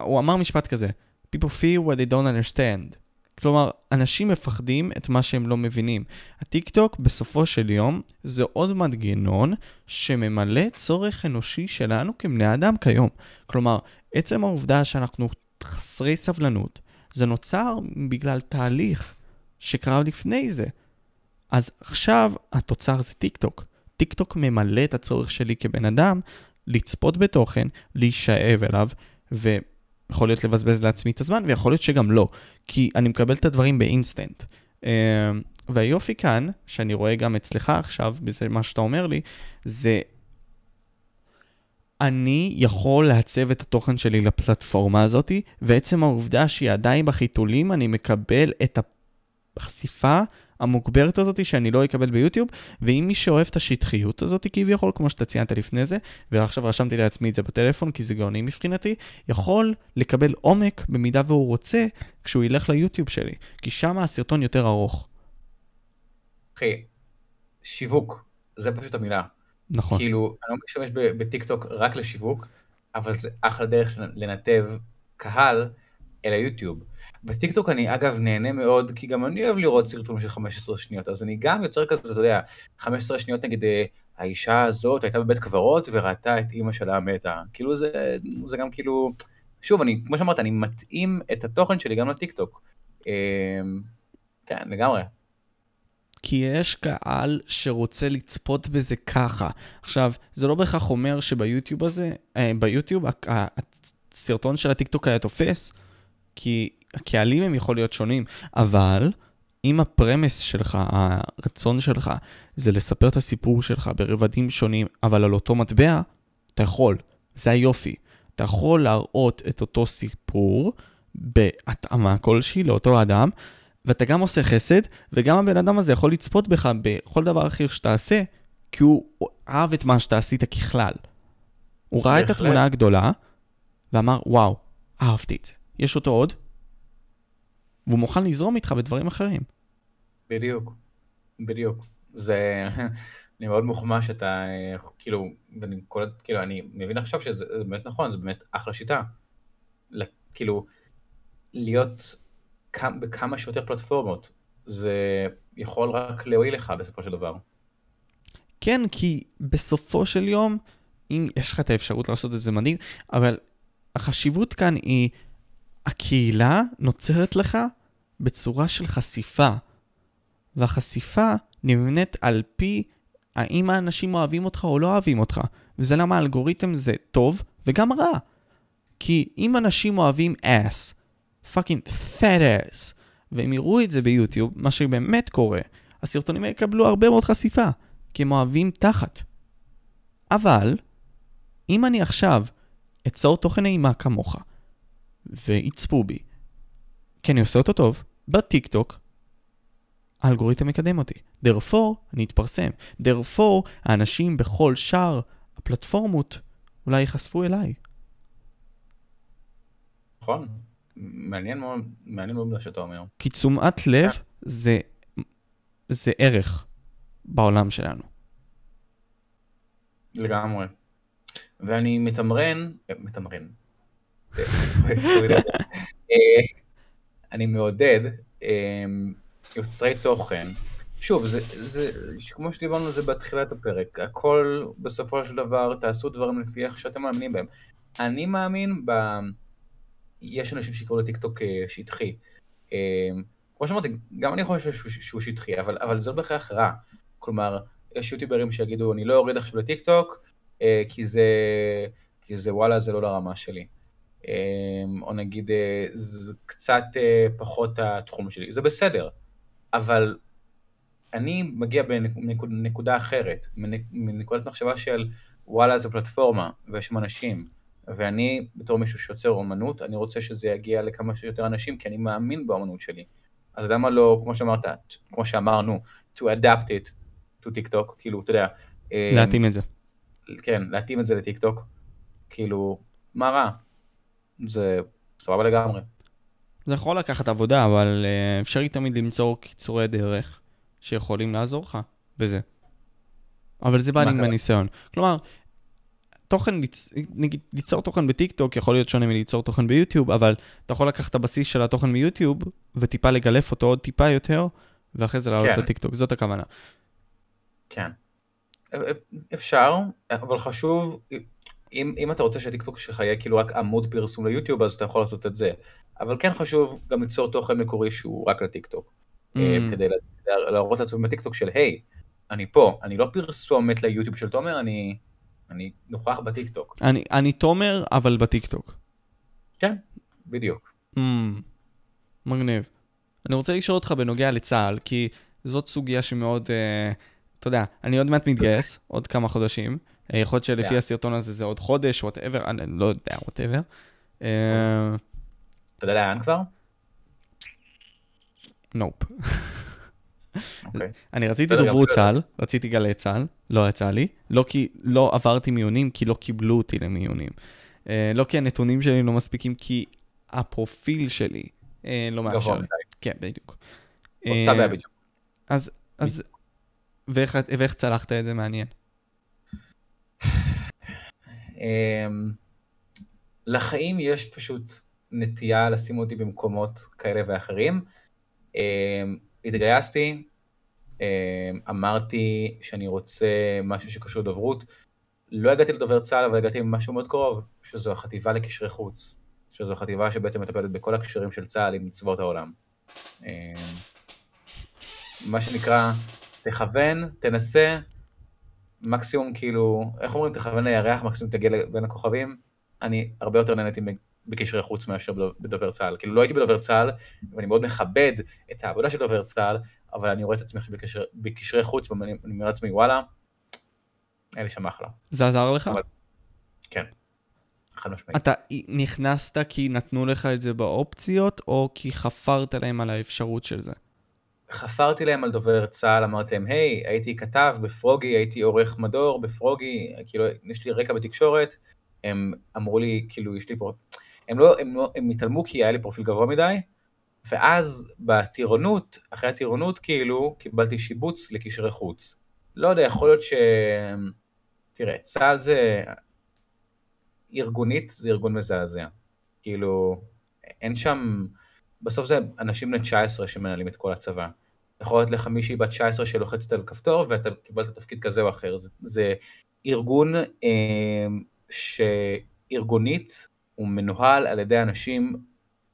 הוא אמר משפט כזה, People fear what they don't understand. כלומר, אנשים מפחדים את מה שהם לא מבינים. הטיק טוק בסופו של יום זה עוד מנגנון שממלא צורך אנושי שלנו כבני אדם כיום. כלומר, עצם העובדה שאנחנו חסרי סבלנות, זה נוצר בגלל תהליך שקרה לפני זה. אז עכשיו התוצר זה טיק טוק. טיק טוק ממלא את הצורך שלי כבן אדם לצפות בתוכן, להישאב אליו, ויכול להיות לבזבז לעצמי את הזמן, ויכול להיות שגם לא, כי אני מקבל את הדברים באינסטנט. אה, והיופי כאן, שאני רואה גם אצלך עכשיו, בזה מה שאתה אומר לי, זה אני יכול לעצב את התוכן שלי לפלטפורמה הזאתי, ועצם העובדה שהיא עדיין בחיתולים, אני מקבל את החשיפה המוגברת הזאת שאני לא אקבל ביוטיוב, ואם מי שאוהב את השטחיות הזאת כביכול, כמו שאתה ציינת לפני זה, ועכשיו רשמתי לעצמי את זה בטלפון כי זה גאוני מבחינתי, יכול לקבל עומק במידה והוא רוצה כשהוא ילך ליוטיוב שלי, כי שם הסרטון יותר ארוך.
אחי, שיווק, זה פשוט המילה.
נכון.
כאילו, אני לא משתמש בטיקטוק רק לשיווק, אבל זה אחלה דרך לנתב קהל אל היוטיוב. בטיקטוק אני אגב נהנה מאוד, כי גם אני אוהב לראות סרטון של 15 שניות, אז אני גם יוצר כזה, אתה יודע, 15 שניות נגיד, אה, האישה הזאת הייתה בבית קברות וראתה את אימא שלה מתה. כאילו זה, זה גם כאילו, שוב, אני, כמו שאמרת, אני מתאים את התוכן שלי גם לטיקטוק. אמ, כן, לגמרי.
כי יש קהל שרוצה לצפות בזה ככה. עכשיו, זה לא בהכרח אומר שביוטיוב הזה, אה, ביוטיוב הסרטון של הטיקטוק היה תופס, כי הקהלים הם יכול להיות שונים, אבל אם הפרמס שלך, הרצון שלך, זה לספר את הסיפור שלך ברבדים שונים, אבל על אותו מטבע, אתה יכול. זה היופי. אתה יכול להראות את אותו סיפור בהתאמה כלשהי לאותו אדם, ואתה גם עושה חסד, וגם הבן אדם הזה יכול לצפות בך בכל דבר אחר שתעשה, כי הוא אהב את מה שאתה עשית ככלל. הוא ראה את התמונה הגדולה, ואמר, וואו, אהבתי את זה. יש אותו עוד? והוא מוכן לזרום איתך בדברים אחרים.
בדיוק, בדיוק. זה, אני מאוד מוחמא שאתה, כאילו, ואני כל, כאילו, אני מבין עכשיו שזה באמת נכון, זה באמת אחלה שיטה. כאילו, להיות כמה, בכמה שיותר פלטפורמות, זה יכול רק להועיל לך בסופו של דבר.
כן, כי בסופו של יום, אם יש לך את האפשרות לעשות את זה מדהים, אבל החשיבות כאן היא, הקהילה נוצרת לך בצורה של חשיפה. והחשיפה נבנית על פי האם האנשים אוהבים אותך או לא אוהבים אותך. וזה למה האלגוריתם זה טוב וגם רע. כי אם אנשים אוהבים אס, פאקינג fat ass, והם יראו את זה ביוטיוב, מה שבאמת קורה, הסרטונים יקבלו הרבה מאוד חשיפה, כי הם אוהבים תחת. אבל, אם אני עכשיו אצור תוכן אימה כמוך, ויצפו בי, כי אני עושה אותו טוב, בטיק-טוק, האלגוריתם מקדם אותי. therefore, אני אתפרסם. therefore, האנשים בכל שאר הפלטפורמות אולי ייחשפו אליי.
נכון. מעניין מאוד, מעניין מאוד מה שאתה אומר.
כי תשומת לב זה, זה ערך בעולם שלנו.
לגמרי. ואני מתמרן, מתמרן. אני מעודד יוצרי תוכן. שוב, זה, זה, כמו שדיברנו על זה בתחילת הפרק, הכל בסופו של דבר, תעשו דברים לפי איך שאתם מאמינים בהם. אני מאמין ב... יש אנשים שיקראו לטיקטוק שטחי. כמו שאמרתי, גם אני חושב שהוא, שהוא שטחי, אבל, אבל זה לא בהכרח רע. כלומר, יש יוטיוברים שיגידו, אני לא אוריד עכשיו לטיקטוק, אה, כי זה, כי זה וואלה, זה לא לרמה שלי. אה, או נגיד, אה, זה קצת אה, פחות התחום שלי. זה בסדר, אבל אני מגיע בנקודה אחרת, מנקודת מחשבה של וואלה, זו פלטפורמה, ויש שם אנשים. ואני, בתור מישהו שיוצר אומנות, אני רוצה שזה יגיע לכמה שיותר אנשים, כי אני מאמין באומנות שלי. אז למה לא, כמו שאמרת, כמו שאמרנו, to adapt it to TikTok, כאילו, אתה יודע...
אה, להתאים את זה.
כן, להתאים את זה לטיקטוק. כאילו, מה רע? זה סבבה לגמרי.
זה יכול לקחת עבודה, אבל uh, אפשרי תמיד למצוא קיצורי דרך שיכולים לעזור לך בזה. אבל זה בא לי עם הניסיון. כלומר, תוכן, נגיד, ליצור תוכן בטיקטוק יכול להיות שונה מליצור תוכן ביוטיוב, אבל אתה יכול לקחת את הבסיס של התוכן מיוטיוב וטיפה לגלף אותו עוד טיפה יותר, ואחרי זה לעלות כן. לטיקטוק, זאת הכוונה.
כן. אפשר, אבל חשוב, אם, אם אתה רוצה שהטיקטוק שלך יהיה כאילו רק עמוד פרסום ליוטיוב, אז אתה יכול לעשות את זה. אבל כן חשוב גם ליצור תוכן מקורי שהוא רק לטיקטוק. Mm. כדי להראות לעצמם בטיקטוק של, היי, אני פה, אני לא פרסומת ליוטיוב של תומר, אני... אני נוכח בטיקטוק.
אני, אני תומר, אבל בטיקטוק.
כן, בדיוק. Mm,
מגניב. אני רוצה לשאול אותך בנוגע לצה"ל, כי זאת סוגיה שמאוד, uh, אתה יודע, אני עוד מעט מתגייס, עוד כמה חודשים. יכול להיות שלפי yeah. הסרטון הזה זה עוד חודש, whatever, אני לא יודע, whatever.
אתה יודע לאן כבר?
nope. אוקיי. אני רציתי דוברות צה"ל, רציתי גלי צה"ל, לא יצא לי. לא כי לא עברתי מיונים, כי לא קיבלו אותי למיונים. אה, לא כי הנתונים שלי לא מספיקים, כי הפרופיל שלי אה, לא מאפשר לי. כן, בדיוק.
אותה אה, בעיה בדיוק.
אז, אז, ואיך צלחת את זה? מעניין.
אמ, לחיים יש פשוט נטייה לשים אותי במקומות כאלה ואחרים. אמ, התגייסתי, אמ, אמרתי שאני רוצה משהו שקשור לדוברות. לא הגעתי לדובר צה"ל, אבל הגעתי למשהו מאוד קרוב, שזו החטיבה לקשרי חוץ, שזו החטיבה שבעצם מטפלת בכל הקשרים של צה"ל עם צבאות העולם. מה שנקרא, תכוון, תנסה, מקסימום כאילו, איך אומרים, תכוון לירח, מקסימום תגיע בין הכוכבים. אני הרבה יותר נהניתי בקשרי חוץ מאשר בדובר צה"ל. כאילו לא הייתי בדובר צה"ל, ואני מאוד מכבד את העבודה של דובר צה"ל, אבל אני רואה את עצמי בקשר, בקשרי חוץ, ואני אומר לעצמי, וואלה, היה לי שם אחלה.
זה עזר לך? אבל...
כן.
חד משמעית. אתה נכנסת כי נתנו לך את זה באופציות, או כי חפרת להם על האפשרות של זה?
חפרתי להם על דובר צה"ל, אמרתי להם, היי, הייתי כתב בפרוגי, הייתי עורך מדור בפרוגי, כאילו, יש לי רקע בתקשורת, הם אמרו לי, כאילו, יש לי פה... הם לא, הם לא, הם התעלמו כי היה לי פרופיל גבוה מדי, ואז בטירונות, אחרי הטירונות, כאילו, קיבלתי שיבוץ לקשרי חוץ. לא יודע, יכול להיות ש... תראה, צה"ל זה... ארגונית, זה ארגון מזעזע. כאילו, אין שם... בסוף זה אנשים בני 19 שמנהלים את כל הצבא. יכול להיות לך מישהי בת 19 שלוחצת על כפתור ואתה קיבלת תפקיד כזה או אחר. זה, זה ארגון אה, שארגונית הוא מנוהל על ידי אנשים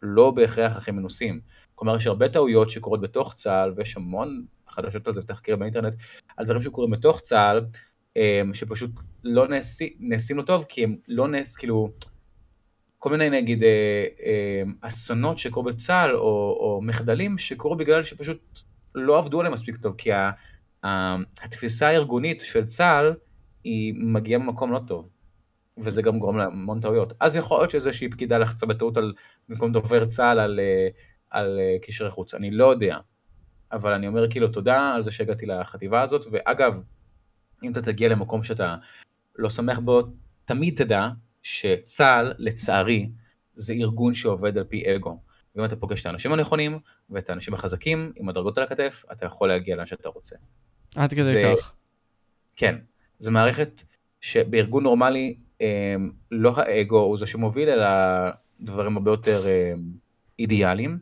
לא בהכרח הכי מנוסים. כלומר, יש הרבה טעויות שקורות בתוך צה"ל, ויש המון חדשות על זה ותחקיר באינטרנט, על דברים שקורים בתוך צה"ל, אה, שפשוט לא נעשים, נעשים לא טוב, כי הם לא נעש, כאילו, כל מיני נגיד אה, אה, אסונות שקורו בצה"ל, או, או מחדלים שקורו בגלל שפשוט לא עבדו עליהם מספיק טוב, כי ה, ה, התפיסה הארגונית של צה"ל, היא מגיעה ממקום לא טוב. וזה גם גורם להמון טעויות. אז יכול להיות שאיזושהי פקידה לחצה בטעות על במקום דובר צה"ל על, אה, על אה, קשרי חוץ, אני לא יודע. אבל אני אומר כאילו תודה על זה שהגעתי לחטיבה הזאת, ואגב, אם אתה תגיע למקום שאתה לא שמח בו, תמיד תדע שצה"ל, לצערי, זה ארגון שעובד על פי אגו. ואם אתה פוגש את האנשים הנכונים, ואת האנשים החזקים, עם הדרגות על הכתף, אתה יכול להגיע לאן שאתה רוצה.
עד כדי זה... כך.
כן, זו מערכת שבארגון נורמלי אמ, לא האגו הוא זה שמוביל, אלא דברים הרבה יותר אמ, אידיאליים.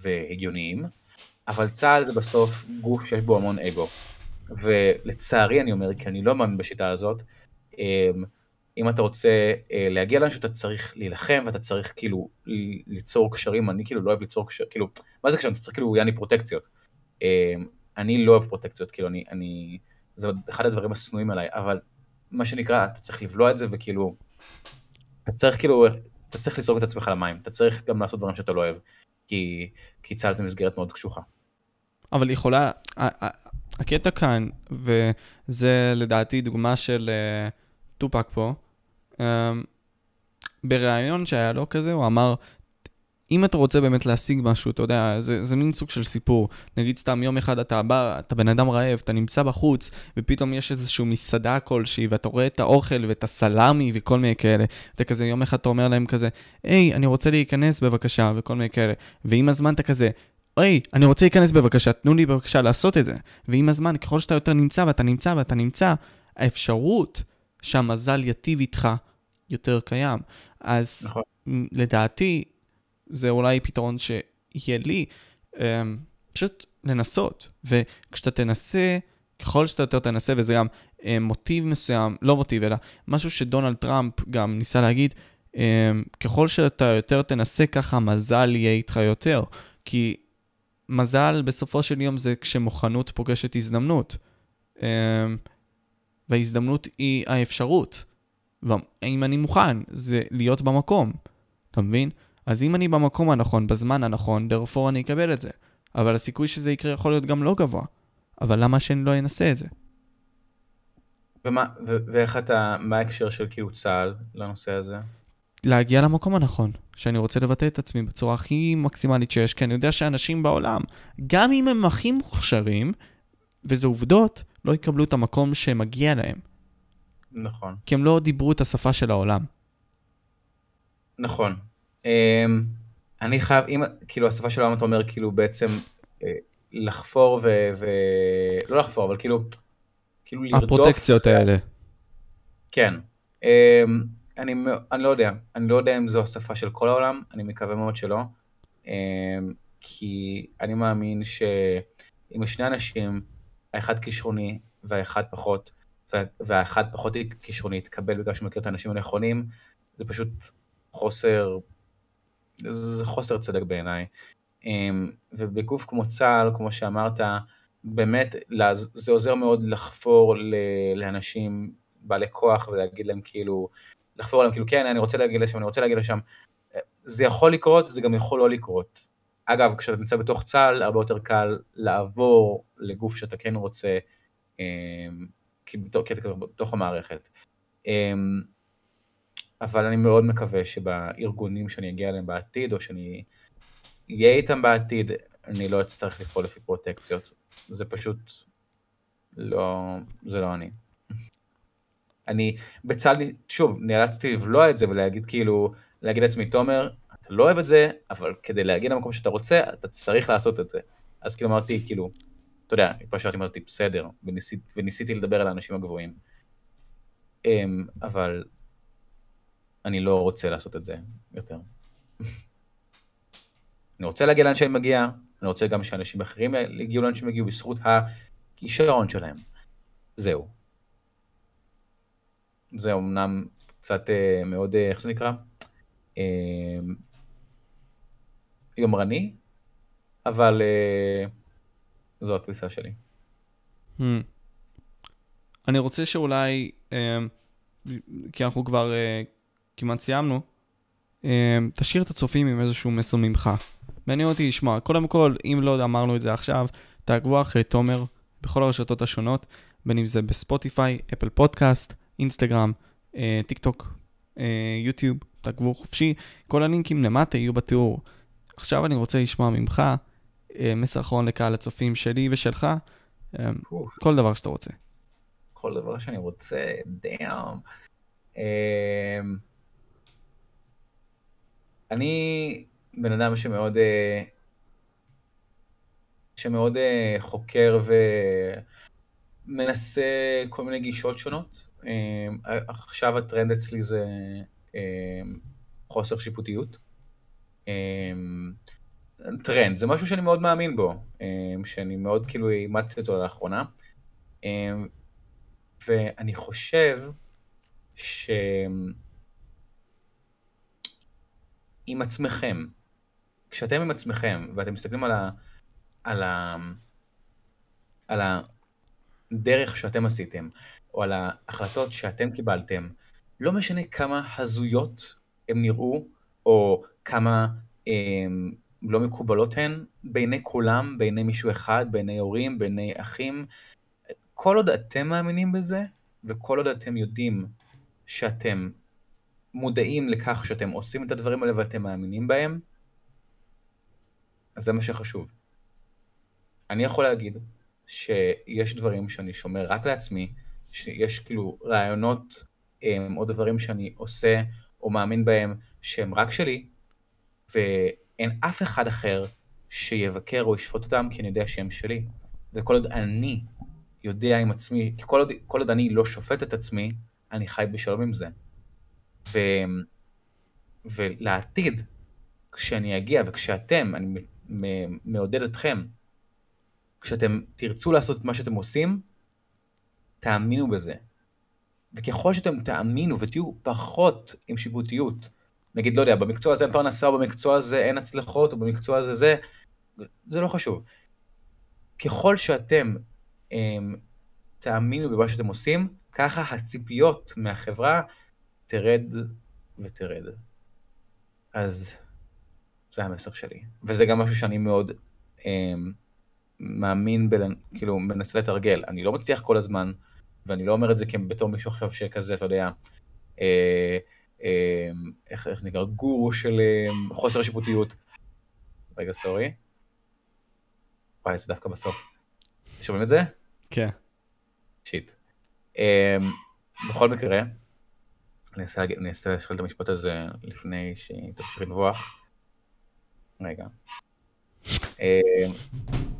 והגיוניים, אבל צה"ל זה בסוף גוף שיש בו המון אגו. ולצערי אני אומר, כי אני לא מאמין בשיטה הזאת, אמ, אם אתה רוצה אה, להגיע לאנשהו אתה צריך להילחם ואתה צריך כאילו ליצור קשרים, אני כאילו לא אוהב ליצור קשרים, כאילו, מה זה קשרים? אתה צריך כאילו יעני פרוטקציות. אמ, אני לא אוהב פרוטקציות, כאילו אני, אני, זה אחד הדברים השנואים עליי, אבל מה שנקרא, אתה צריך לבלוע את זה וכאילו, אתה צריך כאילו, אתה צריך לזרוק את עצמך למים, אתה צריך גם לעשות דברים שאתה לא אוהב, כי, כי צה"ל זה מסגרת מאוד קשוחה.
אבל יכולה, הקטע כאן, וזה לדעתי דוגמה של uh, טופק פה, בריאיון שהיה לו כזה, הוא אמר, אם אתה רוצה באמת להשיג משהו, אתה יודע, זה, זה מין סוג של סיפור. נגיד סתם יום אחד אתה בא, אתה בן אדם רעב, אתה נמצא בחוץ, ופתאום יש איזושהי מסעדה כלשהי, ואתה רואה את האוכל ואת הסלאמי וכל מיני כאלה. אתה כזה, יום אחד אתה אומר להם כזה, היי, אני רוצה להיכנס בבקשה, וכל מיני כאלה. ועם הזמן אתה כזה, היי, אני רוצה להיכנס בבקשה, תנו לי בבקשה לעשות את זה. ועם הזמן, ככל שאתה יותר נמצא ואתה נמצא ואתה נמצא, האפשרות שהמזל יטיב איתך יותר קיים. אז נכון. לדעתי, זה אולי פתרון שיהיה לי, um, פשוט לנסות. וכשאתה תנסה, ככל שאתה יותר תנסה, וזה גם um, מוטיב מסוים, לא מוטיב, אלא משהו שדונלד טראמפ גם ניסה להגיד, um, ככל שאתה יותר תנסה, ככה מזל יהיה איתך יותר. כי מזל בסופו של יום זה כשמוכנות פוגשת הזדמנות. Um, וההזדמנות היא האפשרות. ואם אני מוכן, זה להיות במקום. אתה מבין? אז אם אני במקום הנכון, בזמן הנכון, דרפור אני אקבל את זה. אבל הסיכוי שזה יקרה יכול להיות גם לא גבוה. אבל למה שאני לא אנסה את זה?
ומה, ואיך אתה, מה ההקשר של כאילו צה"ל לנושא הזה?
להגיע למקום הנכון, שאני רוצה לבטא את עצמי בצורה הכי מקסימלית שיש, כי אני יודע שאנשים בעולם, גם אם הם הכי מוכשרים, וזה עובדות, לא יקבלו את המקום שמגיע להם.
נכון.
כי הם לא דיברו את השפה של העולם.
נכון. אמ, אני חייב, אם, כאילו השפה של העולם אתה אומר כאילו בעצם אה, לחפור ו... ו... לא לחפור, אבל כאילו, כאילו
לרדוף. הפרוטקציות האלה.
כן. אמ, אני, אני לא יודע, אני לא יודע אם זו השפה של כל העולם, אני מקווה מאוד שלא. אמ, כי אני מאמין שאם שני אנשים, האחד כישרוני והאחד פחות, והאחד פחות כישרוני יתקבל בגלל שהוא מכיר את האנשים הנכונים, זה פשוט חוסר זה חוסר צדק בעיניי. אמ, ובגוף כמו צה"ל, כמו שאמרת, באמת זה עוזר מאוד לחפור לאנשים בעלי כוח ולהגיד להם כאילו, לחפור עליהם כאילו כן אני רוצה להגיד לשם, אני רוצה להגיד לשם. זה יכול לקרות, זה גם יכול לא לקרות. אגב, כשאתה נמצא בתוך צה"ל, הרבה יותר קל לעבור לגוף שאתה כן רוצה, אמ, בתוך המערכת. אמ, אבל אני מאוד מקווה שבארגונים שאני אגיע אליהם בעתיד, או שאני אהיה איתם בעתיד, אני לא אצטרך לפעול לפי פרוטקציות. זה פשוט לא, זה לא אני. אני בצד, שוב, נאלצתי לבלוע את זה ולהגיד כאילו, להגיד לעצמי, תומר, אתה לא אוהב את זה, אבל כדי להגיע למקום שאתה רוצה, אתה צריך לעשות את זה. אז כאילו אמרתי, כאילו, אתה יודע, פשוט אמרתי, בסדר, וניסית, וניסיתי לדבר על האנשים הגבוהים. אמ, אבל אני לא רוצה לעשות את זה יותר. אני רוצה להגיע לאן שאני מגיע, אני רוצה גם שאנשים אחרים יגיעו לאן שהם הגיעו בזכות הכישרון שלהם. זהו. זה אמנם קצת אה, מאוד, אה, איך זה נקרא? אה, יומרני, אבל אה, זו התפיסה שלי. Hmm.
אני רוצה שאולי, אה, כי אנחנו כבר אה, כמעט סיימנו, אמ, תשאיר את הצופים עם איזשהו מסר ממך. מעניין אותי לשמוע. קודם כל, אם לא אמרנו את זה עכשיו, תעקבו אחרי תומר בכל הרשתות השונות, בין אם זה בספוטיפיי, אפל פודקאסט, אינסטגרם, אה, טיק טוק, אה, יוטיוב, תעקבו חופשי. כל הלינקים למטה יהיו בתיאור. עכשיו אני רוצה לשמוע ממך מסר אחרון לקהל הצופים שלי ושלך, כל דבר שאתה רוצה.
כל דבר שאני רוצה, דאם. אני בן אדם שמאוד, אה, שמאוד אה, חוקר ומנסה כל מיני גישות שונות. אה, עכשיו הטרנד אצלי זה חוסר שיפוטיות. טרנד, זה משהו שאני מאוד מאמין בו, אה, שאני מאוד כאילו אימצתי אותו לאחרונה. אה, ואני חושב ש... עם עצמכם, כשאתם עם עצמכם ואתם מסתכלים על, ה... על, ה... על הדרך שאתם עשיתם, או על ההחלטות שאתם קיבלתם, לא משנה כמה הזויות הם נראו, או כמה הם, לא מקובלות הן בעיני כולם, בעיני מישהו אחד, בעיני הורים, בעיני אחים. כל עוד אתם מאמינים בזה, וכל עוד אתם יודעים שאתם מודעים לכך שאתם עושים את הדברים האלה ואתם מאמינים בהם, אז זה מה שחשוב. אני יכול להגיד שיש דברים שאני שומר רק לעצמי, שיש כאילו רעיונות או דברים שאני עושה או מאמין בהם שהם רק שלי, ואין אף אחד אחר שיבקר או ישפוט אותם כי אני יודע שהם שלי. וכל עוד אני יודע עם עצמי, כי כל עוד, כל עוד אני לא שופט את עצמי, אני חי בשלום עם זה. ו, ולעתיד, כשאני אגיע וכשאתם, אני מעודד אתכם, כשאתם תרצו לעשות את מה שאתם עושים, תאמינו בזה. וככל שאתם תאמינו ותהיו פחות עם שיפוטיות, נגיד, לא יודע, במקצוע הזה אין פרנסה, או במקצוע הזה אין הצלחות, או במקצוע הזה זה, זה לא חשוב. ככל שאתם הם, תאמינו במה שאתם עושים, ככה הציפיות מהחברה תרד ותרד. אז זה המסר שלי. וזה גם משהו שאני מאוד הם, מאמין, ב, כאילו, מנסה לתרגל. אני לא מצליח כל הזמן, ואני לא אומר את זה בתור מישהו עכשיו שכזה, אתה יודע, אה, איך, איך זה נקרא? גורו של אה, חוסר שיפוטיות. רגע, סורי. וואי, זה דווקא בסוף. שומעים את זה?
כן.
שיט. אה, בכל מקרה, אני אנסה לשאול את המשפט הזה לפני שתמשיך לנבוח. רגע.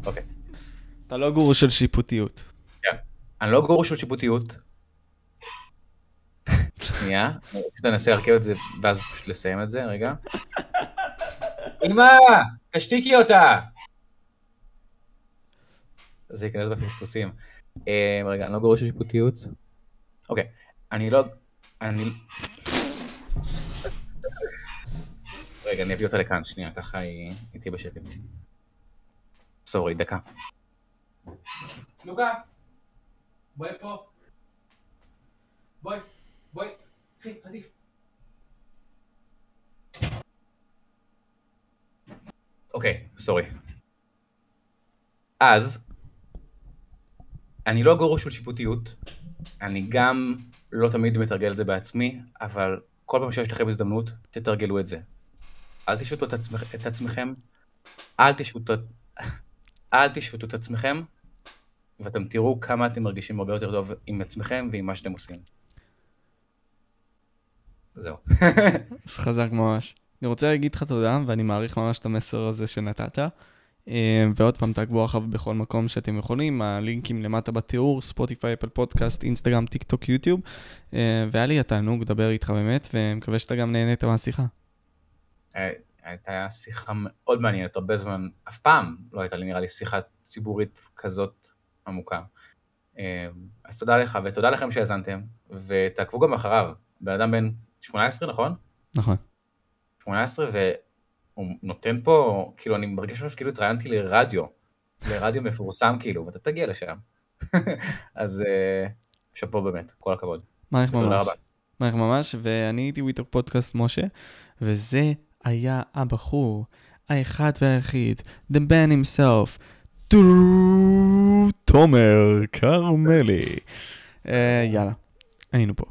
אוקיי.
אתה לא גורו של שיפוטיות.
אני לא גורו של שיפוטיות. שנייה, אני פשוט אנסה להרכב את זה ואז פשוט לסיים את זה, רגע. אמא, תשתיקי אותה! זה ייכנס בפספוסים. אה, רגע, אני לא גורו של שיפוטיות. אוקיי, אני לא... אני... רגע, אני אביא אותה לכאן, שנייה, ככה היא תהיה בשקט. סורי, דקה. לוקה! בואי פה. בואי, בואי, קחי, עדיף. אוקיי, סורי. אז, אני לא גורו של שיפוטיות, אני גם לא תמיד מתרגל את זה בעצמי, אבל כל פעם שיש לכם הזדמנות, תתרגלו את זה. אל תשפטו את, עצמכ... את עצמכם, אל תשפטו, אל תשפטו את עצמכם, ואתם תראו כמה אתם מרגישים הרבה יותר טוב עם עצמכם ועם מה שאתם עושים. זהו.
אז חזק ממש. אני רוצה להגיד לך תודה, ואני מעריך ממש את המסר הזה שנתת. אה, ועוד פעם, תעקבו אחריו בכל מקום שאתם יכולים, הלינקים למטה בתיאור, ספוטיפיי, אפל פודקאסט, אינסטגרם, טיק טוק, יוטיוב. אה, והיה לי התענוג לדבר איתך באמת, ומקווה שאתה גם נהנית מהשיחה.
אה, הייתה שיחה מאוד מעניינת, הרבה זמן, אף פעם לא הייתה לי נראה לי שיחה ציבורית כזאת עמוקה. אה, אז תודה לך, ותודה לכם שהאזנתם, ותעקבו גם אחריו. בן אדם בן 18, נכון?
נכון.
18, והוא נותן פה, כאילו, אני מרגיש עכשיו כאילו התראיינתי לרדיו, לרדיו מפורסם כאילו, ואתה תגיע לשם. אז אה, שאפו באמת, כל הכבוד.
מעריך ממש. מעריך ממש, ואני הייתי וויטר פודקאסט משה, וזה היה הבחור, האחד והיחיד, the man himself. תומר כרמלי. אה, יאללה, היינו פה.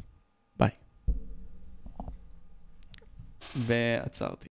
ועצרתי.